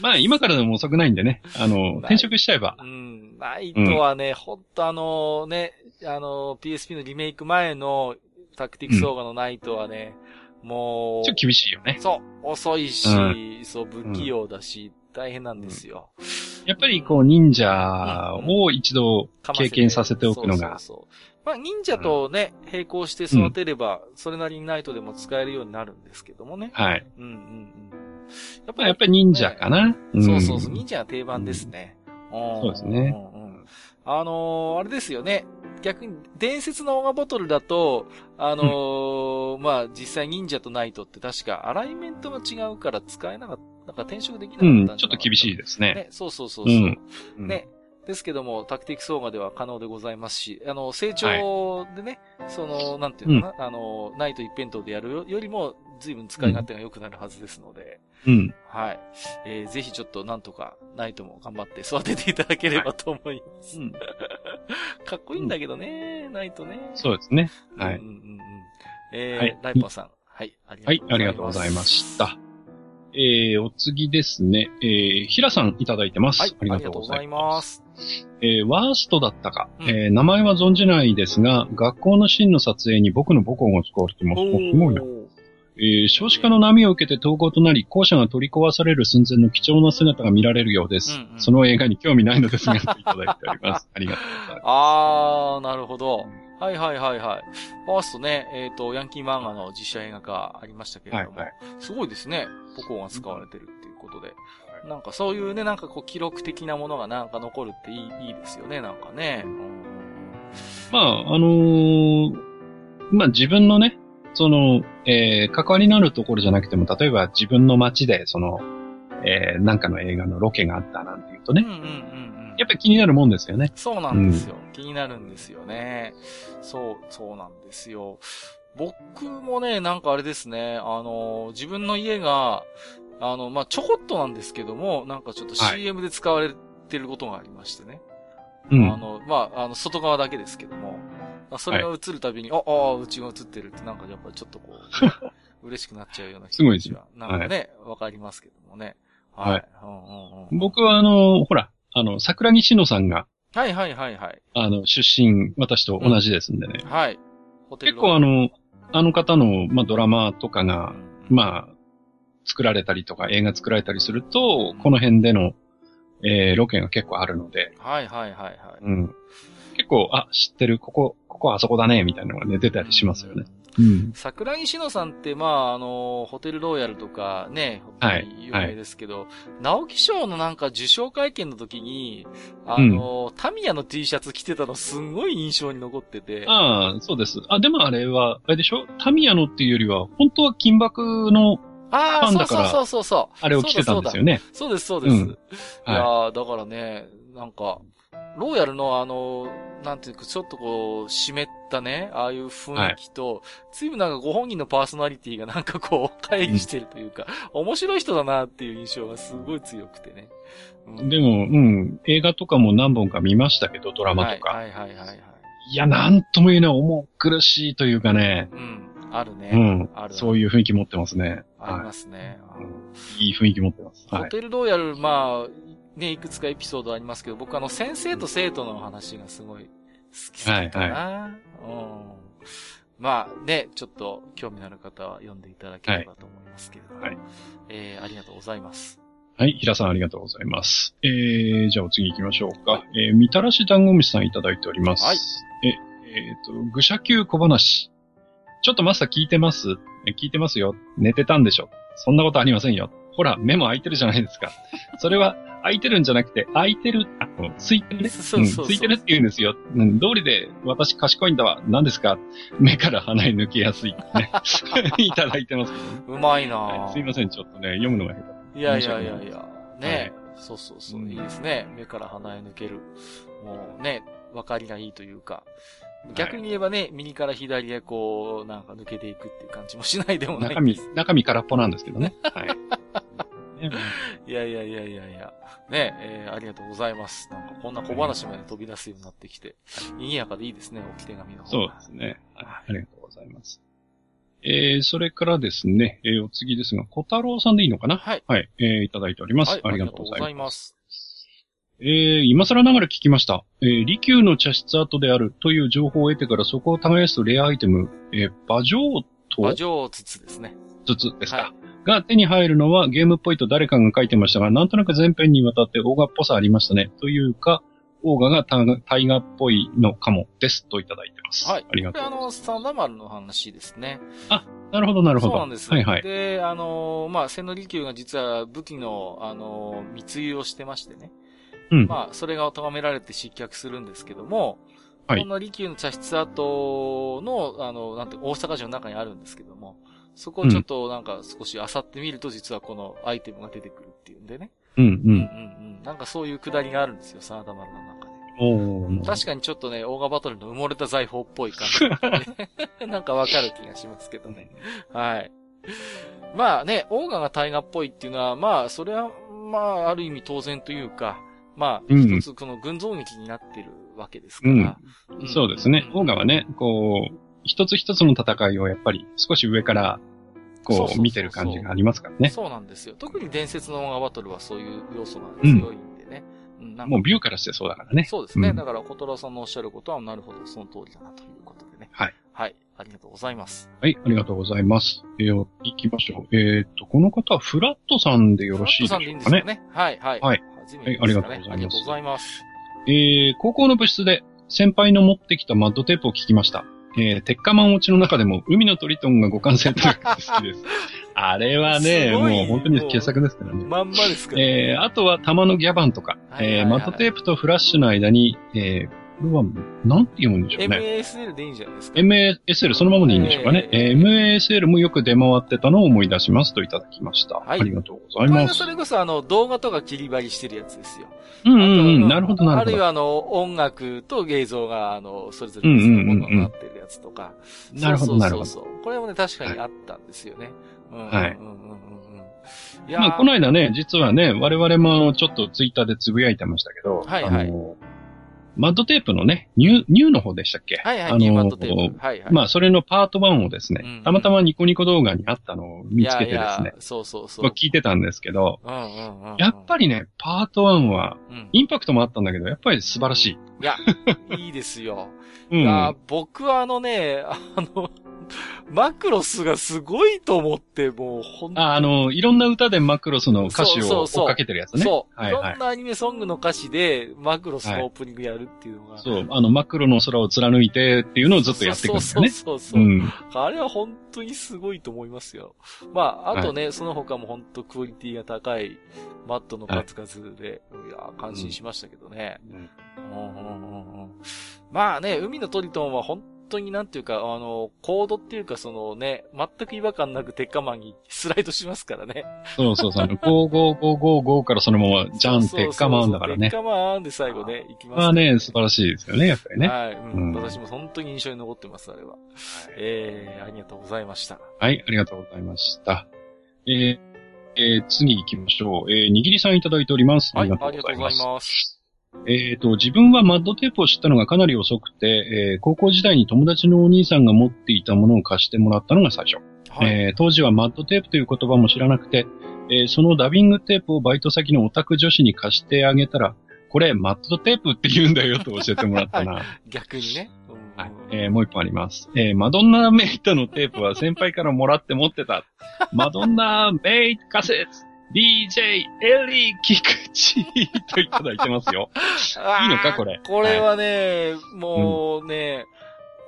まあ、今からでも遅くないんでね。あの、転職しちゃえば。うん。ナイトはね、うん、ほんとあのね、あの、PSP のリメイク前のタクティクスオーガのナイトはね、うん、もう、ちょっと厳しいよね。そう。遅いし、うん、そう、不器用だし、大変なんですよ。やっぱりこう、忍者を一度経験させておくのが。そうそうまあ、忍者とね、並行して育てれば、それなりにナイトでも使えるようになるんですけどもね。はい。うんうんうん。やっぱり、やっぱり忍者かな、そうそうそう、忍者は定番ですね。そうですね。あのー、あれですよね。逆に、伝説のオガボトルだと、あのーうん、まあ、実際忍者とナイトって確かアライメントが違うから使えなかった、なんか転職できなかったんうん、ちょっと厳しいですね。ね、そうそうそうそう、うん、ね。ですけども、タクティクスオーガでは可能でございますし、あの、成長でね、はい、その、なんていうのかな、あの、ナイト一辺倒でやるよりも、随分使い勝手が良くなるはずですので、うん。はい。えー、ぜひちょっとなんとか、ナイトも頑張って育てていただければと思います。はい、うん。<laughs> かっこいいんだけどね、うん、ナイトね。そうですね。はい。うんうんうん。えー、はい、ライパーさん。はい、ありがとうございます。はい、ありがとうございました。えー、お次ですね。えー、ヒラさんいただいてます。はい、ありがとうございます。えー、ワーストだったか、うん、えー、名前は存じないですが、学校のシーンの撮影に僕の母校が使われてます。すごいな。えー、少子化の波を受けて統合となり、校舎が取り壊される寸前の貴重な姿が見られるようです。うんうん、その映画に興味ないので <laughs> すが、といただいております。ありがとうございます。あー、なるほど。はいはいはいはい。ファーストね、えっ、ー、と、ヤンキー漫画の実写映画化ありましたけれども、はいはい、すごいですね。ポコが使われてるっていうことで。うん、なんかそういうね、なんかこう記録的なものがなんか残るっていいいいですよね、なんかね。うん、まあ、あのー、まあ自分のね、その、えー、関わりのあるところじゃなくても、例えば自分の街で、その、えー、なんかの映画のロケがあったなんていうとね、うんうんうんやっぱり気になるもんですよね。そうなんですよ。うん、気になるんですよね。そう、そうなんですよ。僕もね、なんかあれですね、あの、自分の家が、あの、まあ、ちょこっとなんですけども、なんかちょっと CM で使われてることがありましてね。はい、あの、まあ、あの、外側だけですけども、それが映るたびに、はい、あ、あ、うちが映ってるって、なんかやっぱりちょっとこう、<laughs> 嬉しくなっちゃうような気持ちは、なんかね、わ、はい、かりますけどもね。はい。僕はあの、ほら、あの、桜木しのさんが、はいはいはいはい。あの、出身、私と同じですんでね。うん、はい。結構あの、あの方の、まあ、ドラマとかが、まあ、作られたりとか映画作られたりすると、この辺での、えー、ロケが結構あるので。はいはいはいはい。うん。結構、あ、知ってる、ここ、ここあそこだね、みたいなのがね、出たりしますよね。うん。桜木しのさんって、まあ、あの、ホテルローヤルとかね、はい。有名ですけど、はい、直木賞のなんか受賞会見の時に、あの、うん、タミヤの T シャツ着てたのすんごい印象に残ってて。ああ、そうです。あ、でもあれは、あれでしょ？タミヤのっていうよりは、本当は金箔のああ、そうそうそうそう。あれを着てたんですよね。そうです、そうです。うん、いやだからね、なんか、ローヤルのあの、なんていうか、ちょっとこう、湿ったね、ああいう雰囲気と、はい、ついぶなんかご本人のパーソナリティがなんかこう、会議してるというか、うん、面白い人だなっていう印象がすごい強くてね。うん、でも、うん、映画とかも何本か見ましたけど、ドラマとか。はい、はい、はいはいはい。いや、なんとも言えない、重苦しいというかね。うん。あるね。うん。ある。そういう雰囲気持ってますね。ありますね。はい、いい雰囲気持ってます。ホテルロイヤル、まあ、ね、いくつかエピソードありますけど、僕あの、先生と生徒の話がすごい好きだったな。はいはい、うん。まあね、ちょっと興味のある方は読んでいただければと思いますけれども。はい。えー、ありがとうございます。はい、平さんありがとうございます。えー、じゃあお次行きましょうか。えー、みたらし団子虫さんいただいております。はい。え、えっ、ー、と、愚者級小話。ちょっとマスター聞いてます？聞いてますよ。寝てたんでしょそんなことありませんよ。ほら、目も開いてるじゃないですか。それは、開いてるんじゃなくて、開いてる、あ、ついてるね。そうそうついてるって言うんですよ。うん、通りで、私賢いんだわ。何ですか？目から鼻に抜けやすい、ね。<laughs> <laughs> いただいてますうまいな、はい、すいません、ちょっとね、読むのが下手。いやいやいやいや。ね、はい、そうそうそう、いいですね。目から鼻へ抜ける。もうね、分かりがいいというか。逆に言えばね、右から左へこう、なんか抜けていくっていう感じもしないでもない。中身、中身空っぽなんですけどね。<laughs> はい。<laughs> いやいやいやいやいや。ねえ、ー、ありがとうございます。なんかこんな小話まで飛び出すようになってきて、賑やかでいいですね、置き手紙の方そうですね。ありがとうございます。えー、それからですね、えー、お次ですが、小太郎さんでいいのかな？はい。はい、えー、いただいております。はい、ありがとうございます。えー、今更ながら聞きました。えー、利休の茶室跡であるという情報を得てからそこを耕すレアアイテム、えー、馬上と馬上筒ですね。筒ですか。はい、が手に入るのはゲームっぽいと誰かが書いてましたが、なんとなく前編にわたってオーガっぽさありましたね。というか、オーガがタイガっぽいのかもです。といただいてます。はい。ありがとうこれあの、スタンダマルの話ですね。あ、なるほど、なるほど。そうなんです。はいはい。で、あの、まあ、千利休が実は武器の、あの、密輸をしてましてね。うん。まあ、それが咎められて失脚するんですけども、はい。この利休の茶室跡の、あの、なんて、大阪城の中にあるんですけども、そこをちょっとなんか少し漁ってみると実はこのアイテムが出てくるっていうんでね。うんうん。うんうんうん。なんかそういうくだりがあるんですよ、サーダマルの中で。お確かにちょっとね、オーガバトルの埋もれた財宝っぽい感じ、ね。<laughs> なんかわかる気がしますけどね。はい。まあね、オーガがタイガっぽいっていうのは、まあ、それは、まあ、ある意味当然というか、まあ、一つこの群像劇になってるわけですから。うん、そうですね。オーガはね、こう、一つ一つの戦いをやっぱり少し上から、こう、見てる感じがありますからね。そうなんですよ。特に伝説のオーガバトルはそういう要素が強いんでね。うん、もうビューからしてそうだからね。そうですね。うん、だから、小虎さんのおっしゃることは、なるほど、その通りだなということでね。はい。はい。ありがとうございます。はい、ありがとうございます。えー、行きましょう。えー、っと、この方はフラットさんでよろしいでしょうかね。フラットさんでいいんですかね。はい、はい。はい。はい、ありがとうございます。ありがとうございます。えー、高校の部室で先輩の持ってきたマッドテープを聞きました。えー、鉄火マン落ちの中でも、海のトリトンが互換性高くて好きです。<laughs> あれはね、もう本当に傑作ですからね。まんまですから、ね。えー、あとは玉のギャバンとか、はいはいはい、えー、マットテープとフラッシュの間に、えー、これは、なんて読むんでしょうね。MASL でいいんじゃないですか？MASL そのままでいいんでしょうかね。えー、MASL もよく出回ってたのを思い出しますといただきました。はい。ありがとうございます。それこそあの、動画とか切り張りしてるやつですよ。うんうんうん。なるほどなるほど。あるいはあの、音楽と映像があの、それぞれ別のものになってるやつとか。なるほどなるほど。そうそうこれもね、確かにあったんですよね。はい。まあ、この間ね、実はね、我々もちょっとツイッターでつぶやいてましたけど、はいはい。あのマッドテープのね、ニュー、ニューの方でしたっけ？はいはい、あのマッドテープ。はいはい。まあ、それのパート1をですね、うん、たまたまニコニコ動画にあったのを見つけてですね。いやいやそうそうそう。聞いてたんですけど、うんうんうん、やっぱりね、パート1は、インパクトもあったんだけど、やっぱり素晴らしい。いや、いいですよ。<laughs> うん、僕はあのね、あの、マクロスがすごいと思って、もうほんあ、あの、いろんな歌でマクロスの歌詞を追っかけてるやつね。そう。はいはい、いろんなアニメソングの歌詞で、マクロスのオープニングやるっていうのが。はい、そう。あの、マクロの空を貫いてっていうのをずっとやっていくんですよね。そうそうそうそう、うん、あれは本当にすごいと思いますよ。まあ、あとね、はい、その他も本当クオリティが高いマットの数々で、はい、いや、感心しましたけどね。うん。まあね、海のトリトンは本当になんていうか、あの、コードっていうか、そのね、全く違和感なく鉄火マンにスライドしますからね。そうそうそう。<laughs> 55555からそのまま、じゃん、鉄火マンだからね。鉄火マンで最後ね、行きます、ね。まあね、素晴らしいですよね、やっぱりね。はい、うん。私も本当に印象に残ってます、あれは。はい、えー、ありがとうございました。はい、ありがとうございました。えー、えー、次行きましょう。えー、にぎりさんいただいております。はい、ありがとうございます。えっ、ー、と、自分はマッドテープを知ったのがかなり遅くて、えー、高校時代に友達のお兄さんが持っていたものを貸してもらったのが最初。はい、えー、当時はマッドテープという言葉も知らなくて、えー、そのダビングテープをバイト先のオタク女子に貸してあげたら、これマッドテープって言うんだよと教えてもらったな。<laughs> 逆にね。はい。えー、もう一本あります。えー、マドンナメイトのテープは先輩からもらって持ってた。マドンナメイトカセット DJ エリー菊池といただいてますよ。<laughs> いいのかこれ。これはね、はい、もうね、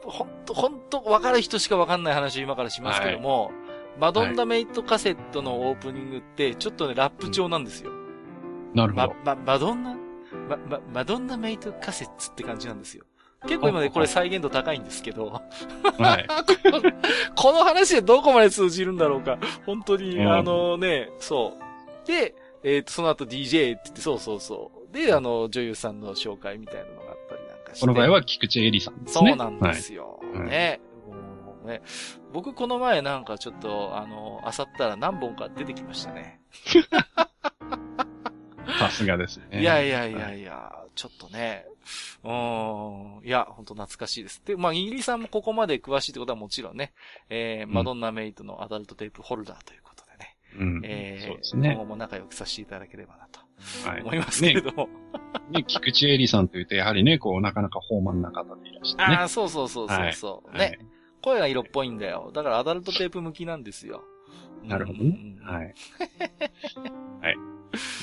うん、ほんと、ほんと、わかる人しかわかんない話を今からしますけども、はい、マドンナメイトカセットのオープニングって、ちょっとね、ラップ調なんですよ。うん、なるほど。ま、ま、マドンナ？ま、ま、マドンナメイトカセッツって感じなんですよ。結構今ね、これ再現度高いんですけど。はい。<laughs> この話でどこまで通じるんだろうか。本当に、あのね、そう。で、えっ、ー、と、その後 DJ って言って、そうそうそう。で、あの、女優さんの紹介みたいなのがあったりなんかして。この場合は菊池絵里さんですね。そうなんですよ。はい、ね。もうね。僕この前なんかちょっと、あの、あさったら何本か出てきましたね。<laughs> さすがですね。いやいやいやいや、ちょっとね。うん。いや、ほんと懐かしいです。で、まあ、イギリスさんもここまで詳しいってことはもちろんね、えー、マドンナメイトのアダルトテープホルダーといううん。えー、そうですね。今後も仲良くさせていただければなと。はい。思いますけれども。ね、ね菊池絵里さんというと、やはりね、こう、なかなか豊満な方でいらっしゃる、ね。ああ、そうそうそうそうそう、はい、ね、はい、声が色っぽいんだよ。だからアダルトテープ向きなんですよ。なるほどね。うん、はい。<laughs> はい。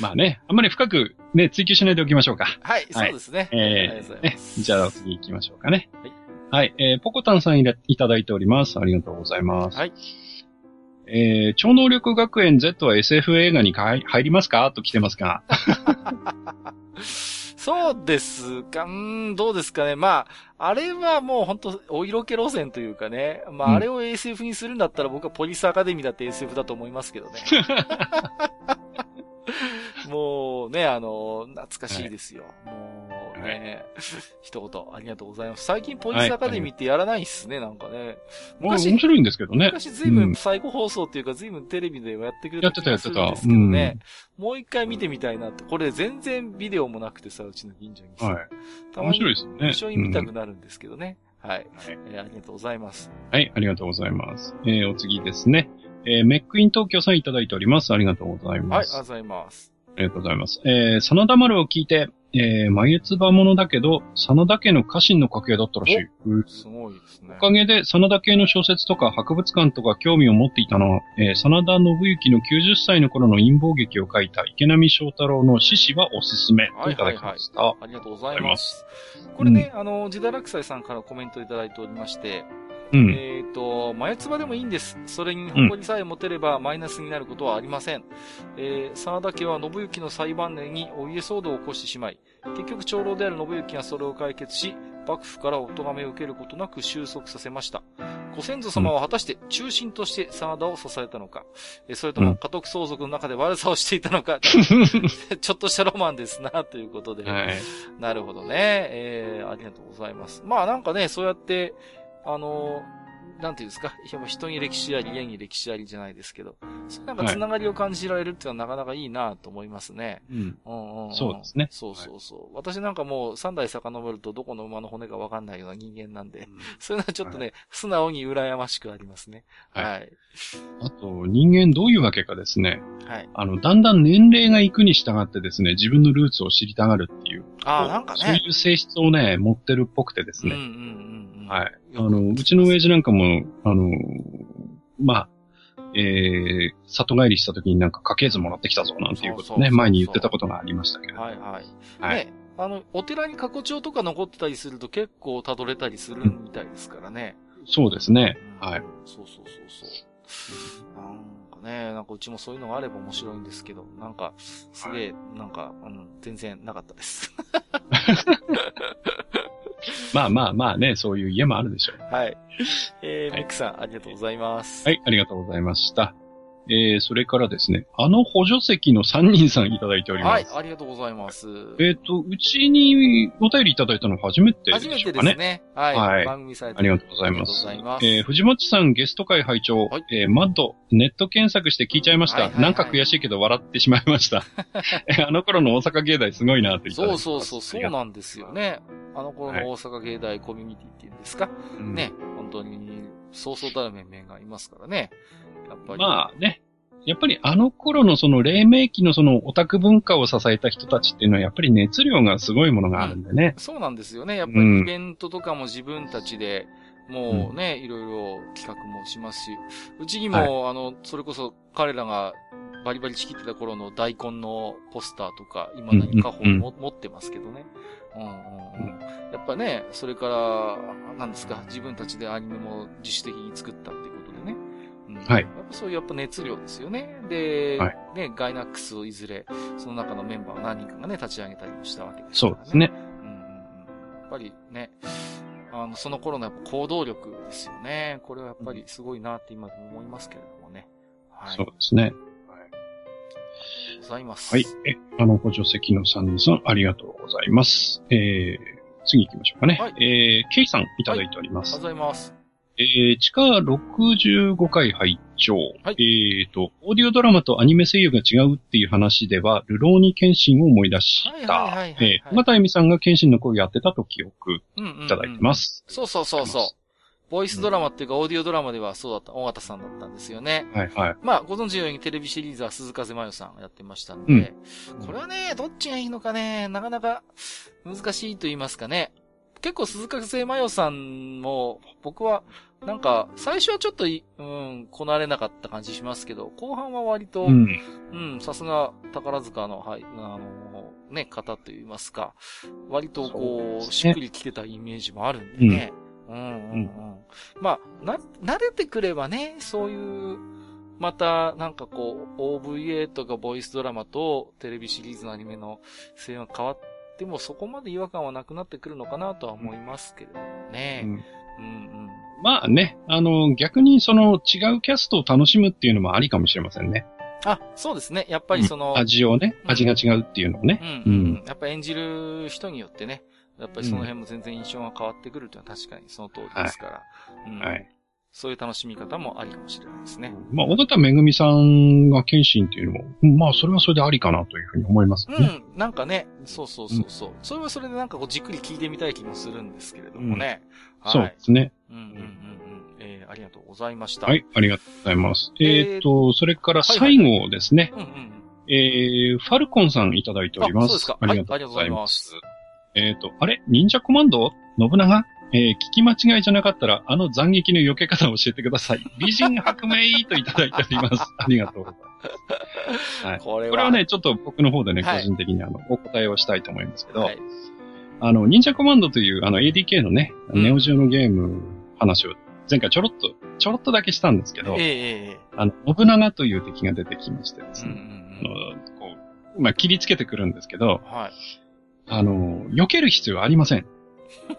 まあね、あんまり深くね、追求しないでおきましょうか。はい、そうですね。えー、ね、じゃあ次行きましょうかね。はい。はい、えー、ポコタンさんいいただいております。ありがとうございます。はい。えー、超能力学園 Z は SF 映画に入りますか？と来てますが。<laughs> そうですか、んどうですかね？まあ、あれはもう本当お色気路線というかね。まあ、あれを SF にするんだったら僕はポリスアカデミーだって SF だと思いますけどね。<laughs> <laughs> もうね、あの、懐かしいですよ。はい、もうね、はい、一言ありがとうございます。最近ポリスアカデミーってやらないっすね、はい、なんかね。昔、面白いんですけどね。昔ずいぶん最後放送っていうか、ずいぶんテレビでやってくれたやってたやってた。ですけどね、うん、もう一回見てみたいなって。これ全然ビデオもなくてさ、うちの近所にさ。はい。たまに一緒に見たくなるんですけどね。うん、はい。はい、えー、ありがとうございます。はい、ありがとうございます。えー、お次ですね。えー、メックイン東京さんいただいております。ありがとうございます。はい、ありがとうございます。ありがとうございます。えー、真田丸を聞いて、えー、眉唾者だけど、真田家の家臣の家系だったらしい。すごいですね。おかげで、真田系の小説とか博物館とか興味を持っていたのは、えー、真田信之の90歳の頃の陰謀劇を書いた池波正太郎の獅子はおすすめといただきました。はいはいはい、ありがとうございます。これね、うん、あの、自堕落斎さんからコメントいただいておりまして、うん、えっ、ー、と、眉唾でもいいんです。それに誇りさえ持てればマイナスになることはありません。うん、えー、真田家は信行の裁判年にお家騒動を起こしてしまい、結局長老である信行がそれを解決し、幕府からお咎めを受けることなく収束させました。ご先祖様は果たして中心として真田を支えたのか、うん、それとも家督相続の中で悪さをしていたのか、<laughs> ちょっとしたロマンですな、ということで。はい、なるほどね。えー、ありがとうございます。まあなんかね、そうやって、あのなんていうんですか、人に歴史あり、家に歴史ありじゃないですけど、そうなんかつながりを感じられるっていうのはなかなかいいなと思いますね。うん。うんうん、そうですね。そうそうそう。はい、私なんかもう3代遡るとどこの馬の骨かわかんないような人間なんで、うん、そういうのはちょっとね、はい、素直に羨ましくありますね。はい。はい、あと、人間どういうわけかですね。はい。あの、だんだん年齢がいくに従ってですね、自分のルーツを知りたがるっていう。ああ、なんかね。そういう性質をね、持ってるっぽくてですね。うんうんうん、うん。はい。あの、うちの親父なんかも、あの、まあ、えー、里帰りした時になんか家系図もらってきたぞなんていうことね、前に言ってたことがありましたけど。はいはい。はい。ね、あの、お寺に過去帳とか残ってたりすると結構辿れたりするみたいですからね。うん、そうですね。はい。そうそうそうそう。なんかね、なんかうちもそういうのがあれば面白いんですけど、なんか、すげえ、なんか、うん、全然なかったです。<laughs> <laughs> まあまあまあね、そういう家もあるでしょう。はい。えー、はい、ミックさん、ありがとうございます。はい、ありがとうございました。えー、それからですね、あの補助席の3人さんいただいております。はい、ありがとうございます。えっ、ー、と、うちにお便りいただいたの初めてでしょうかね。初めてですね。はい。はい、番組サイトありがとうございます。ありがとうございます。えー、藤本さんゲスト会拝聴、はい、えー、マッド、ネット検索して聞いちゃいました。はいはいはい、なんか悔しいけど笑ってしまいました。<laughs> あの頃の大阪芸大すごいなって言ってそうそうそう、そうなんですよね。あの頃の大阪芸大コミュニティっていうんですか。はい、ね、本当に、そうそうたる面々がいますからね。やっぱり。まあね。やっぱりあの頃のその黎明期のそのオタク文化を支えた人たちっていうのはやっぱり熱量がすごいものがあるんでね。うん、そうなんですよね。やっぱりイベントとかも自分たちで、もうね、うん、いろいろ企画もしますし、うちにも、はい、あの、それこそ彼らがバリバリ仕切ってた頃の大根のポスターとか、今何か本も、持ってますけどね。うんうんうん。やっぱね、それから、なんですか、自分たちでアニメも自主的に作ったってことでね。うん、はい。やっぱそういうやっぱ熱量ですよね。で、はい、ね、ガイナックスをいずれ、その中のメンバー何人かがね、立ち上げたりもしたわけですからね。そうですね。うんうんうん。やっぱりね、あの、その頃のやっぱ行動力ですよね。これはやっぱりすごいなって今でも思いますけれどもね。はい。そうですね。ございます。はい。え、あの、ご助席のさんさん、ありがとうございます。えー、次行きましょうかね。はい、えー、ケイさんいただいております。はい、ありがとうございます。えー、地下65回拝聴。はい、えーと、オーディオドラマとアニメ声優が違うっていう話では、ルローニケンシンを思い出した。えー、またえみさんがケンシンの声をやってたと記憶いただいてます。そうそうそうそう。ボイスドラマっていうか、オーディオドラマではそうだった、大型さんだったんですよね。はいはい。まあ、ご存知のようにテレビシリーズは鈴風真世さんがやってましたんで、うん、これはね、どっちがいいのかね、なかなか難しいと言いますかね。結構鈴風真世さんも、僕は、なんか、最初はちょっと、うん、こなれなかった感じしますけど、後半は割と、うん、さすが宝塚の、はい、あの、ね、方と言いますか、割とこう、しっくりきてたイメージもあるんでね。うん、うん、うん。まあ、な、慣れてくればね、そういう、また、なんかこう、OVA とかボイスドラマとテレビシリーズのアニメの声が変わってもそこまで違和感はなくなってくるのかなとは思いますけれどもね。うん、うん、うんまあね、あの、逆にその違うキャストを楽しむっていうのもありかもしれませんね。あ、そうですね。やっぱりその。うん、味をね、味が違うっていうのをね。うん。うん、やっぱ演じる人によってね、やっぱりその辺も全然印象が変わってくるというのは確かにその通りですから。はい。うん、はいそういう楽しみ方もありかもしれないですね。まあ、小田めぐみさんが謙信っていうのも、まあ、それはそれでありかなというふうに思いますね。うん、なんかね、そうそうそうそう、うん、それはそれでなんかこうじっくり聞いてみたい気もするんですけれどもね。うん、そうですね。うんうんうんうん。えー、ありがとうございました。はい、ありがとうございます。えっ、ー、と、それから最後ですね。はいはい、うんうんえー、ファルコンさんいただいております。そうですか。ありがとうございます。はい、えっ、ー、と、あれ？忍者コマンド？信長？えー、聞き間違いじゃなかったら、あの斬撃の避け方を教えてください。美人白明といただいております。<laughs> ありがとうございます。はい。これはこれはね、ちょっと僕の方でね、個人的にあの、お答えをしたいと思いますけど、はい、あの、忍者コマンドという、あの、ADK のね、うん、ネオジオのゲーム話を前回ちょろっと、ちょろっとだけしたんですけど、ええあの、信長という敵が出てきましてですね、うんうんうん、こう、まあ、切りつけてくるんですけど、はい。あの、避ける必要はありません。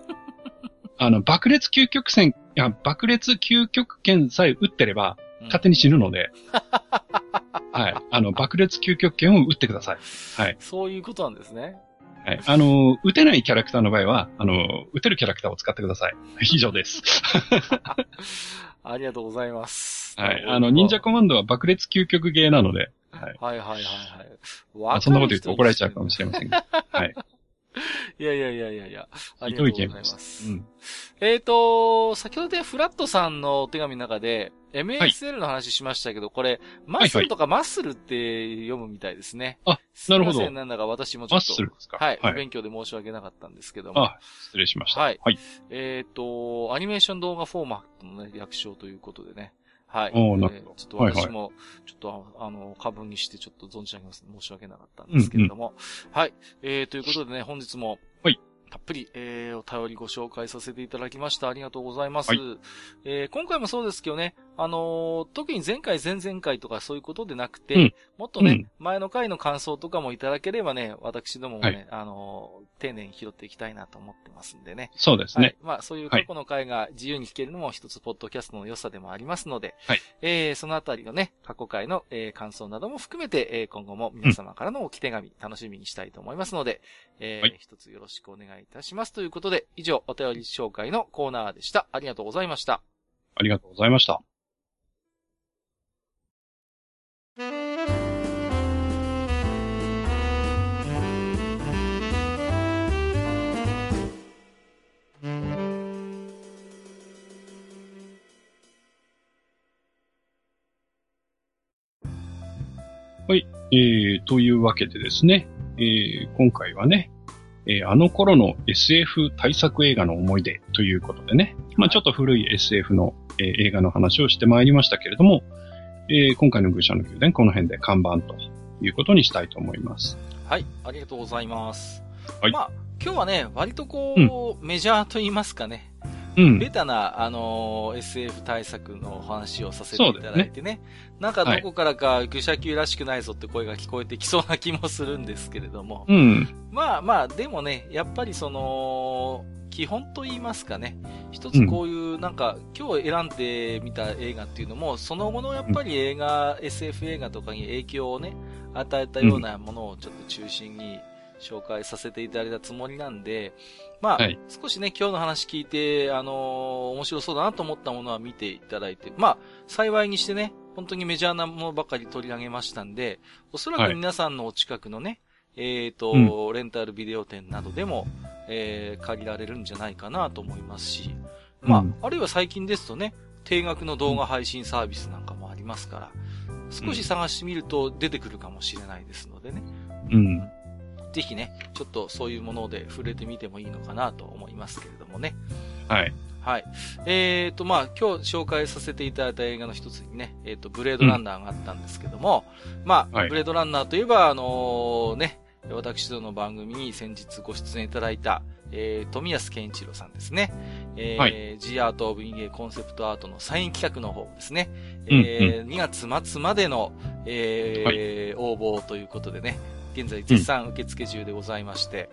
<laughs> あの、爆裂究極戦、いや、爆裂究極剣さえ撃ってれば、勝手に死ぬので、<laughs> はい。あの、爆裂究極剣を撃ってください。はい。そういうことなんですね。はい。あの、撃てないキャラクターの場合は、あの、撃てるキャラクターを使ってください。<laughs> 以上です。ありがとうございます。はい。あの、忍者コマンドは爆裂究極ゲーなので、はい。はいはいはいはい。そんなこと言うと怒られちゃうかもしれませんが。はい。<laughs> いやいやいやいやいや。ありがとうございます。うん、えっ、ー、と、先ほどでフラットさんのお手紙の中で、MSL の話しましたけど、はい、これ、マッスルとかマッスルって読むみたいですね。あ、なるほど。なんだか私もちょっと。マッスルですかはい。はい、勉強で申し訳なかったんですけども。あ、失礼しました。はい。はい、えっ、ー、と、アニメーション動画フォーマットのね、略称ということでね。はい。おなるほど。ちょっと私も、ちょっと、あの、過分にしてちょっと存じ上げます。申し訳なかったんですけれども。うんうん、はい。えー、ということでね、本日も、はい。たっぷり、えー、お便りご紹介させていただきました。ありがとうございます。はい、えー、今回もそうですけどね、あのー、特に前回、前々回とかそういうことでなくて、うん、もっとね、うん、前の回の感想とかもいただければね、私どももね、はい、あのー、丁寧に拾っていきたいなと思ってますんでね。そうですね。はい、まあ、そういう過去の回が自由に聞けるのも一つ、ポッドキャストの良さでもありますので、はい、えー、そのあたりのね、過去回の、えー、感想なども含めて、えー、今後も皆様からの置き手紙、楽しみにしたいと思いますので、えー、はい、一つよろしくお願いいたします。ということで、以上、お便り紹介のコーナーでした。ありがとうございました。ありがとうございました。はい。えー、というわけでですね、えー、今回はね、えー、あの頃の SF 対策映画の思い出ということでね、まあちょっと古い SF の、えー、映画の話をしてまいりましたけれども、えー、今回の愚者の宮殿この辺で看板ということにしたいと思います。はい、ありがとうございます。はい。まあ、今日はね、割とこう、うん、メジャーと言いますかね、うん。ベタな、あのー、SF 対策のお話をさせていただいてね。ねなんかどこからか、愚者級らしくないぞって声が聞こえてきそうな気もするんですけれども。うん。まあまあ、でもね、やっぱりその、基本と言いますかね。一つこういう、なんか、今日選んでみた映画っていうのも、その後のやっぱり映画、うん、SF 映画とかに影響をね、与えたようなものをちょっと中心に紹介させていただいたつもりなんで、まあ、はい、少しね、今日の話聞いて、あのー、面白そうだなと思ったものは見ていただいて、まあ、幸いにしてね、本当にメジャーなものばかり取り上げましたんで、おそらく皆さんのお近くのね、はい、えっ、ー、と、うん、レンタルビデオ店などでも、えー、借りられるんじゃないかなと思いますし、まあ、うん、あるいは最近ですとね、定額の動画配信サービスなんかもありますから、少し探してみると出てくるかもしれないですのでね。うん。ぜひね、ちょっとそういうもので触れてみてもいいのかなと思いますけれどもね。はい。はい。えっ、ー、と、まあ、今日紹介させていただいた映画の一つにね、えっ、ー、と、ブレードランナーがあったんですけども、うん、まあ、はい、ブレードランナーといえば、あのー、ね、私どの番組に先日ご出演いただいた、えー、富安健一郎さんですね。えー、はい、G アートオブインゲーコンセプトアートのサイン企画の方ですね。うんうん、えー、2月末までの、えー、はい、応募ということでね、現在絶賛受付中でございまして、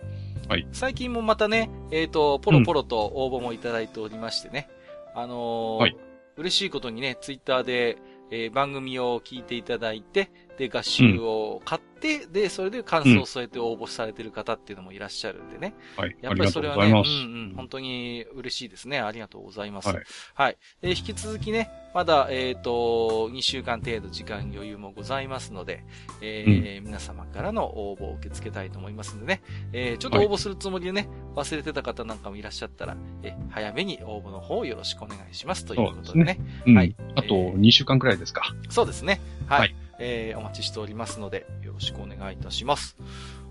はい。最近もまたね、えっ、ー、と、ポロポロと応募もいただいておりましてね、あのー、はい。嬉しいことにね、ツイッターで、えー、番組を聞いていただいて、で、合集を買って、うん、で、それで感想を添えて応募されてる方っていうのもいらっしゃるんでね。はい。やっぱりそれはね、うんうん、本当に嬉しいですね。ありがとうございます。はい。はい。で、引き続きね、まだ、えっ、ー、と、2週間程度時間余裕もございますので、えー、うん、皆様からの応募を受け付けたいと思いますんでね、えー、ちょっと応募するつもりでね、はい、忘れてた方なんかもいらっしゃったら、え早めに応募の方をよろしくお願いしますということでね。でねうん、はい。あと2週間くらいですか。そうですね。はい。はいえー、お待ちしておりますので、よろしくお願いいたします。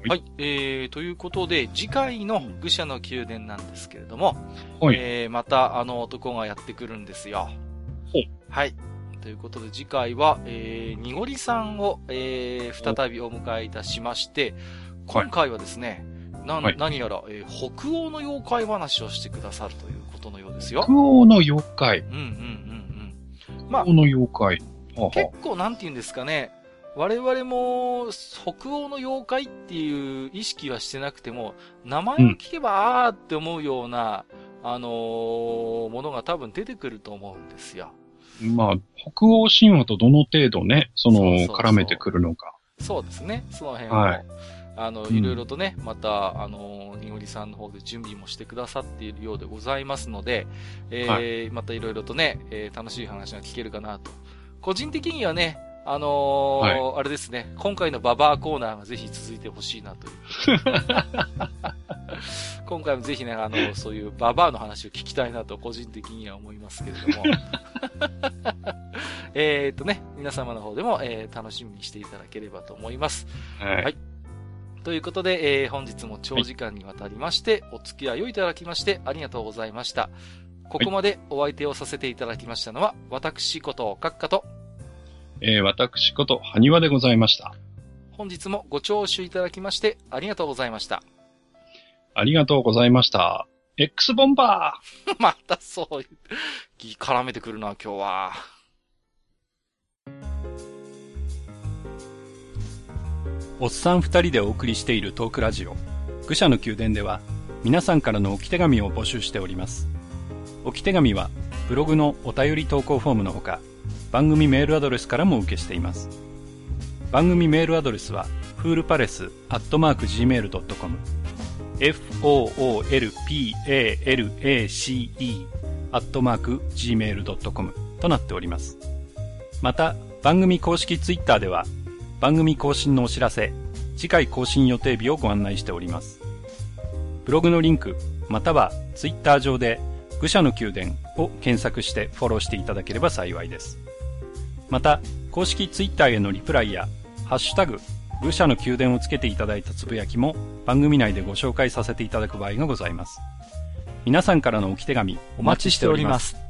はい、えー、ということで、次回の愚者の宮殿なんですけれども、はい、えー、またあの男がやってくるんですよ。はい。ということで次回は、えー、にごりさんを、えー、再びお迎えいたしまして、今回はですね、な、はい、何やら、えー、北欧の妖怪話をしてくださるということのようですよ。北欧の妖怪。うんうんうんうん。まあ、北欧の妖怪。結構なんて言うんですかね、我々も北欧の妖怪っていう意識はしてなくても、名前を聞けば、あーって思うような、あのー、ものが多分出てくると思うんですよ。まあ、北欧神話とどの程度ね、その、絡めてくるのか。そうですね。その辺は、はい、あの、いろいろとね、また、あの、にごりさんの方で準備もしてくださっているようでございますので、えー、はい、またいろいろとね、えー、楽しい話が聞けるかなと。個人的にはね、あのーはい、あれですね、今回のババアコーナーがぜひ続いてほしいなという。<laughs> 今回もぜひね、あの、そういうババアの話を聞きたいなと個人的には思いますけれども。<laughs> えっとね、皆様の方でも、えー、楽しみにしていただければと思います。はい。はい、ということで、えー、本日も長時間にわたりまして、お付き合いをいただきましてありがとうございました。ここまでお相手をさせていただきましたのは、私こと、閣下と、えー、私こと、はにわでございました。本日もご聴取いただきまして、ありがとうございました。ありがとうございました。X ボンバー <laughs> またそういう、絡めてくるな、今日は。おっさん二人でお送りしているトークラジオ、愚者の宮殿では、皆さんからの置き手紙を募集しております。置き手紙は、ブログのお便り投稿フォームのほか、番組メールアドレスからも受けしています。番組メールアドレスは、フールパレスアットマーク Gmail.com foolpalace アットマーク Gmail.com となっております。また、番組公式ツイッターでは、番組更新のお知らせ、次回更新予定日をご案内しております。ブログのリンク、またはツイッター上で、愚者の宮殿を検索してフォローしていただければ幸いです。また、公式ツイッターへのリプライや、ハッシュタグ、愚者の宮殿をつけていただいたつぶやきも番組内でご紹介させていただく場合がございます。皆さんからの置き手紙お待ちしております。